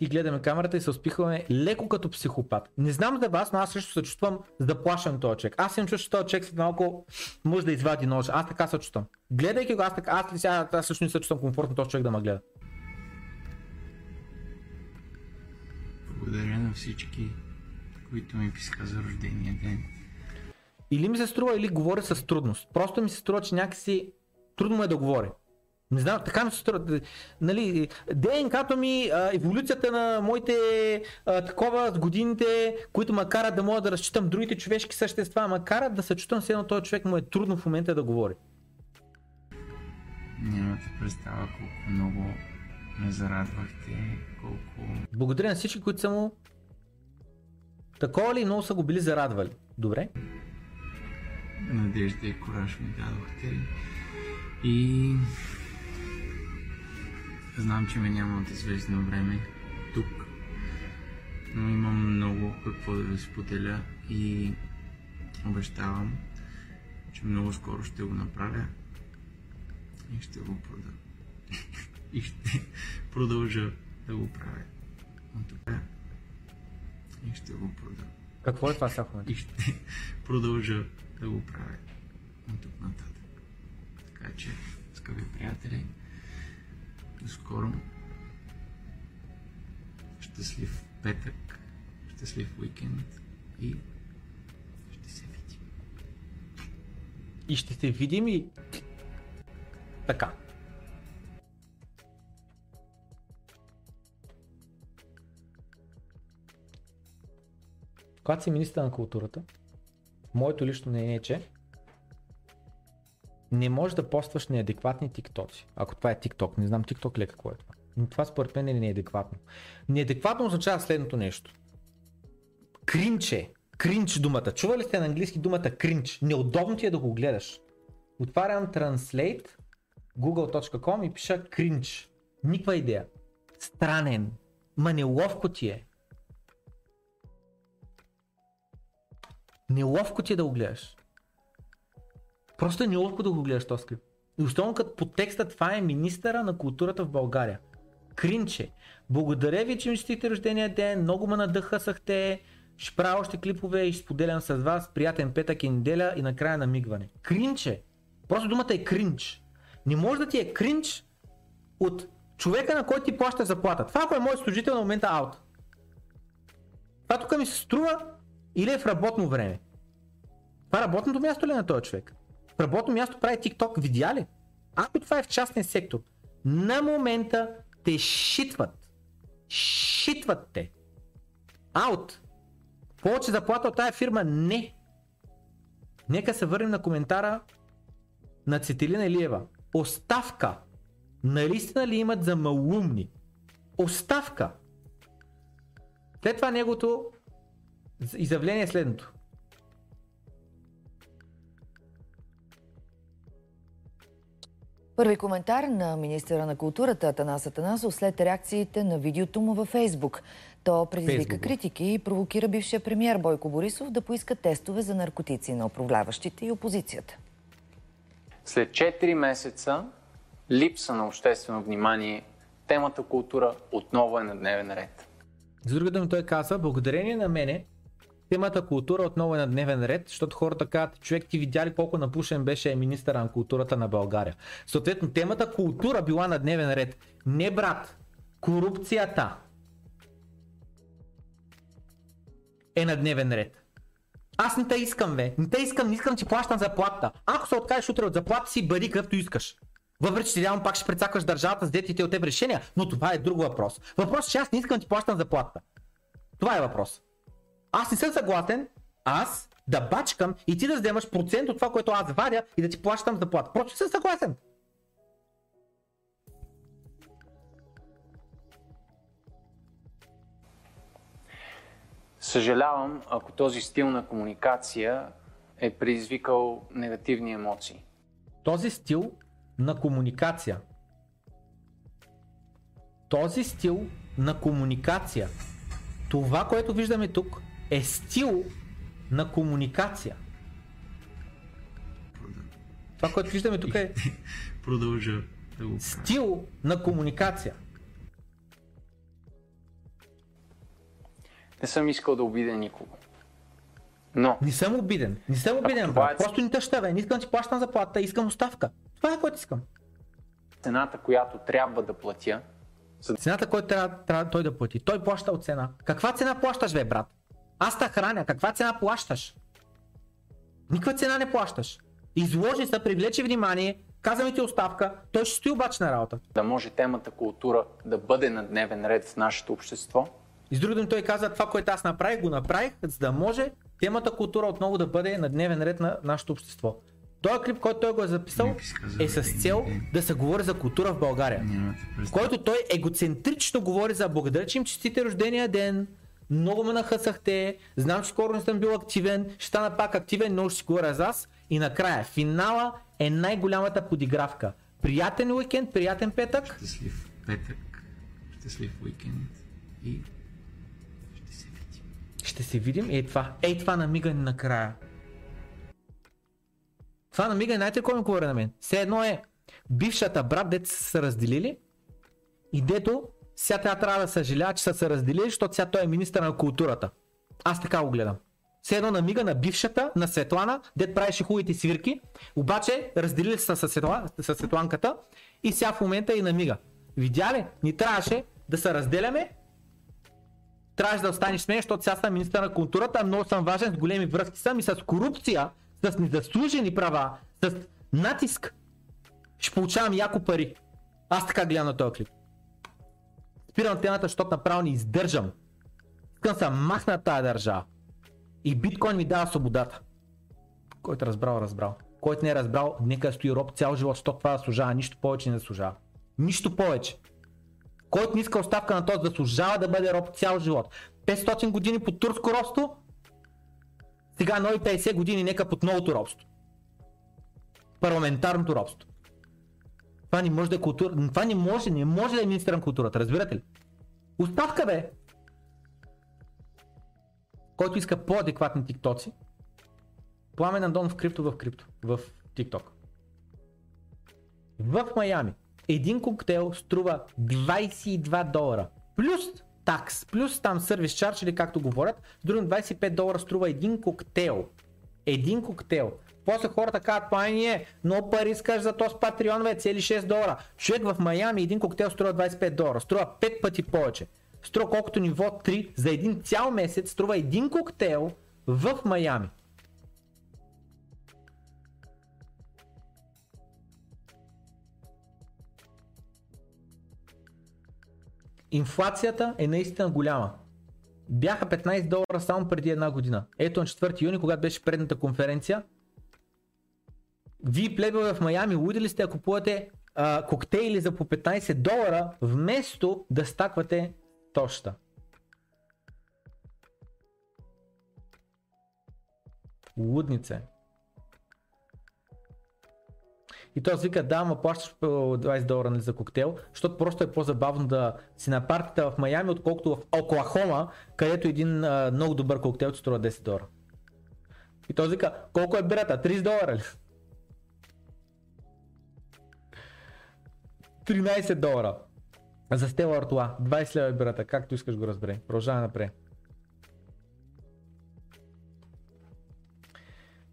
И гледаме камерата и се успихваме леко като психопат. Не знам за вас, но аз също се чувствам заплашен този човек. Аз съм чувствам, че този човек след малко може да извади нож. Аз така се чувствам. Гледайки го, аз, така, аз, аз, аз, аз също не се чувствам комфортно този човек да ме гледа. Благодаря на всички, които ми писаха за рождения ден. Или ми се струва, или говоря с трудност. Просто ми се струва, че някакси трудно е да говоря. Не знам, така ми се струва. Нали, ДНК-то ми, а, еволюцията на моите а, такова с годините, които ме карат да мога да разчитам другите човешки същества, ме карат да се чувствам все едно този човек му е трудно в момента да говори. Нямате представа колко много ме зарадвахте, колко Благодаря на всички, които са му такова ли много са го били зарадвали. Добре? надежда и кораж ми дадохте. И знам, че ме няма от известно време тук, но имам много какво да ви споделя и обещавам, че много скоро ще го направя и ще го продам. и ще продължа да го правя. От тук и ще го продам. Какво е това сега? И ще продължа да го правя от тук нататък. Така че, скъпи приятели, до скоро. Щастлив петък, щастлив уикенд и ще се видим. И ще се видим и така. Когато си министър на културата, моето лично мнение е, че не можеш да постваш неадекватни тиктоци. Ако това е тикток, не знам тикток ли е какво е това. Но това според мен е неадекватно. Неадекватно означава следното нещо. Кринче. Кринч думата. Чували сте на английски думата кринч? Неудобно ти е да го гледаш. Отварям Translate, google.com и пиша кринч. Никаква идея. Странен. Ма неловко ти е. Неловко ти е да го гледаш. Просто е неловко да го гледаш този клип. И особено като по текста това е министъра на културата в България. Кринче. Благодаря ви, че ми честите рождения ден, много ме надъхасахте, ще правя още клипове и ще споделям с вас, приятен петък и неделя и накрая намигване. Кринче. Просто думата е кринч. Не може да ти е кринч от човека, на който ти плаща заплата. Това ако е моят служител на момента аут. Това тук ми се струва или е в работно време. Това работното място ли е на този човек? Работно място прави TikTok, видя ли? Ако това е в частния сектор, на момента те шитват. Шитват те. Аут. Повече заплата от тая фирма не. Нека се върнем на коментара на Цетелина Илиева. Оставка. Наистина ли имат за малумни? Оставка. След това неговото изявление е следното. Първи коментар на министъра на културата Атанас Атанасов след реакциите на видеото му във Фейсбук. То предизвика Фейсбук. критики и провокира бившия премьер Бойко Борисов да поиска тестове за наркотици на управляващите и опозицията. След 4 месеца липса на обществено внимание, темата култура отново е на дневен ред. С друга думи той казва, благодарение на мене, темата култура отново е на дневен ред, защото хората казват, човек ти видя ли колко напушен беше министър на културата на България. Съответно, темата култура била на дневен ред. Не брат, корупцията е на дневен ред. Аз не те искам, бе. Не те искам, не искам ти плащам заплата. Ако се откажеш утре от заплата си, бъди какъвто искаш. Въпреки, че реално пак ще прецакваш държавата с детите от теб решения, но това е друг въпрос. Въпрос че аз не искам да ти плащам заплата. Това е въпрос. Аз не съм съгласен, аз да бачкам и ти да вземаш процент от това, което аз вадя и да ти плащам заплата. Просто съм съгласен. Съжалявам, ако този стил на комуникация е предизвикал негативни емоции. Този стил на комуникация. Този стил на комуникация. Това, което виждаме тук, е стил на комуникация. Това, което виждаме тук е Продължа стил на комуникация. Не съм искал да обидя никого. Но Не съм обиден. Не съм обиден, това брат. е- Просто не тъща, бе. Не искам да ти плащам заплата, искам оставка. Това е което искам. цената, която трябва да платя, Цената, която трябва, трябва той да плати. Той плаща от цена. Каква цена плащаш, бе, брат? Аз те храня. Каква цена плащаш? Никаква цена не плащаш. Изложи се, привлече внимание, казваме ти оставка, той ще стои обаче на работа. да може темата култура да бъде на дневен ред в нашето общество, И с други думи той каза, това, което аз направих, го направих, за да може темата култура отново да бъде на дневен ред на нашето общество. Този клип, който той го е записал, е с цел да се говори за култура в България. В който той егоцентрично говори за благодаря, че им честите рождения ден, много ме нахъсахте, знам, че скоро не съм бил активен, ще стана пак активен, много ще си говоря за вас. И накрая, финала е най-голямата подигравка. Приятен уикенд, приятен петък. Щастлив петък, щастлив уикенд и ще се видим. Ще се видим. Ей това, ей това намигане накрая. Това намигане, знаете кой ми говори на мен? Все едно е бившата брат, дето са се разделили и дето сега тя трябва да съжалява, че са се разделили, защото сега той е министър на културата. Аз така го гледам. Все едно намига на бившата, на Светлана, дет правеше хубавите свирки, обаче разделили се с, Светла, Светланката и сега в момента и намига. Видя ли? Ни трябваше да се разделяме, трябваше да останеш с мен, защото сега съм министър на културата, много съм важен, с големи връзки съм и с корупция, с незаслужени права, с натиск. Ще получавам яко пари. Аз така гледам на този клип. Спирам темата, защото направо не издържам. Искам се махна тази държава. И биткоин ми дава свободата. Който е разбрал, разбрал. Който не е разбрал, нека стои роб цял живот, защото това заслужава. Нищо повече не заслужава. Нищо повече. Който не иска оставка на този заслужава да бъде роб цял живот. 500 години под турско робство, сега нови 50 години нека под новото робство. Парламентарното робство. Това не може да е култура. Това не може, не може да е министър на културата, разбирате ли? Оставка бе! Който иска по-адекватни тиктоци, Пламен в крипто в крипто, в TikTok. В Майами един коктейл струва 22 долара. Плюс такс, плюс там сервис чарч или както говорят, с други 25 долара струва един коктейл. Един коктейл. После хората казват, па ние, много пари искаш за този Патреон, бе, цели 6 долара. Човек в Майами един коктейл струва 25 долара, струва 5 пъти повече. Струва колкото ниво 3 за един цял месец, струва един коктейл в Майами. Инфлацията е наистина голяма. Бяха 15 долара само преди една година. Ето на 4 юни, когато беше предната конференция, вие плебе в Майами, луди ли сте, ако купувате а, коктейли за по 15 долара, вместо да стаквате тоща. Лудница е. И той вика, да, ма плащаш по 20 долара нали, за коктейл, защото просто е по-забавно да си на партията в Майами, отколкото в Оклахома, където един а, много добър коктейл струва 10 долара. И той вика, колко е бирата? 30 долара ли? 13 долара. За Стела Артуа. 20 лева е бирата. Както искаш го разбере. Продължаваме напред.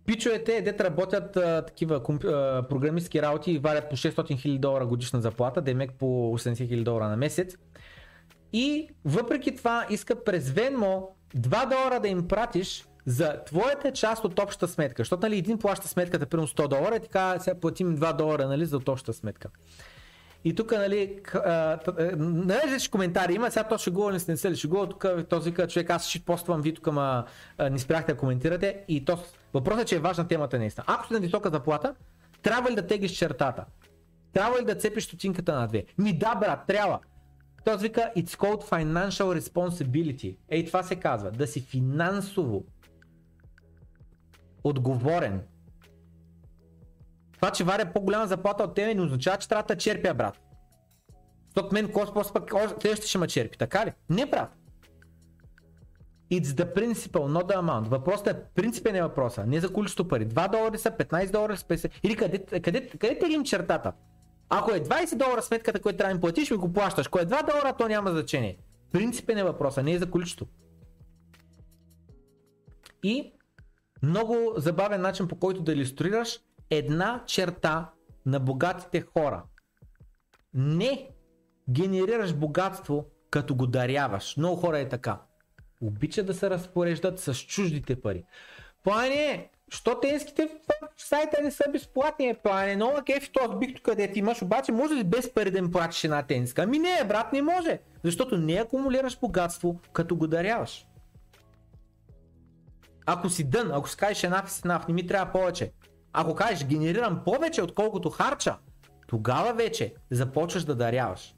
Пичовете, дете работят а, такива комп, а, програмистски работи и валят по 600 000 долара годишна заплата, демек по 80 000 долара на месец. И въпреки това искат през Venmo 2 долара да им пратиш за твоята част от общата сметка. Защото нали, един плаща сметката примерно 100 долара и така сега платим 2 долара нали, за от общата сметка. И тук, нали, а, нали, че коментари има, сега то шегува, не сте ли шегува, тук този човек, аз ще поствам, ви тук ма, а, не спряхте да коментирате. И то, въпросът е, че е важна темата наистина. Ако си на висока заплата, трябва ли да теглиш чертата? Трябва ли да цепиш стотинката на две? Ми да, брат, трябва. Той вика, it's called financial responsibility. Ей, това се казва, да си финансово отговорен. Това, че варя по-голяма заплата от тебе, не означава, че трябва да черпя, брат. Защото мен Коспос пък следващия ще ме черпи, така ли? Не, брат. It's the principle, not the amount. Въпросът е принципен е въпроса, не за количество пари. 2 долара са, 15 долара са, 50. Или къде, къде, къде теглим чертата? Ако е 20 долара сметката, която трябва да ми платиш, ми го плащаш. Ако е 2 долара, то няма значение. Принципен е въпроса, не е за количество. И много забавен начин по който да иллюстрираш една черта на богатите хора. Не генерираш богатство като го даряваш. Много хора е така. Обичат да се разпореждат с чуждите пари. Плане, що тенските сайта не са безплатни, е плане, много кефи този бих тук, където имаш, обаче може ли без пари да им платиш една тенска? Ами не, брат, не може, защото не акумулираш богатство, като го даряваш. Ако си дън, ако си кажеш една наф, не ми трябва повече. Ако кажеш генерирам повече, отколкото харча, тогава вече започваш да даряваш.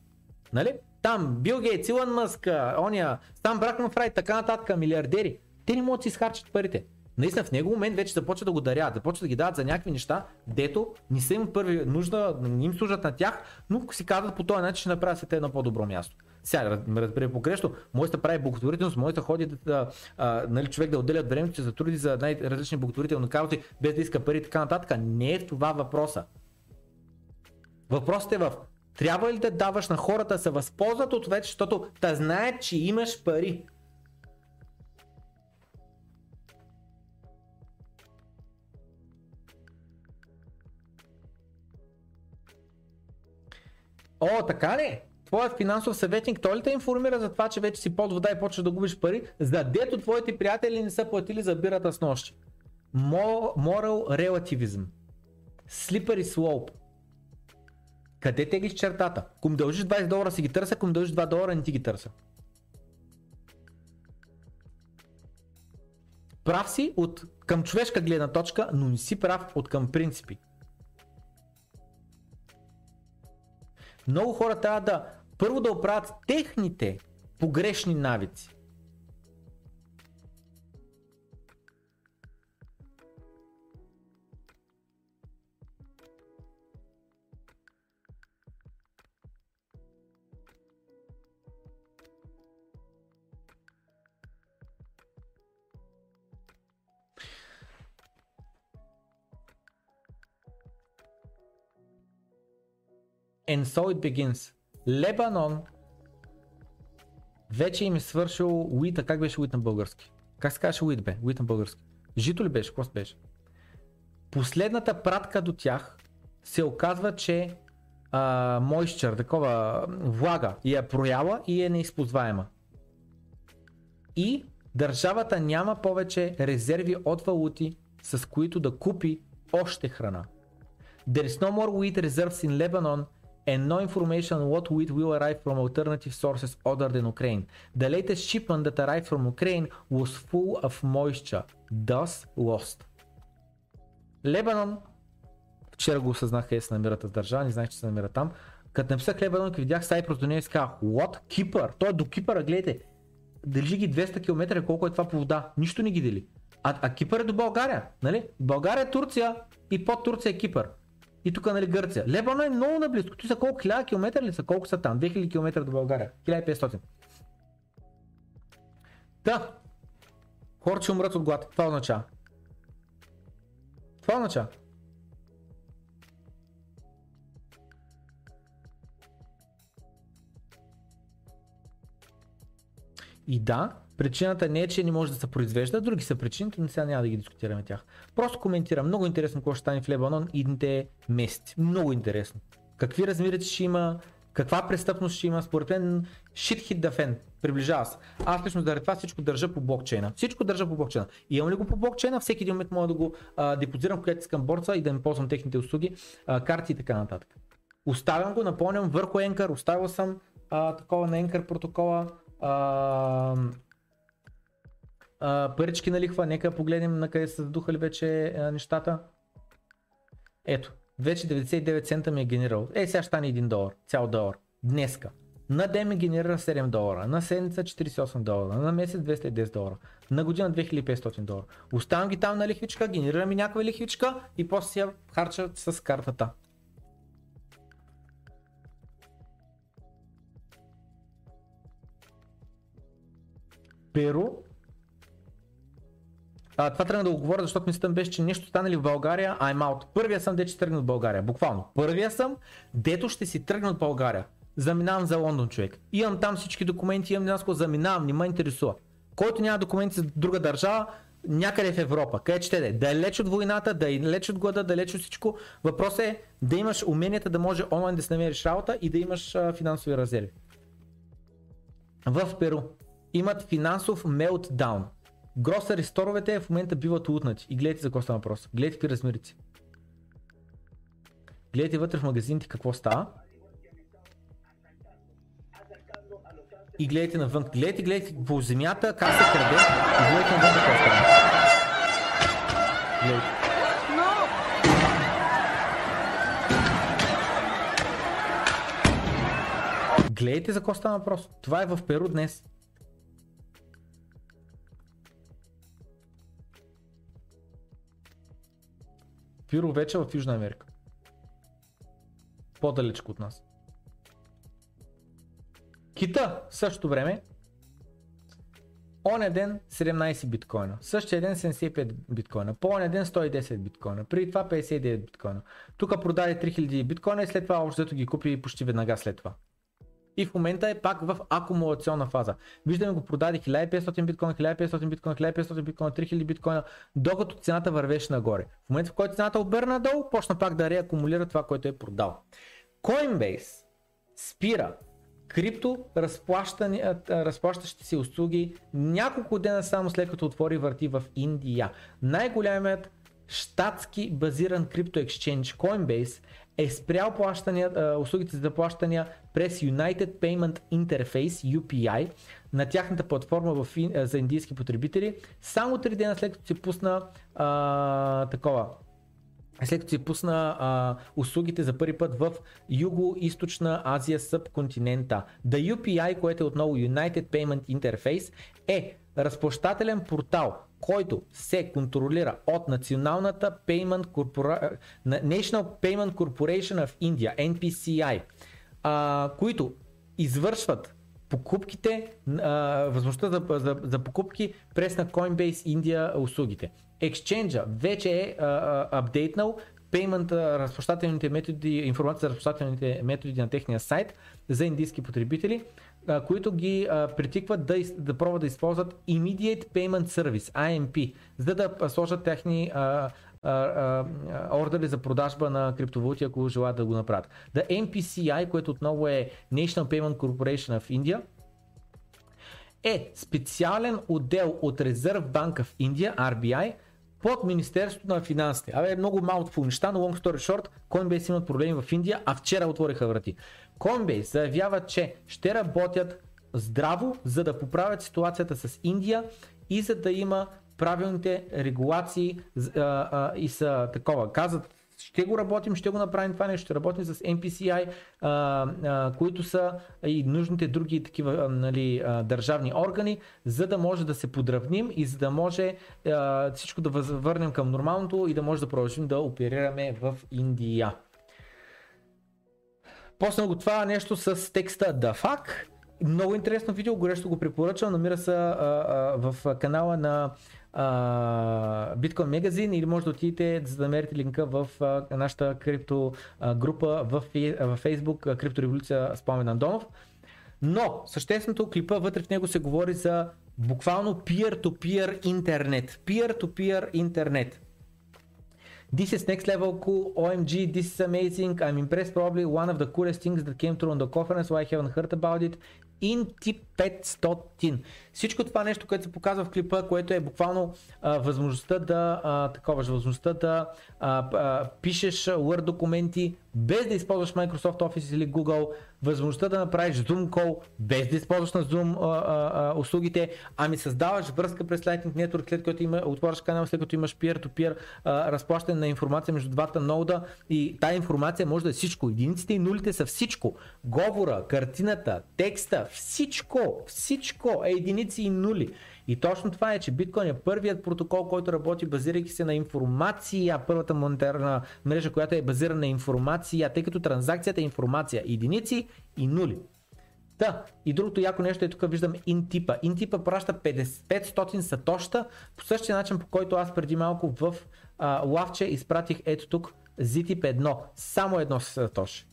Нали? Там Бил Гейтс, Илон Мъск, ония, там Бракман Фрайт, така нататък, милиардери, те не могат да си изхарчат парите. Наистина в него момент вече започват да го даряват, започват да ги дават за някакви неща, дето не са им първи нужда, не им служат на тях, но си казват по този начин ще направят света едно по-добро място. Сега, ме разбере погрешно, може да прави благотворителност, може да ходи да, а, нали, човек да отделя от времето си за труди за най-различни благотворителни каузи, без да иска пари и така нататък. Не е това въпроса. Въпросът е в трябва ли да даваш на хората да се възползват от вече, защото да знаят, че имаш пари. О, така ли? Твоят финансов съветник, той ли те информира за това, че вече си под вода и почваш да губиш пари, за дето твоите приятели не са платили за бирата с нощи? Мо- Moral relativism. Slippery slope. Къде теглиш чертата? Ако ми дължиш 20 долара си ги търся, ако ми дължиш 2 долара не ти ги търся. Прав си от към човешка гледна точка, но не си прав от към принципи. Много хора трябва да първо да оправят техните погрешни навици. And so it begins. Лебанон вече им е свършил уита. Как беше уит на български? Как се казваше уит бе? Уит на български. Жито ли беше? Какво беше? Последната пратка до тях се оказва, че а, мойщър, такова влага, я е прояла и е неизползваема. И държавата няма повече резерви от валути, с които да купи още храна. There is no more wheat reserves in Lebanon and no information on what wheat will arrive from alternative sources other than Ukraine. The latest shipment that arrived from Ukraine was full of moisture, thus lost. Лебанон, вчера го осъзнах къде се намира тази държава, не знаех, че се намира там. Като написах Лебанон, видях Сайпрос до нея и казах, what? Кипър? Той е до Кипъра, гледайте. Държи ги 200 км, колко е това по вода. Нищо не ги дели. А, а Кипър е до България, нали? България е Турция и под Турция е Кипър. И тук, нали, Гърция. Лебано е много наблизко. Tu са колко? 1000 км ли са? Колко са там? 2000 км до България. 1500. Да. Хората ще умрат от глад. Това означава. Това означава. И да, причината не е, че не може да се произвежда, други са причините, но сега няма да ги дискутираме тях. Просто коментирам. Много интересно какво ще стане в Лебанон идните месеци. Много интересно. Какви размери ще има, каква престъпност ще има, според мен shit hit the fan. Приближава се. Аз лично заради това всичко държа по блокчейна. Всичко държа по блокчейна. И имам ли го по блокчейна, всеки един момент мога да го а, депозирам в която искам борца и да ми ползвам техните услуги, а, карти и така нататък. Оставям го, напомням, върху Anchor, оставил съм а, такова на Anchor протокола. А, а, парички на лихва, нека погледнем на къде са задухали вече а, нещата. Ето, вече 99 цента ми е генерирал. Е, сега ще стане 1 долар, цял долар. Днеска. На ден ми генерира 7 долара, на седмица 48 долара, на месец 210 долара, на година 2500 долара. Оставям ги там на лихвичка, генерирам ми някаква лихвичка и после си я харча с картата. Перу. А, това трябва да го говоря, защото мислята беше, че нещо станали в България, I'm out. Първия съм, дето ще тръгна от България. Буквално. Първия съм, дето ще си тръгна от България. Заминавам за Лондон, човек. Имам там всички документи, имам някакво заминавам, не ме интересува. Който няма документи за друга държава, някъде в Европа, къде ще да е далеч от войната, да е далеч от глада, далеч от всичко. Въпросът е да имаш уменията да може онлайн да си намериш работа и да имаш а, финансови резерви. В Перу имат финансов мелтдаун. Гросари сторовете в момента биват лутнати. И гледайте за какво става въпрос. Гледайте какви размерици. Гледайте вътре в магазините какво става. И гледайте навън. Гледайте, гледайте по земята как се краде. И гледайте навън какво става. Гледайте. Гледайте за какво става въпрос. Това е в Перу днес. Пиро вече в Южна Америка. По-далечко от нас. Кита в същото време. Оня ден 17 биткоина. Същия ден 75 биткоина. По оня ден 110 биткоина. Преди това 59 биткоина. Тук продаде 3000 биткоина и след това общо ги купи почти веднага след това. И в момента е пак в акумулационна фаза. Виждаме го продаде 1500 биткоина, 1500 биткоина, 1500 биткоина, 3000 биткоина, докато цената вървеше нагоре. В момента в който цената обърна надолу, почна пак да реакумулира това, което е продал. Coinbase спира крипто разплащащите си услуги няколко дена само след като отвори върти в Индия. Най-голямият щатски базиран крипто Coinbase е спрял плащания, услугите за плащания през United Payment Interface UPI на тяхната платформа в, за индийски потребители само 3 дена след като се пусна а, такова след като се пусна а, услугите за първи път в Юго-Источна Азия субконтинента. The UPI, което е отново United Payment Interface, е разплащателен портал, който се контролира от Националната Payment Corpora... National Payment Corporation of India, NPCI, а, които извършват покупките, а, възможността за, за, за покупки през на Coinbase India услугите. Exchange вече е апдейтнал payment, разплащателните методи, информация за разплащателните методи на техния сайт за индийски потребители, които ги притикват да, да пробват да използват Immediate Payment Service, IMP, за да сложат техни ордери за продажба на криптовалути, ако желаят да го направят. The NPCI, което отново е National Payment Corporation of India, е специален отдел от Резерв банка в Индия, RBI, под Министерството на финансите. Абе, много малко неща, но long story short, Coinbase имат проблеми в Индия, а вчера отвориха врати. Coinbase заявява, че ще работят здраво, за да поправят ситуацията с Индия и за да има правилните регулации а, а, и са такова. Казват, ще го работим, ще го направим това нещо, ще работим с NPCI, а, а, които са и нужните други такива а, нали, а, държавни органи, за да може да се подравним и за да може а, всичко да върнем към нормалното и да може да продължим да оперираме в Индия. После го това нещо с текста The Fuck. Много интересно видео, горещо го препоръчвам. Намира се а, а, в канала на Bitcoin Magazine или може да отидете за да намерите линка в нашата крипто група в, в Facebook Криптореволюция с Пламен Андонов. Но същественото клипа вътре в него се говори за буквално peer-to-peer интернет. Peer-to-peer интернет. This is next level cool. OMG, this is amazing. I'm impressed. Probably one of the coolest things that came through on the conference. Why I haven't heard about it. Inti 500. Всичко това нещо, което се показва в клипа, което е буквално а, възможността да а, такова, възможността да а, а, пишеш Word документи без да използваш Microsoft Office или Google, възможността да направиш Zoom call без да използваш на Zoom а, а, а, услугите, ами създаваш връзка през Lightning Network, след като има, отвориш канал, след като имаш peer-to-peer а, разплащане на информация между двата нода и тази информация може да е всичко. Единиците и нулите са всичко. Говора, картината, текста, всичко, всичко е единици и нули. И точно това е, че биткоин е първият протокол, който работи базирайки се на информация, първата монетарна мрежа, която е базирана на информация, тъй като транзакцията е информация, единици и нули. Да, и другото яко нещо е тук виждам интипа. Интипа праща 50, 500 сатоща по същия начин, по който аз преди малко в а, лавче изпратих ето тук ZTIP 1. Само едно сатош.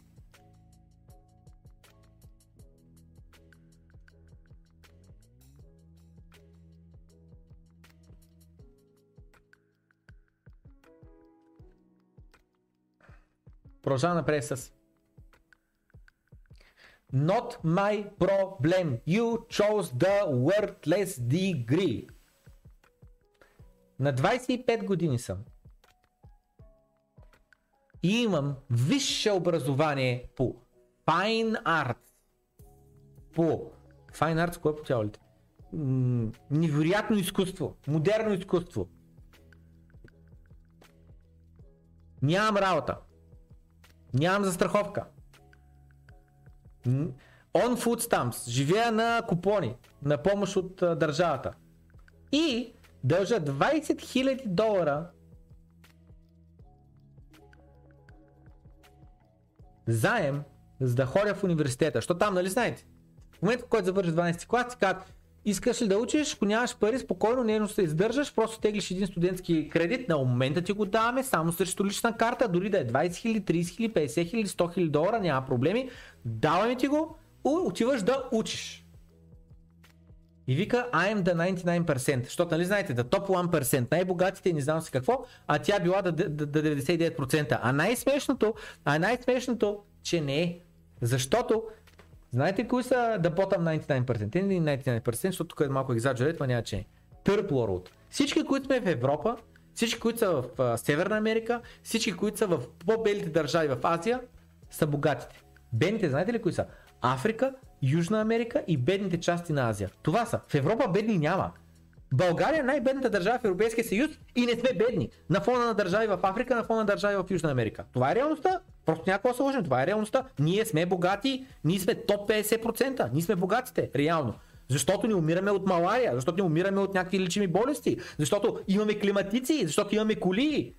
Продължавам напред с Not my problem. You chose the worthless degree. На 25 години съм. И имам висше образование по Fine Arts. По Fine Arts, кое е по тялото? Невероятно изкуство, модерно изкуство. Нямам работа. Нямам застраховка. On food stamps. Живея на купони. На помощ от държавата. И дължа 20 000 долара заем, за да ходя в университета. Що там, нали знаете? В момента, в който завършиш 12 клас, казват, искаш ли да учиш, ако нямаш пари, спокойно, не се издържаш, просто теглиш един студентски кредит, на момента ти го даваме, само срещу лична карта, дори да е 20 000, 30 000, 50 000, 100 000 долара, няма проблеми, даваме ти го, отиваш да учиш. И вика, I am the 99%, защото нали знаете, да топ 1%, най-богатите не знам си какво, а тя била да, да, да 99%. А най-смешното, а най-смешното, че не е. Защото Знаете кои са the bottom 99%? Те не 99%, защото тук е малко екзаджерет, но няма че. Third world. Всички, които сме в Европа, всички, които са в uh, Северна Америка, всички, които са в по-белите държави в Азия, са богатите. Бедните, знаете ли кои са? Африка, Южна Америка и бедните части на Азия. Това са. В Европа бедни няма. България е най-бедната държава в Европейския съюз и не сме бедни. На фона на държави в Африка, на фона на държави в Южна Америка. Това е реалността. Просто се лъжим. Това е реалността. Ние сме богати, ние сме топ 50%. Ние сме богатите, реално. Защото ни умираме от малария, защото ни умираме от някакви лечими болести, защото имаме климатици, защото имаме коли,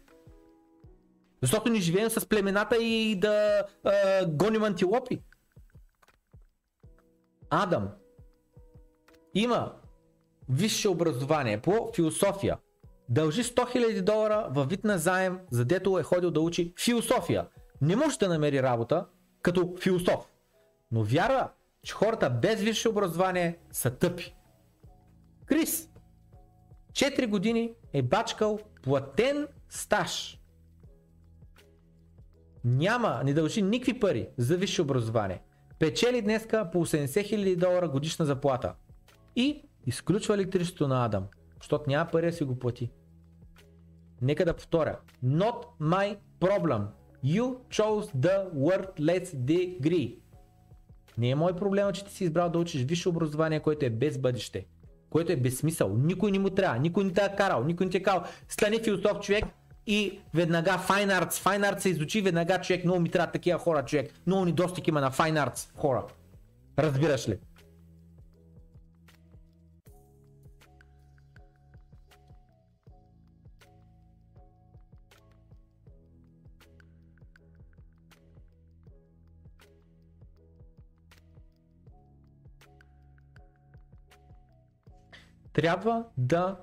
защото ни живеем с племената и да а, гоним антилопи. Адам има висше образование по философия. Дължи 100 000 долара във вид на заем, за дето е ходил да учи философия. Не може да намери работа като философ. Но вярва, че хората без висше образование са тъпи. Крис, 4 години е бачкал платен стаж. Няма, не дължи никакви пари за висше образование. Печели днеска по 80 000 долара годишна заплата. И изключва електричеството на Адам, защото няма пари да си го плати. Нека да повторя. Not my problem. You chose the word let's degree. Не е мой проблем, че ти си избрал да учиш висше образование, което е без бъдеще. Което е без смисъл. Никой не му трябва, никой не те е карал, никой не ти е казал. Стани философ човек и веднага Fine Arts. Fine Arts се изучи веднага човек. Много ми трябва такива хора човек. Много ни достиг има на Fine Arts хора. Разбираш ли? Трябва да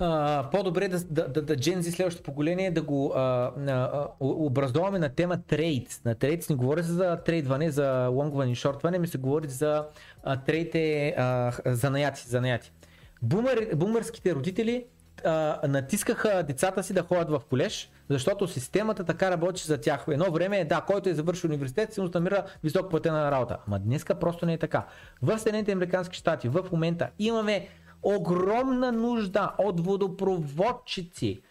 а, по-добре да, да, да, да Gen следващото поколение да го а, а, образоваме на тема трейд. На трейд не говори за трейдване, за лонгване и шортване, ми се говори за трейд е занаяти, занаяти. Бумър, бумърските родители а, натискаха децата си да ходят в колеж, защото системата така работи за тях. Едно време е, да, който е завършил университет, си намира високо платена работа. Ама днеска просто не е така. В Съединените Американски щати в момента имаме огромна нужда от водопроводчици,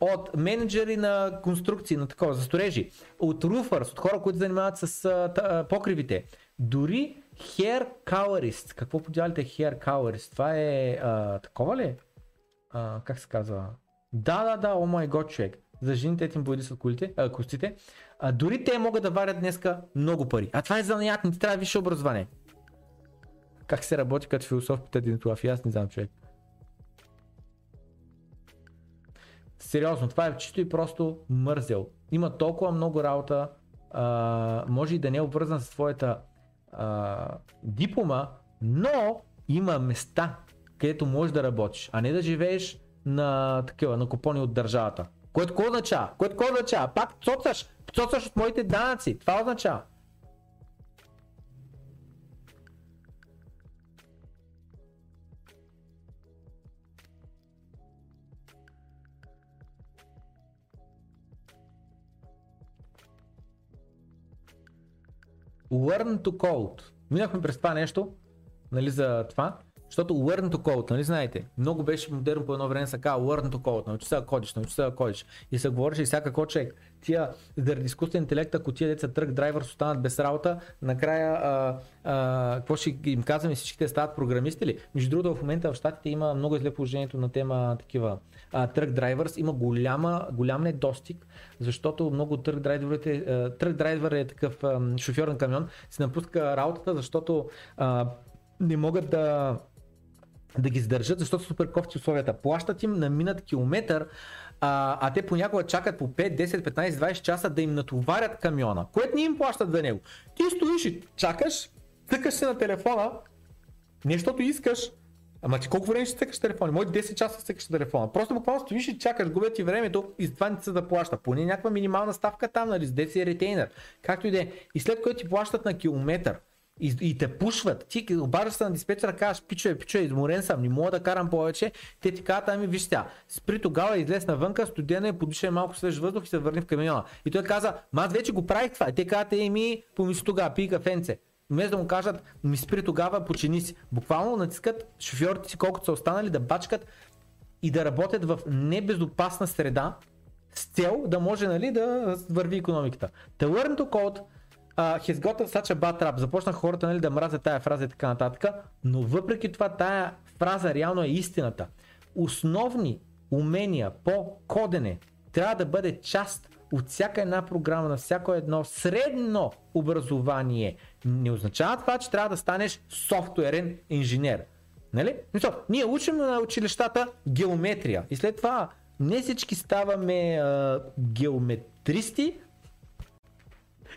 от менеджери на конструкции, на такова, за сторежи, от руфърс, от хора, които занимават с а, та, покривите. Дори hair colorist. Какво подявалите hair colorist? Това е а, такова ли? А, как се казва? Да, да, да, о май год, човек. За жените им бои са колите, а, костите. А, дори те могат да варят днеска много пари. А това е занаят, не ти трябва висше образование. Как се работи като философ, пита Динтулав, и аз не знам човек. Сериозно, това е чисто и просто мързел. Има толкова много работа, а, може и да не е обвързан с твоята а, диплома, но има места, където можеш да работиш, а не да живееш на такива, на купони от държавата. Което какво означава? Което какво означава? Пак цоцаш, цоцаш от моите данъци. Това означава. Learn to code. Минахме през това нещо, нали, за това, защото learn to code, нали знаете, много беше модерно по едно време са казва learn to code, научи се да кодиш, научи се да кодиш. И се говореше и всяка човек, тия, заради изкуствен интелект, ако тия деца трък драйвер останат без работа, накрая, а, а, какво ще им казваме, всичките стават програмисти ли? Между другото, в момента в Штатите има много зле положението на тема такива трък драйверс, има голяма, голям недостиг, защото много трък драйверите, трък драйвер е такъв а, шофьор на камион, се напуска работата, защото а, не могат да да ги задържат, защото супер кофти условията. Плащат им на минат километър, а, а те понякога чакат по 5, 10, 15, 20 часа да им натоварят камиона, което не им плащат за него. Ти стоиш и чакаш, тъкаш се на телефона, нещото искаш, Ама ти колко време ще цъкаш телефона? Може 10 часа цъкаш телефона. Просто буквално стоиш и чакаш, губя ти времето и това не се да плаща. Поне някаква минимална ставка там, нали, с 10 ретейнер. Както и да е. И след което ти плащат на километър и, и те пушват. Ти обаждаш се на диспетчера, казваш, пичове, пичове, изморен съм, не мога да карам повече. Те ти казват, ами виж сега, спри тогава, излез навънка, студена е, подишай малко свеж въздух и се върни в камиона. И той каза, ма аз вече го правих това. И те казват, еми, помисли тогава, пи кафенце. Вместо да му кажат, ми спри тогава, почини си. Буквално натискат шофьорите си, колкото са останали, да бачкат и да работят в небезопасна среда, с цел да може нали, да върви економиката. The learn to code uh, he's got such a bad rap. Започнаха хората нали, да мразят тая фраза и така нататък, но въпреки това тая фраза реално е истината. Основни умения по кодене трябва да бъде част от всяка една програма, на всяко едно средно образование. Не означава това, че трябва да станеш софтуерен инженер. Нали? Ние учим на училищата геометрия и след това не всички ставаме а, геометристи,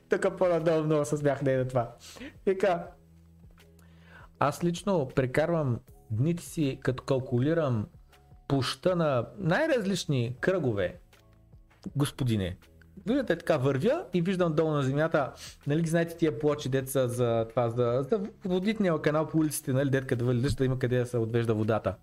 така по-надолу много се смях на това. Вика, аз лично прекарвам дните си като калкулирам пуща на най-различни кръгове, господине. Виждате, така вървя и виждам долу на земята, нали ги знаете тия плочи деца за това, за, за водитния канал по улиците, нали, детка да валидаш, да има къде да се отвежда водата.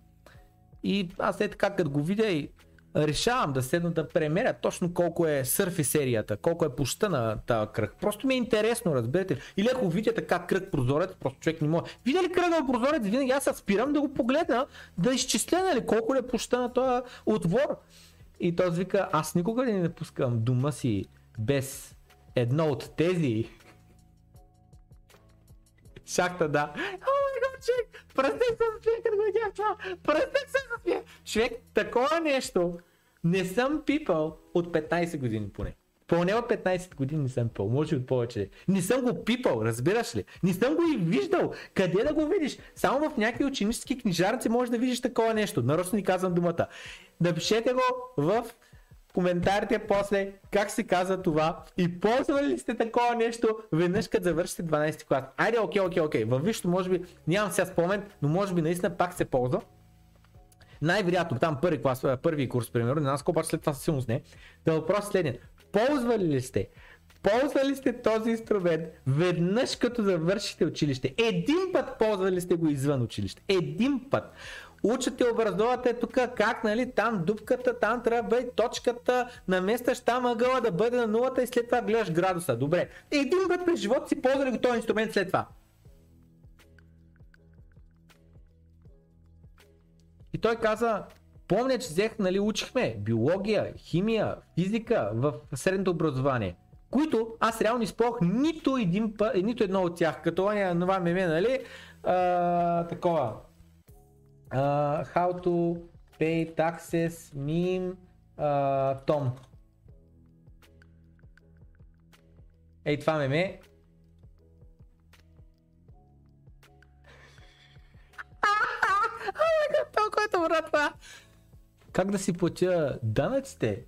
И аз е така, като го видя и решавам да седна да премеря точно колко е сърфи серията, колко е пуща на тази кръг. Просто ми е интересно, разберете. Или ако видя така кръг прозорец, просто човек не може. Видя ли кръга прозорец, винаги аз се спирам да го погледна, да изчисля нали, колко е пуща на този отвор. И той вика, аз никога не напускам дома си без едно от тези Шахта, да. О човек! Пръстех се за смея, като видях това! Пръстех се за смея! Човек, такова нещо не съм пипал от 15 години поне. Поне от 15 години не съм пипал, може от повече. Не съм го пипал, разбираш ли? Не съм го и виждал. Къде да го видиш? Само в някакви ученически книжарници може да видиш такова нещо. Нарочно ни казвам думата. Напишете го в коментарите после как се казва това и ползвали ли сте такова нещо веднъж като завършите 12 клас. Айде, окей, окей, окей. Във висшето може би, нямам сега спомен, но може би наистина пак се ползва. Най-вероятно, там първи клас, първи курс, примерно, не нас обаче след това силно с не. Да въпрос следният. Ползвали ли сте Ползвали сте този инструмент веднъж като завършите училище. Един път ползвали сте го извън училище. Един път. Учат те, образоват е тук как, нали, там дупката, там трябва да бъде точката, наместваш там ъгъла да бъде на нулата и след това гледаш градуса. Добре. Един път през живота си ползвали го този инструмент след това. И той каза, помня, че взех, нали, учихме биология, химия, физика в средното образование, които аз реално използвах нито, един път, нито едно от тях, като това меме, нали, а, такова. А, how to pay taxes, meme, а, Tom. Ей, това меме. Това, което брат, това. Как да си платя данъците?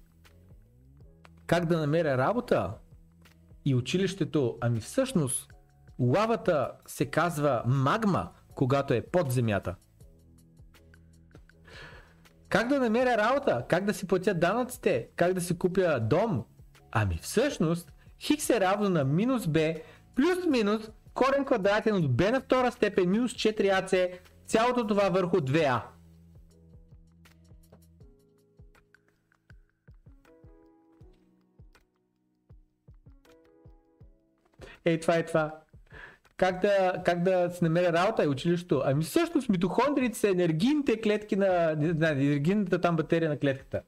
Как да намеря работа? И училището, ами всъщност, лавата се казва магма, когато е под земята. Как да намеря работа? Как да си платя данъците? Как да си купя дом? Ами всъщност, хикс е равно на минус b плюс минус корен квадратен от b на втора степен минус 4ac цялото това върху 2а. Ей, това е това. Как да, как да се намеря работа и училището? Ами всъщност митохондриите са енергийните клетки на, на енергийната там батерия на клетката.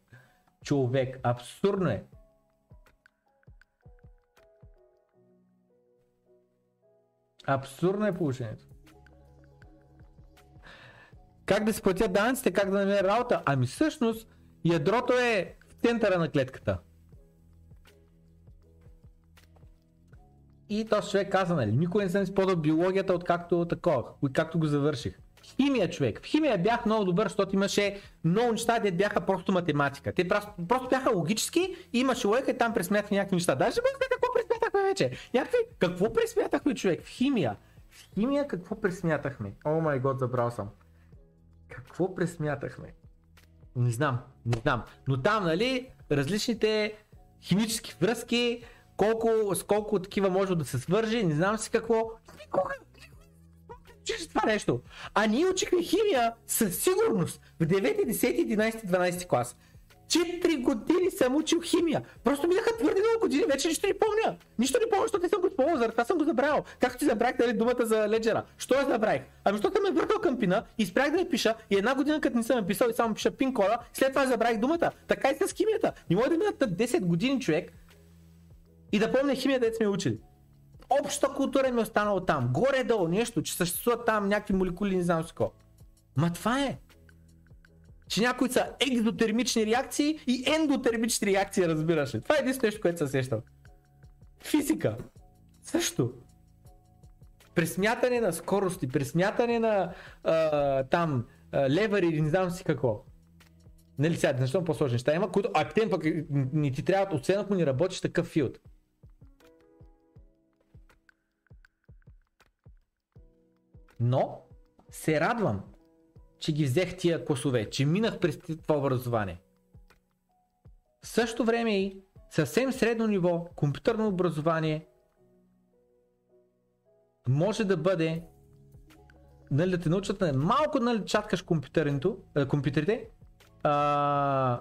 Човек, абсурдно е. Абсурдно е положението. Как да си платят данъците, как да намеря работа? Ами всъщност ядрото е в центъра на клетката. И този човек каза, нали, никой не съм използвал биологията откакто такова, както го завърших. Химия човек. В химия бях много добър, защото имаше много неща, де бяха просто математика. Те просто, просто бяха логически, имаше логика и там пресмятах някакви неща. Даже не какво пресмятахме вече. Някакви, какво пресмятахме човек? В химия. В химия какво пресмятахме? О май год, забрал съм. Какво пресмятахме? Не знам, не знам. Но там, нали, различните химически връзки, колко, с колко такива може да се свържи, не знам си какво. Никога чрез това нещо. А ние учихме химия със сигурност в 9, 10, 11, 12 клас. 4 години съм учил химия. Просто минаха твърде много години, вече нищо не помня. Нищо не помня, защото не съм го използвал, заради това съм го забравил. Както ти забравих нали, думата за леджера. Що я забравих? Ами защото ме върнал към пина и спрях да я пиша и една година като не съм написал и само пиша пин кода, след това забравих думата. Така и с химията. Не може да минат 10 години човек и да помня химията, да сме учили. Обща култура ми е останала там. Горе-долу нещо, че съществуват там някакви молекули, не знам си какво. Ма това е. Че някои са екзотермични реакции и ендотермични реакции, разбираш ли. Това е единствено нещо, което се сещам. Физика. Също. Пресмятане на скорости, пресмятане на а, там а, левари или не знам си какво. Нали сега, защо по-сложни неща има, които, а те пък не ти трябва, освен ако не работиш такъв филд. Но се радвам, че ги взех тия класове, че минах през това образование. В същото време и съвсем средно ниво компютърно образование може да бъде нали, да те научат на малко нали, чаткаш компютрите, а,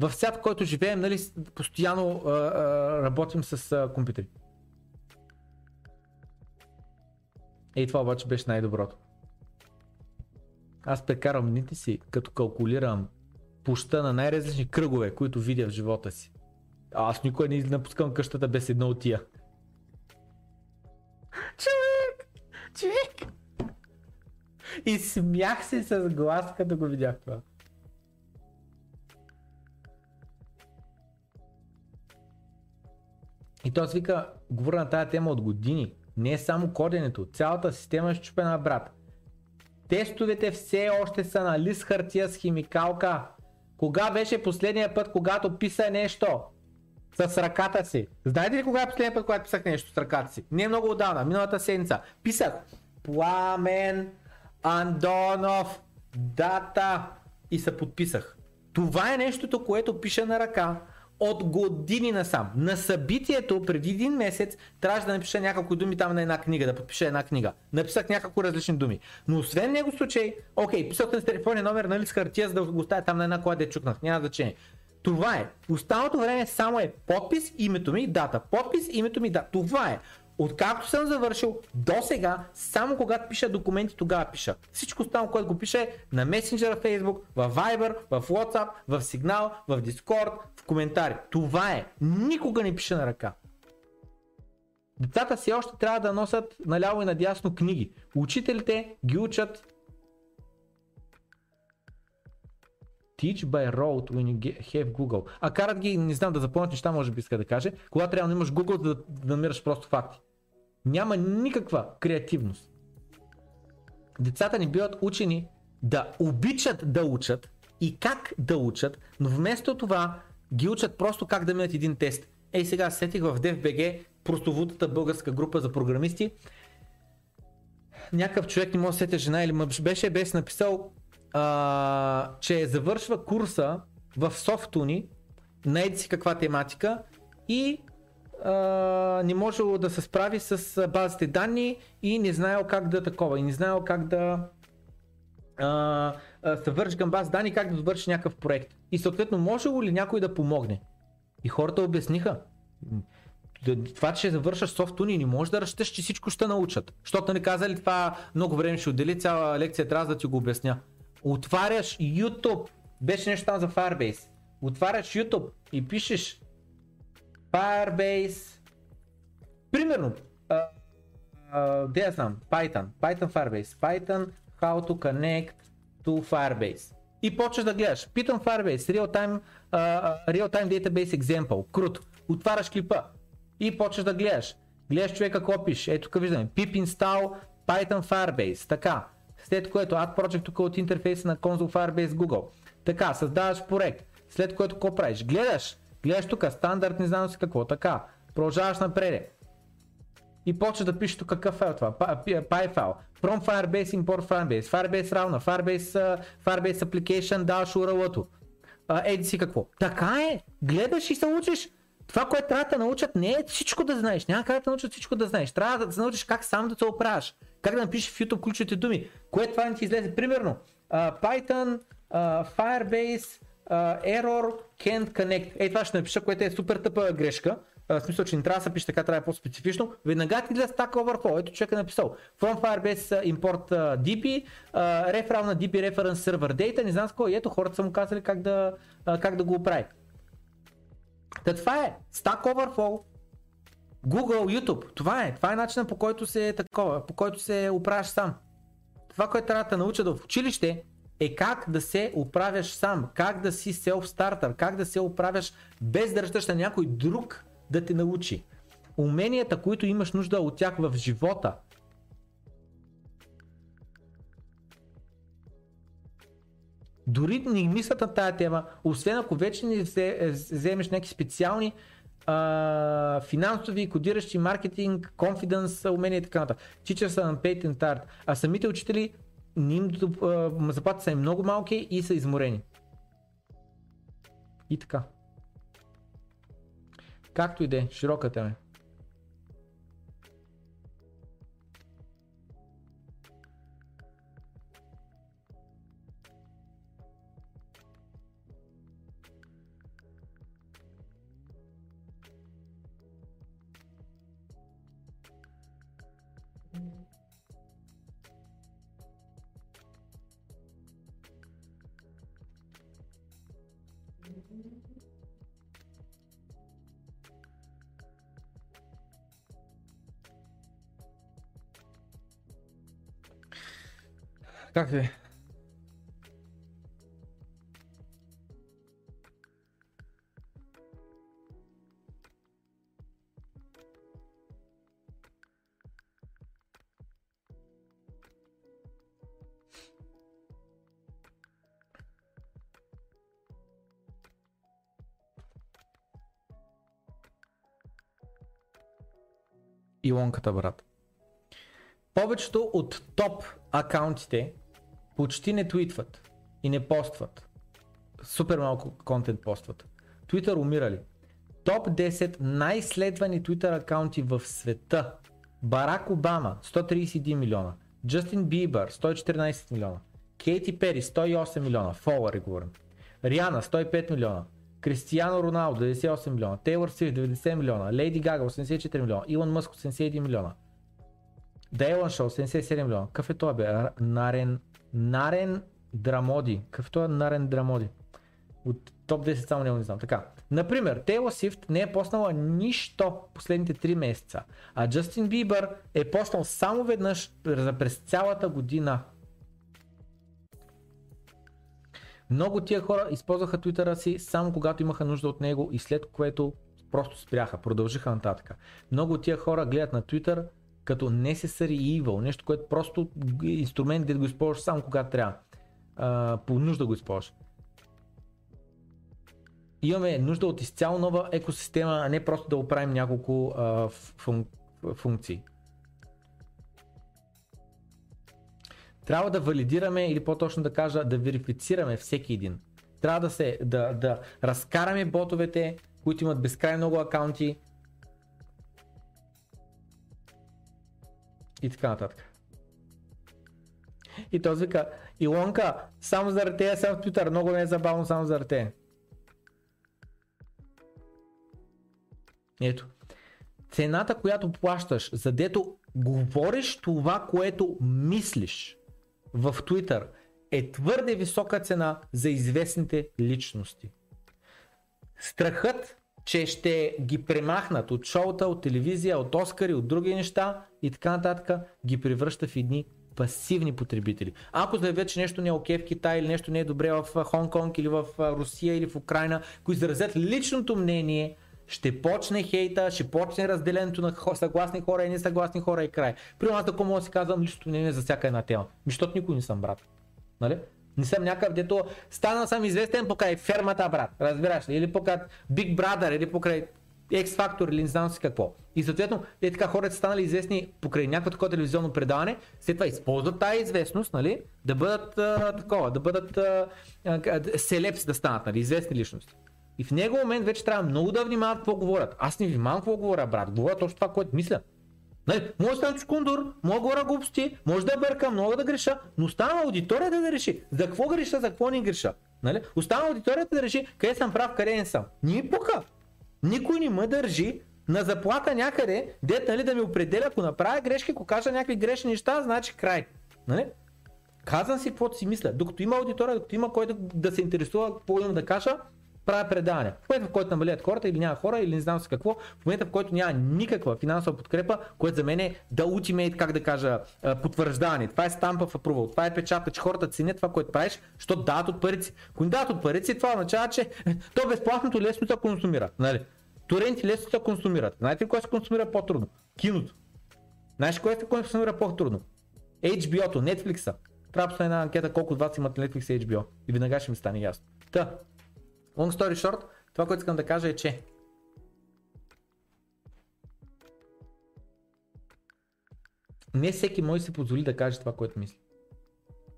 в свят, в който живеем, нали, постоянно а, а, работим с а, компютри. Ей, това обаче беше най-доброто. Аз прекарвам нити си, като калкулирам пуща на най-различни кръгове, които видя в живота си. А аз никой не напускам къщата без едно от тия. Човек! Човек! И смях се с глас, като го видях това. И той вика, говоря на тази тема от години. Не е само коденето, цялата система е щупена, брат. Тестовете все още са на лист хартия с химикалка. Кога беше последния път, когато писа нещо? С ръката си. Знаете ли кога е последния път, когато писах нещо с ръката си? Не много отдавна, миналата седмица. Писах Пламен Андонов дата и се подписах. Това е нещото, което пиша на ръка от години насам. На събитието преди един месец трябваше да напиша няколко думи там на една книга, да подпиша една книга. Написах няколко различни думи. Но освен него случай, окей, писах на телефонния номер на лист хартия, за да го оставя там на една кола, де чукнах. Няма значение. Това е. Останалото време само е подпис, името ми, дата. Подпис, името ми, дата. Това е. Откакто съм завършил до сега, само когато пиша документи, тогава пиша. Всичко останало, което го пише на месенджера в Facebook, в Viber, в WhatsApp, в Signal, в Discord, в коментари. Това е. Никога не пиша на ръка. Децата все още трябва да носят наляво и надясно книги. Учителите ги учат Teach by road when you have Google. А карат ги, не знам, да запомнят неща, може би иска да каже, когато трябва да имаш Google, да, да намираш просто факти. Няма никаква креативност. Децата ни биват учени да обичат да учат и как да учат, но вместо това ги учат просто как да минат един тест. Ей сега сетих в DFBG, простовутата българска група за програмисти, някакъв човек не може да сетя жена или мъж беше, беше написал, а, че завършва курса в софтуни на еди си каква тематика и не можело да се справи с базите данни и не знаел как да такова и не знаел как да а, се върши към база данни, как да довърши някакъв проект. И съответно можело ли някой да помогне? И хората обясниха. Това, че завършаш софтуни, не можеш да разчиташ, че всичко ще научат. Защото не казали това много време ще отдели, цяла лекция трябва да ти го обясня. Отваряш YouTube, беше нещо там за Firebase. Отваряш YouTube и пишеш Firebase. Примерно, де я знам, Python, Python Firebase, Python how to connect to Firebase. И почваш да гледаш. Python Firebase, real-time, uh, real-time database example. Круто. Отваряш клипа и почваш да гледаш. Гледаш човека какво пише. Ето тук виждаме. pip install Python Firebase. Така. След което Add Project тук от интерфейса на Console Firebase Google. Така, създаваш проект. След което какво правиш? Гледаш. Гледаш тук стандарт, не знам си какво. Така. Продължаваш напред. И почваш да пишеш тук какъв файл това. Py файл. From Firebase import Firebase. Firebase равна. Firebase, Firebase application даваш. Uh, еди си какво. Така е. Гледаш и се учиш. Това, което трябва да научат, не е всичко да знаеш. Няма как да те научат всичко да знаеш. Трябва да се научиш как сам да се оправяш. Как да напишеш в YouTube ключовите думи. Кое това не ти излезе? Примерно, uh, Python, uh, Firebase, uh, Error, Can't Connect. Ей, това ще напиша, което е супер тъпа грешка. Uh, в смисъл, че не трябва да се пише така, трябва да е по-специфично. Веднага ти излезе Stack Overflow. Ето човек е написал. From Firebase import uh, DP, uh, ref равна DP reference server data, не знам с кой. Ето хората са му казали как да, uh, как да го оправи. Та това е Stack Overflow, Google, YouTube. Това е. Това е начинът по който се такова, по който се оправяш сам. Това, което трябва да науча в училище е как да се оправяш сам, как да си self-starter, как да се оправяш без да разчиташ на някой друг да те научи. Уменията, които имаш нужда от тях в живота, Дори не мислят на тая тема, освен ако вече не вземеш някакви специални а, финансови, кодиращи, маркетинг, конфиденс, умения и така нататък. Teachers са на patent art, а самите учители им, заплатите са им много малки и са изморени. И така. Както и да е, широка тема. Как ви? Илонката, брат. Повечето от топ акаунтите почти не твитват и не постват. Супер малко контент постват. Twitter умирали. Топ 10 най-следвани Twitter акаунти в света. Барак Обама 131 милиона. Джастин Бибър 114 милиона. Кейти Пери 108 милиона. Фолари говорим. Риана 105 милиона. Кристиано Роналдо 98 милиона. Тейлор Свифт 90 милиона. Лейди Гага 84 милиона. Илон Мъск 81 милиона. Дейлан Шоу 77 милиона. Какъв е това бе? Нарен, Нарен Драмоди. Какъв е това Нарен Драмоди? От топ 10 само не, не знам. Така. Например, Тейлор Свифт не е поснала нищо последните 3 месеца. А Джастин Бибър е поснал само веднъж за през цялата година. Много тия хора използваха Твитъра си само когато имаха нужда от него и след което просто спряха, продължиха нататък. Много тия хора гледат на Twitter като necessary evil, нещо, което просто инструмент, да го използваш само когато трябва. А, по нужда го използваш. Имаме нужда от изцяло нова екосистема, а не просто да оправим няколко а, фун, функции. Трябва да валидираме или по-точно да кажа да верифицираме всеки един. Трябва да, се, да, да разкараме ботовете, които имат безкрай много акаунти и така нататък. И този вика, Илонка, само заради тея съм в Twitter, много не е забавно само заради тея. Ето. Цената, която плащаш, за дето говориш това, което мислиш в Twitter, е твърде висока цена за известните личности. Страхът, че ще ги премахнат от шоута, от телевизия, от Оскари, от други неща и така нататък, ги превръща в едни пасивни потребители. Ако заявят, че нещо не е окей в Китай или нещо не е добре в Хонг Конг или в Русия или в Украина, които изразят личното мнение, ще почне хейта, ще почне разделението на съгласни хора и несъгласни хора и край. При аз тако мога да си казвам личното мнение за всяка една тема. Защото никой не съм брат. Нали? Не съм някакъв, дето станал съм известен покрай фермата, брат. Разбираш ли? Или покрай Big Brother, или покрай X Factor, или не знам си какво. И съответно, е така хората са станали известни покрай някакво такова телевизионно предаване, след това използват тази известност, нали? Да бъдат а, такова, да бъдат а, а, селепс да станат, нали? Известни личности. И в него момент вече трябва много да внимават какво говорят. Аз не внимавам какво говоря, брат. Говоря точно това, което мисля. Нали, може да чукундур, мога говоря глупости, може да бъркам, мога да греша, но остана аудиторията да реши за какво греша, за какво не греша. Нали? Остана аудиторията да реши къде съм прав, къде не съм. Не ми пука. Никой не ме държи на заплата някъде, дет нали, да ми определя, ако направя грешки, ако кажа някакви грешни неща, значи край. Нали? Казвам си каквото си мисля. Докато има аудитория, докато има който да се интересува какво имам да кажа, правя предаване. В момента, в който намалят хората или няма хора, или не знам с какво, в момента, в който няма никаква финансова подкрепа, което за мен е да ultimate, как да кажа, потвърждаване. Това е stamp of approval. Това е печата, че хората ценят това, което правиш, защото дават от парици. Ако не дават от парици, това означава, че то безплатното лесно се консумира. Нали? Торенти лесно се консумират. Знаете ли кое се консумира по-трудно? Киното. Знаеш кое се консумира по-трудно? HBO-то, Netflix-а. Трябва една анкета колко от вас имат Netflix и HBO. И веднага ще ми стане ясно. Та, Long story short, това, което искам да кажа е, че не всеки може да си позволи да каже това, което мисли.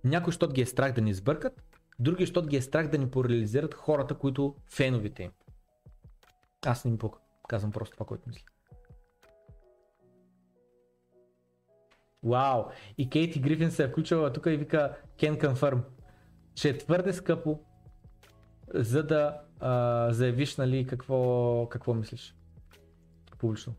Някой, защото ги е страх да ни сбъркат, други, защото ги е страх да ни пореализират хората, които феновите им. Аз не ми пука. Казвам просто това, което мисля. Вау! И Кейти Грифин се е включила тук и вика Can confirm, че е твърде скъпо за да а, заявиш нали, какво, какво мислиш публично.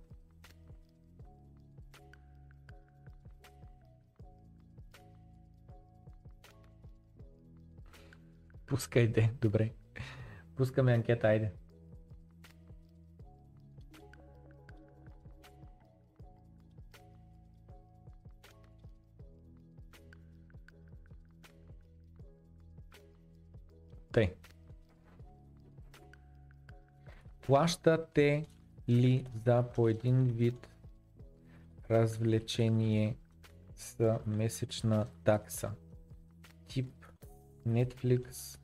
Пускайте, добре. Пускаме анкета, айде. Тъй. Плащате ли за по един вид развлечение с месечна такса? Тип Netflix,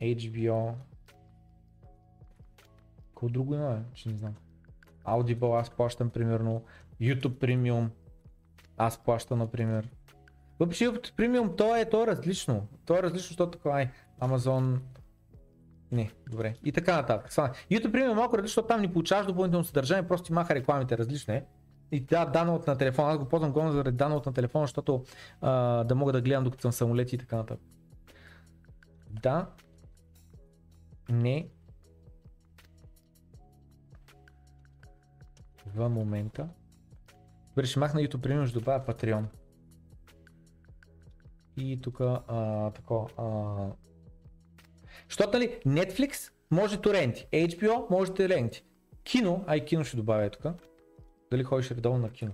HBO. Какво друго има, че не знам. Audible аз плащам примерно, YouTube Premium аз плащам например. Въпреки YouTube Premium то е, то е различно. То е различно, защото така е Amazon Не, добре. И така нататък. YouTube Premium е малко различно, защото там не получаваш допълнително съдържание, просто ти маха рекламите, различно е. И да, данот на телефона, аз го ползвам главно заради данот на телефона, защото а, да мога да гледам докато съм самолети и така нататък. Да. Не. В момента. Добре, ще махна YouTube Premium, ще добавя Patreon. И тук а, тако, а... Защото нали, Netflix може торенти, HBO може торенти. Кино, ай кино ще добавя тук. Дали ходиш редовно на кино.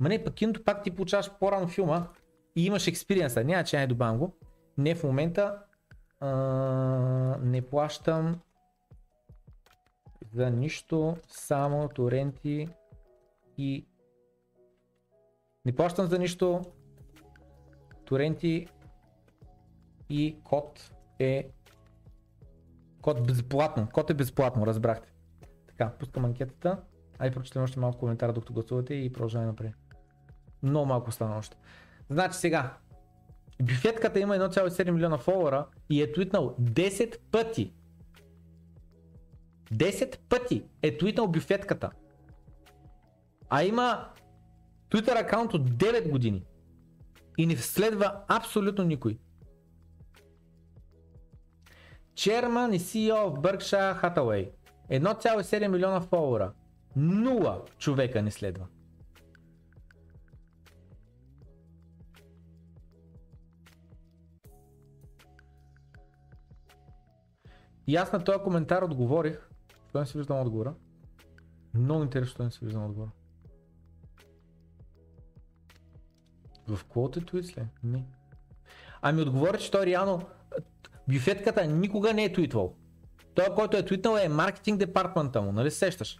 Ма не, пък киното пак ти получаваш по-рано филма и имаш експириенса. Няма, че не добавям го. Не в момента а, не плащам за нищо, само торенти и не плащам за нищо, торенти и код е код безплатно. Код е безплатно, разбрахте. Така, пускам анкетата. Ай, прочетем още малко коментар, докато гласувате и продължаваме напред. Много малко стана още. Значи сега, бюфетката има 1,7 милиона фолуара и е твитнал 10 пъти. 10 пъти е твитнал бюфетката. А има Twitter акаунт от 9 години. И не следва абсолютно никой. Черман и CEO в Berkshire Hathaway. 1,7 милиона фолуара. Нула човека не следва. И аз на този коментар отговорих. Що не си виждам отговора? Много интересно, що не си виждам отговора. В quoted tweets ли? Не. Ами отговори, че той реално бюфетката никога не е твитвал. Той, който е твитнал е маркетинг департмента му, нали се сещаш?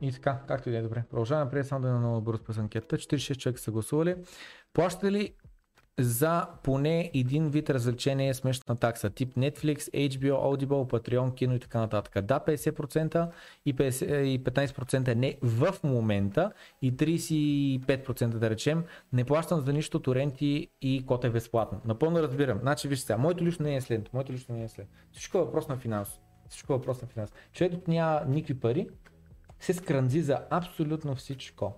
И така, както и да е добре. Продължаваме напред, само да е много бързо през анкетата. 46 човека са гласували. Плащате ли за поне един вид развлечение смешна такса, тип Netflix, HBO, Audible, Patreon, кино и така нататък. Да, 50% и, 50, и 15% не в момента и 35% да речем, не плащам за нищо торенти и код е безплатно. Напълно разбирам. Значи виж сега, моето лично не е следното, моето лично не е след. Всичко е въпрос на финанс. Всичко е въпрос на финанс. Човекът няма никакви пари, се скранзи за абсолютно всичко.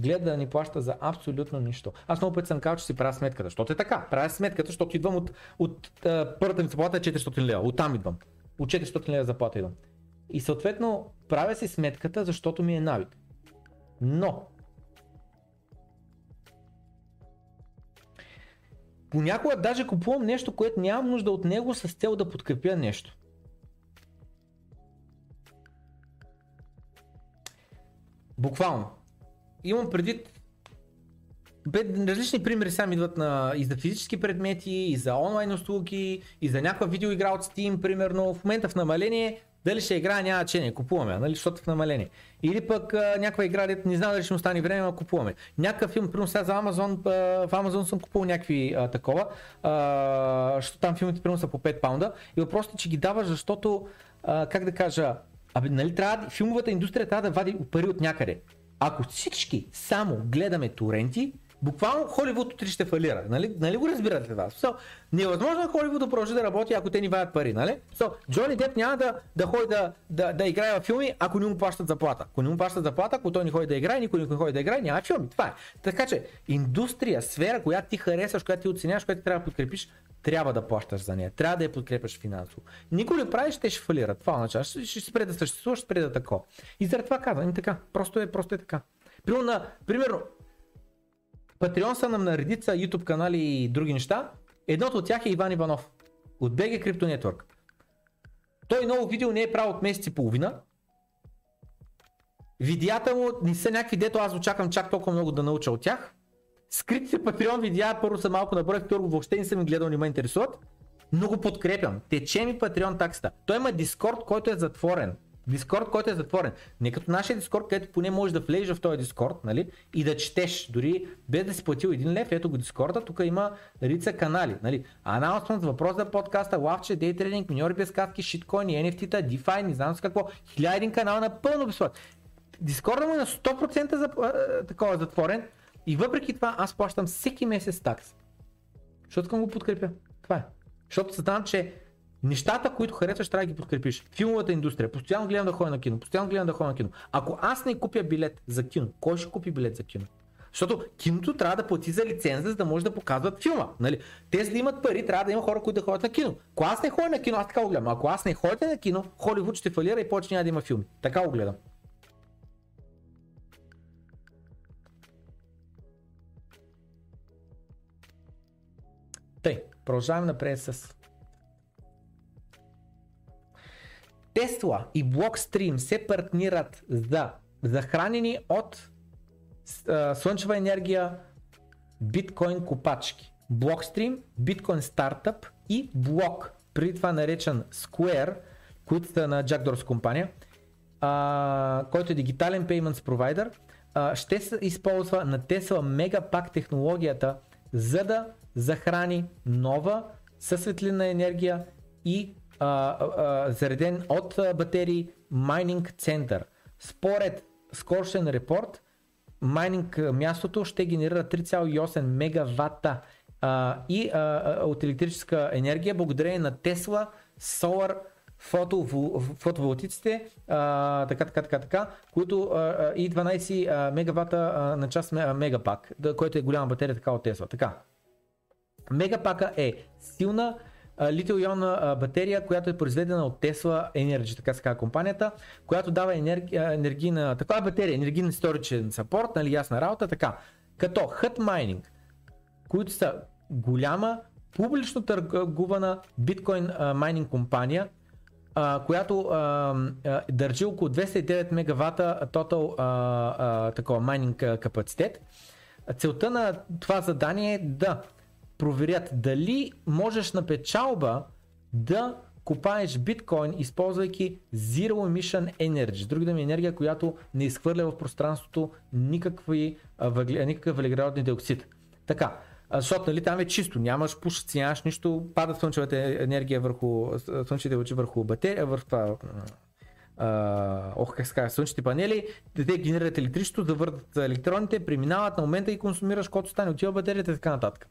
Гледа да ни плаща за абсолютно нищо. Аз много пъти съм казал, че си правя сметката. Защото е така. Правя сметката, защото идвам от, от uh, първата ми заплата е 400 лева. Оттам идвам. От 400 лева заплата идвам. И съответно правя си сметката, защото ми е навик. Но понякога даже купувам нещо, което нямам нужда от него с цел да подкрепя нещо. Буквално. Имам предвид различни примери сега идват на, и за физически предмети, и за онлайн услуги, и за някаква видеоигра от Steam, примерно. В момента в намаление, дали ще играя, няма значение, купуваме, нали, защото е в намаление. Или пък а, някаква игра, дето не знам дали ще му стане време, но купуваме. Някакъв филм, примерно сега за Amazon, в Amazon съм купувал някакви а, такова, а, защото там филмите примерно са по 5 паунда. И въпросът е, че ги даваш, защото, а, как да кажа, Абе, нали трябва, филмовата индустрия трябва да вади пари от някъде. Ако всички само гледаме торенти, буквално Холивуд утре ще фалира. Нали, нали го разбирате това? So, невъзможно е Холивуд да продължи да работи, ако те ни вадят пари. Нали? So, Джони Деп няма да, да ходи да, да, да играе в филми, ако не му плащат заплата. Ако не му плащат заплата, ако той не ходи да играе, никой не ходи да играе, няма филми. Това е. Така че, индустрия, сфера, която ти харесваш, която ти оценяваш, която ти трябва да подкрепиш, трябва да плащаш за нея, трябва да я подкрепяш финансово. Никой не правиш, те ще фалират. Това означава, ще, ще спре да съществува, ще спре да тако. И заради това казвам, и така, просто е, просто е така. Примерно, на, примерно Патреон са нам на редица YouTube канали и други неща. Едното от тях е Иван Иванов от BG Crypto Network. Той ново видео не е правил от месец и половина. Видеята му не са някакви, дето аз очаквам чак толкова много да науча от тях. Скритите Patreon видеа първо са малко на брой, второ въобще не съм гледал, не ме интересуват. но го подкрепям. Тече ми Patreon таксата. Той има Дискорд, който е затворен. Дискорд, който е затворен. Не като нашия Дискорд, където поне можеш да влезеш в този Дискорд, нали? И да четеш, дори без да си платил един лев, ето го Дискорда, тук има рица канали, нали? Announcement, въпрос за подкаста, лавче, дейтрейдинг, миньори без катки, шиткоини, NFT-та, DeFi, не знам с какво. Хиляда един канал напълно безплатно. Дискорда му е на 100% за, а, такова затворен и въпреки това аз плащам всеки месец такс. Защото искам го подкрепя. Това е. Защото знам, че нещата, които харесваш, трябва да ги подкрепиш. Филмовата индустрия. Постоянно гледам да ходя на кино. Постоянно гледам да ходя на кино. Ако аз не купя билет за кино, кой ще купи билет за кино? Защото киното трябва да плати за лиценза, за да може да показват филма. Нали? Те за да имат пари, трябва да има хора, които да ходят на кино. Ако аз не ходя на кино, аз така го гледам. Ако аз не ходя на кино, Холивуд ще фалира и повече няма да има филми. Така го гледам. Продължаваме напред с Тесла и Blockstream се партнират за захранени от а, слънчева енергия биткоин копачки. Blockstream, биткоин стартъп и Block, преди това наречен Square, които са на Jack Dorsey компания, а, който е дигитален payments provider, а, ще се използва на Tesla Megapack технологията, за да захрани нова със светлина енергия и а, а, зареден от батерии майнинг център. Според скорошен репорт, майнинг мястото ще генерира 3,8 мегавата а, и а, от електрическа енергия благодарение на Tesla Solar фотоволтиците, а, така, така, така, така, които а, и 12 а, мегавата на час мегапак, да, който е голяма батерия така от Tesla. Така. Мегапака е силна литио-ионна батерия, която е произведена от Tesla Energy, така се казва компанията, която дава енерги, енергийна, такава батерия, енергийен сторичен сапорт, нали, ясна работа, така. Като Hut Mining, които са голяма, публично търгувана биткоин майнинг компания, а, която а, а, държи около 209 мегавата тотал такова майнинг капацитет. Целта на това задание е да проверят дали можеш на печалба да купаеш биткоин, използвайки Zero Emission Energy. С други думи, енергия, която не изхвърля в пространството никакви, никакъв въглероден диоксид. Така, защото нали, там е чисто, нямаш пушаци, нямаш нищо, пада слънчевата енергия върху, слънчевите лъчи върху батерия, върху това, ох, как се казва, слънчевите панели, те генерират електричество, завъртат електроните, преминават на момента и консумираш, който стане, отива батерията и така нататък.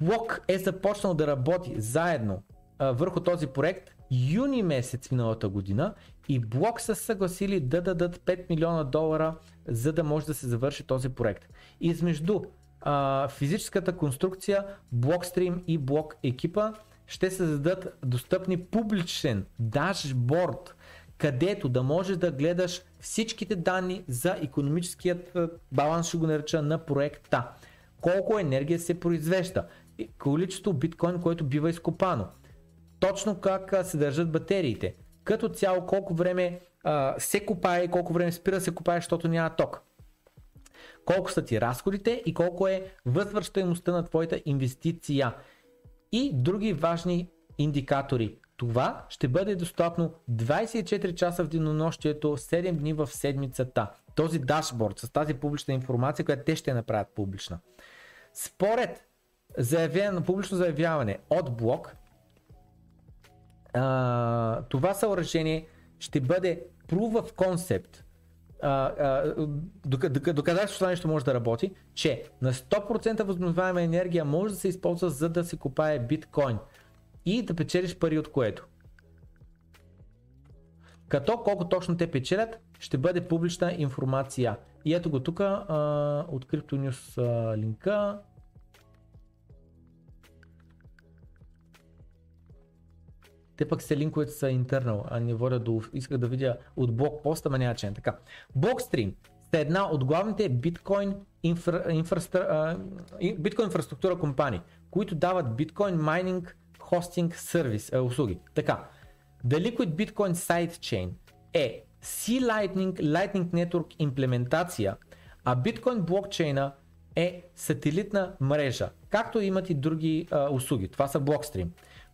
Блок е започнал да работи заедно а, върху този проект юни месец миналата година и Блок са съгласили да дадат 5 милиона долара, за да може да се завърши този проект. Измежду а, физическата конструкция, Blockstream и Block екипа ще се зададат достъпни публичен дашборд, където да можеш да гледаш всичките данни за економическият баланс, ще го нареча, на проекта. Колко енергия се произвежда, количество биткоин, което бива изкопано. Точно как се държат батериите. Като цяло колко време а, се копае и колко време спира се копае, защото няма ток. Колко са ти разходите и колко е възвръщаемостта на твоята инвестиция. И други важни индикатори. Това ще бъде достъпно 24 часа в денонощието, 7 дни в седмицата. Този дашборд с тази публична информация, която те ще направят публична. Според заявено, публично заявяване от блок, а, това съоръжение ще бъде proof of concept, доказателство това нещо може да работи, че на 100% възобновяема енергия може да се използва за да се купае биткоин и да печелиш пари от което. Като колко точно те печелят, ще бъде публична информация. И ето го тук от CryptoNews линка. Те пък се линковете са internal, а не водят до... Исках да видя от блок поста, ама няма че така. Blockstream са една от главните биткоин инфра, инфрастра, биткоин инфраструктура компании, които дават биткоин майнинг хостинг сервис, е, услуги. Така, The Liquid Bitcoin Sidechain е C-Lightning Lightning Network имплементация, а биткоин блокчейна е сателитна мрежа, както имат и други а, услуги. Това са Blockstream.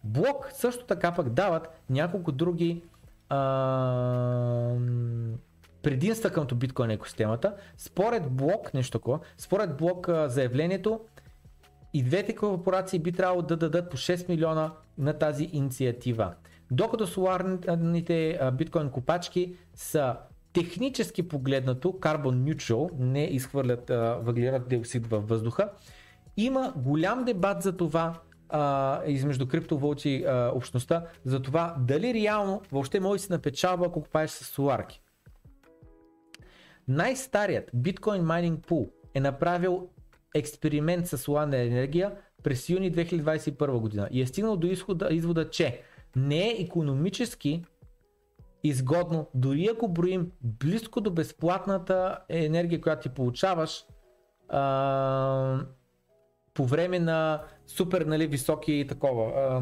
Блок също така пък дават няколко други а, предимства към биткоин екосистемата. Според блок, нещо такова, според блок а, заявлението, и двете корпорации би трябвало да дадат по 6 милиона на тази инициатива. Докато соларните биткоин копачки са технически погледнато carbon neutral, не изхвърлят въглерод диоксид във въздуха, има голям дебат за това измежду криптовалути а, общността, за това дали реално въобще може да се напечалва, ако купаеш с соларки. Най-старият биткоин майнинг пул е направил експеримент с соларна енергия през юни 2021 година и е стигнал до изхода, извода, че не е економически изгодно, дори ако броим близко до безплатната енергия, която ти получаваш а, по време на супер нали, високи такова,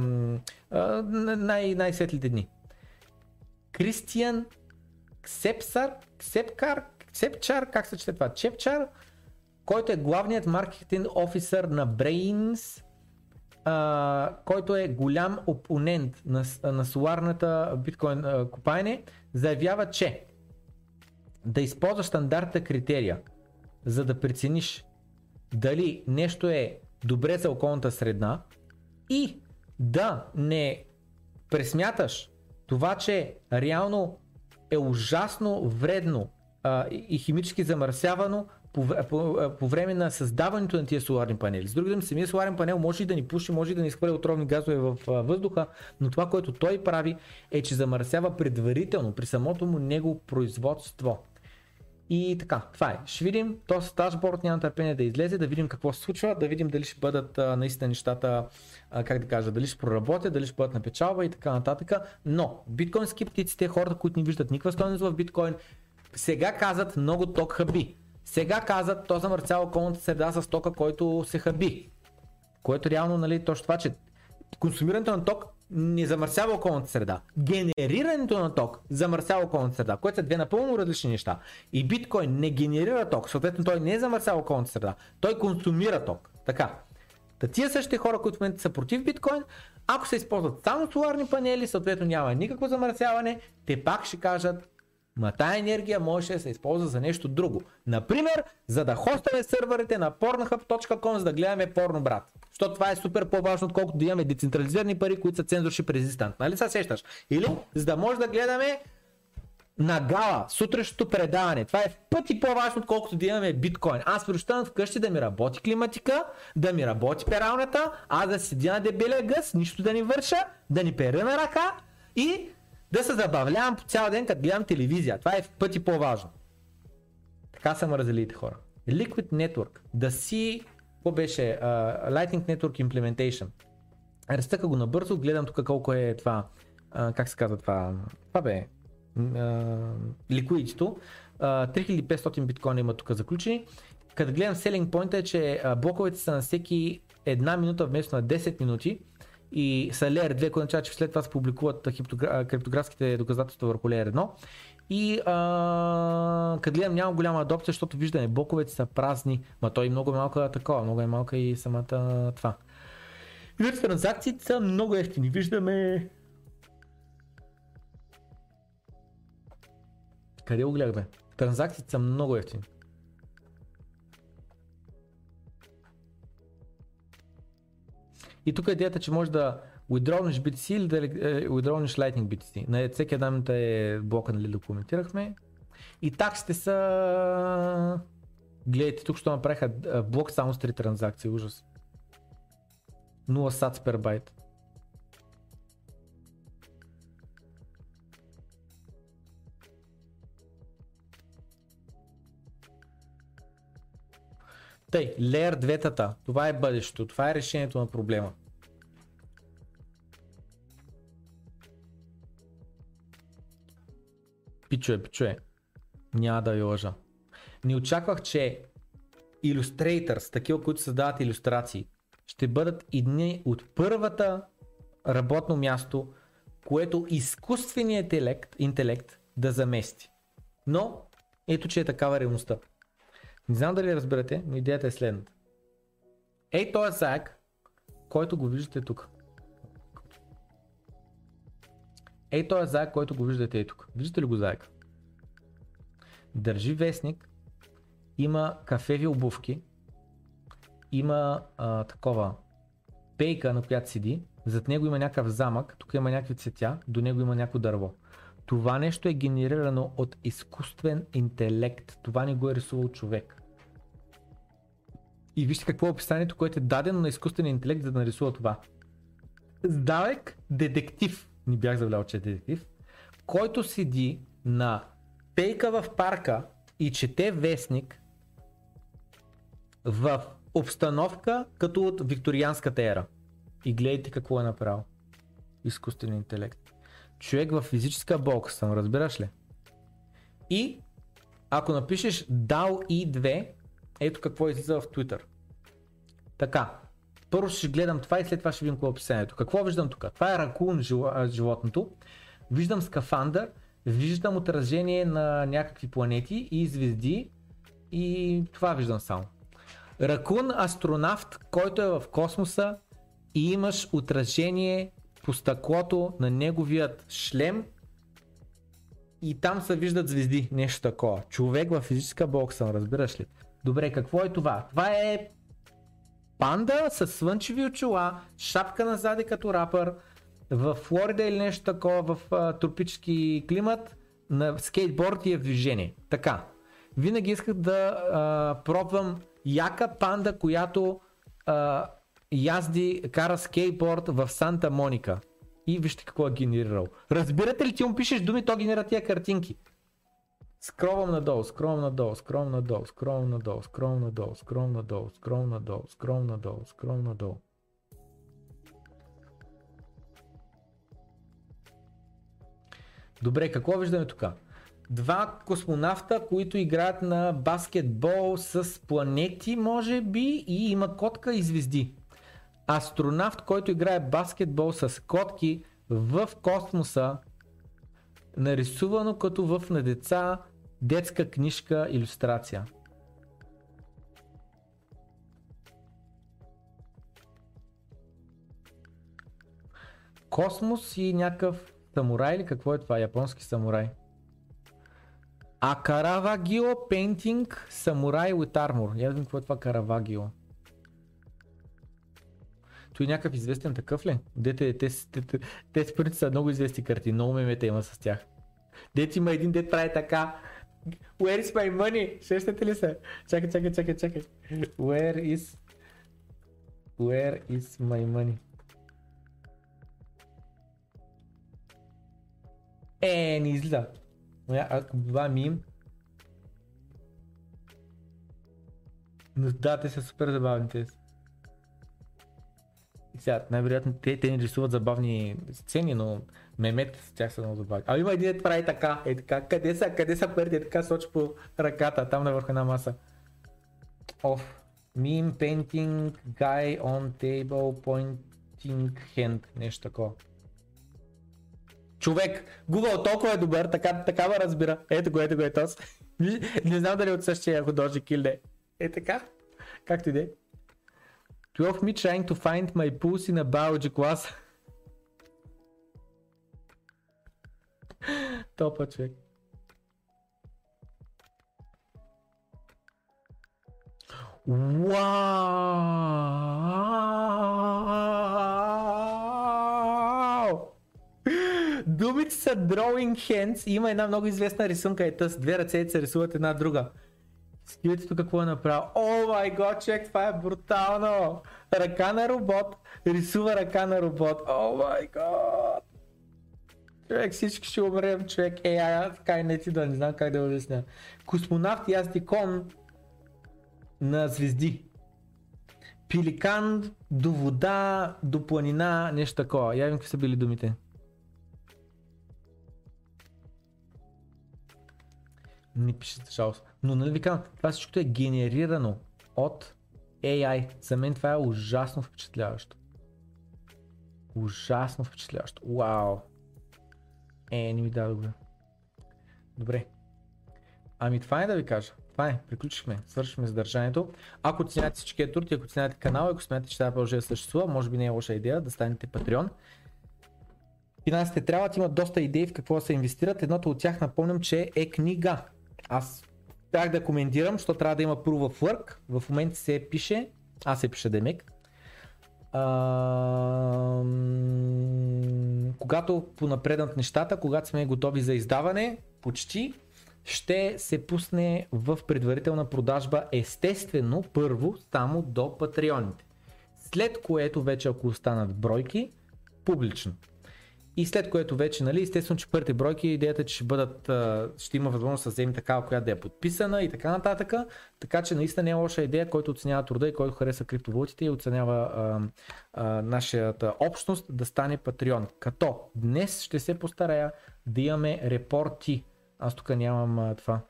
най- най-светлите дни. Кристиан Ксепсар, Ксепкар, Ксепчар, как се чете това? Чепчар, който е главният маркетинг офисър на Brains, а, който е голям опонент на, на соларната биткоин а, купайне, заявява, че да използваш стандартната критерия, за да прецениш дали нещо е добре за околната среда и да не пресмяташ това, че реално е ужасно вредно а, и химически замърсявано по, по, по време на създаването на тия соларни панели. С други думи, самия соларен панел може и да ни пуши, може и да ни изхвърля отровни газове в въздуха, но това, което той прави е, че замърсява предварително при самото му него производство. И така, това е. Ще видим, то с дашборд няма търпение да излезе, да видим какво се случва, да видим дали ще бъдат а, наистина нещата, а, как да кажа, дали ще проработят, дали ще бъдат на печалба и така нататък. Но биткоин скептиците, хората, които не виждат никаква стойност в биткоин, сега казват много ток хаби. Сега казват, то замърсява околната среда с тока, който се хаби. Което реално, нали, точно това, че консумирането на ток не замърсява околната среда. Генерирането на ток замърсява околната среда, което са две напълно различни неща. И биткоин не генерира ток, съответно той не замърсява околната среда, той консумира ток. Така. Та тия същите хора, които в момента са против биткоин, ако се използват само соларни панели, съответно няма никакво замърсяване, те пак ще кажат, Ма тая енергия може да се използва за нещо друго. Например, за да хостваме сървърите на pornhub.com, за да гледаме порно, брат. Защото това е супер по-важно, отколкото да имаме децентрализирани пари, които са цензоршип резистант. Нали се сещаш? Или за да може да гледаме на гала, сутрешното предаване. Това е в пъти по-важно, отколкото да имаме биткоин. Аз прощавам вкъщи да ми работи климатика, да ми работи пералната, аз да седя на дебелия гъс, нищо да ни върша, да ни пера на ръка и да се забавлявам по цял ден, като гледам телевизия. Това е в пъти по-важно. Така са мразелите хора. Liquid Network, да си, какво беше, uh, Lightning Network Implementation. Разтъка го набързо, гледам тук колко е това, uh, как се казва това, това бе, uh, ликвидито. Uh, 3500 биткоина има тук заключени. Като гледам selling point е, че блоковете са на всеки една минута вместо на 10 минути и са Layer 2, което означава, че след това се публикуват криптографските доказателства върху Layer 1. И а, като гледам няма голяма адопция, защото виждаме, боковете са празни, ма той е много малка такова, много е малка и самата това. И транзакциите са много ефтини. Виждаме Къде го гледахме? Транзакциите са много ефтини. И тук е идеята, че може да withdrawнеш BTC или е, withdrawнеш Lightning BTC. На всеки една минута е блока, нали, да. И таксите са... Гледайте, тук ще направиха блок само с 3 транзакции, ужас. 0 сац per байт. Тъй, Layer 2 това е бъдещето, това е решението на проблема. Пичуе, пичуе. Няма да ви лъжа. Не очаквах, че Illustrators, такива, които създават иллюстрации, ще бъдат едни от първата работно място, което изкуственият интелект, интелект да замести. Но ето, че е такава реалността. Не знам дали разберете, но идеята е следната. Ей този заек, който го виждате тук. Ей този заек, който го виждате и тук. Виждате ли го заек? Държи вестник, има кафеви обувки, има а, такова пейка, на която седи, зад него има някакъв замък, тук има някакви цветя, до него има някакво дърво. Това нещо е генерирано от изкуствен интелект. Това не го е рисувал човек. И вижте какво е описанието, което е дадено на изкуствен интелект, за да нарисува това. Здалек детектив, не бях завлял, че е детектив, който седи на пейка в парка и чете вестник в обстановка като от викторианската ера. И гледайте какво е направил. Изкуствен интелект. Човек в физическа болка съм, разбираш ли? И ако напишеш DAO i2, ето какво излиза в Twitter. Така, първо ще гледам това и след това ще видим какво е описанието. Какво виждам тук? Това е ракун животното. Виждам скафандър, виждам отражение на някакви планети и звезди и това виждам само. Ракун астронавт, който е в космоса и имаш отражение по стъклото на неговият шлем и там се виждат звезди, нещо такова. Човек в физическа бокса, разбираш ли? Добре, какво е това? Това е панда с слънчеви очила, шапка назади като рапър, в Флорида или нещо такова, в а, тропически климат, на скейтборд и е в движение. Така, винаги исках да а, пробвам яка панда, която а, язди, кара скейтборд в Санта Моника. И вижте какво е генерирал. Разбирате ли, ти му пишеш думи, то генерира тия картинки. Скровам надолу, скровам надолу, скровам надолу, скровам надолу, скровам надолу, скровам надолу, скровам надолу, скровам надолу, скровам надолу. Добре, какво виждаме тук? Два космонавта, които играят на баскетбол с планети, може би, и има котка и звезди. Астронавт, който играе баскетбол с котки в космоса, нарисувано като в на деца детска книжка иллюстрация. Космос и някакъв самурай или какво е това? Японски самурай. А Каравагио Painting Samurai with Armor. Я да какво е това Каравагио. Той е някакъв известен такъв ли? Дете, те, те, те, те според са много известни карти, много мемета има с тях. Дете има един дет прави така. Where is my money? Сещате ли се? Чакай, чакай, чакай, чакай. Where is... Where is my money? Е, не излиза. Ако това мим. Но да, те са супер забавни те. Сега, най-вероятно те, те ни рисуват забавни сцени, но мемет тях са много забавни. А има един прави така, е така, къде са, къде са парите, така сочи по ръката, там на върху една маса. Оф. Meme painting guy on table pointing hand, нещо такова. Човек, Google толкова е добър, така, така ме разбира. Ето го, ето го, ето аз. не знам дали от същия художник или не. Е така, както и да е. 12 me trying to find my pussy in a biology class. Топа човек. Вау! Думите са drawing hands и има една много известна рисунка, е с две ръце се рисуват една друга. Скивайте какво е направил. О май гот, човек, това е брутално! Ръка на робот, рисува ръка на робот. О май гот! Човек, всички ще умрем, човек. Е, а, така и не ти да не знам как да обясня. Космонавт кон на звезди. Пиликан до вода, до планина, нещо такова. Я какви са били думите. Не пишете жалост. Но нали ви казвам, това всичко е генерирано от AI. За мен това е ужасно впечатляващо. Ужасно впечатляващо. Вау. Е, не ми даде добре. Ами това е да ви кажа. Това е, приключихме, свършихме съдържанието. Ако оценявате всичкия труд и ако оценявате канала, ако смятате, че това приложение съществува, може би не е лоша идея да станете патреон. Финансите трябва да имат доста идеи в какво да се инвестират. Едното от тях напомням, че е книга. Аз трябва да коментирам, защото трябва да има proof of work. В момента се пише, аз се пише Демек. Когато понапреднат нещата, когато сме готови за издаване, почти, ще се пусне в предварителна продажба естествено първо само до патреоните. След което вече ако останат бройки, публично. И след което вече, нали, естествено, че първите бройки, идеята е, че ще бъдат, ще има възможност да вземе такава, която да е подписана и така нататък. Така че наистина не е лоша идея, който оценява труда и който хареса криптовалутите и оценява а, а, нашата общност да стане патреон. Като днес ще се постарая да имаме репорти. Аз тук нямам а, това.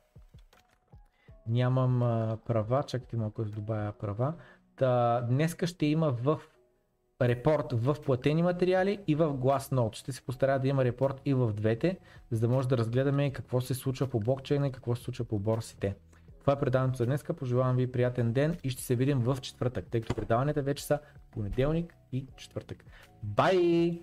Нямам а, права, чакайте малко да добавя права. Та, днеска ще има в репорт в платени материали и в Glassnode. Ще се постарая да има репорт и в двете, за да може да разгледаме какво се случва по блокчейна и какво се случва по борсите. Това е предаването за днес. Пожелавам ви приятен ден и ще се видим в четвъртък, тъй като предаванията вече са понеделник и четвъртък. Бай!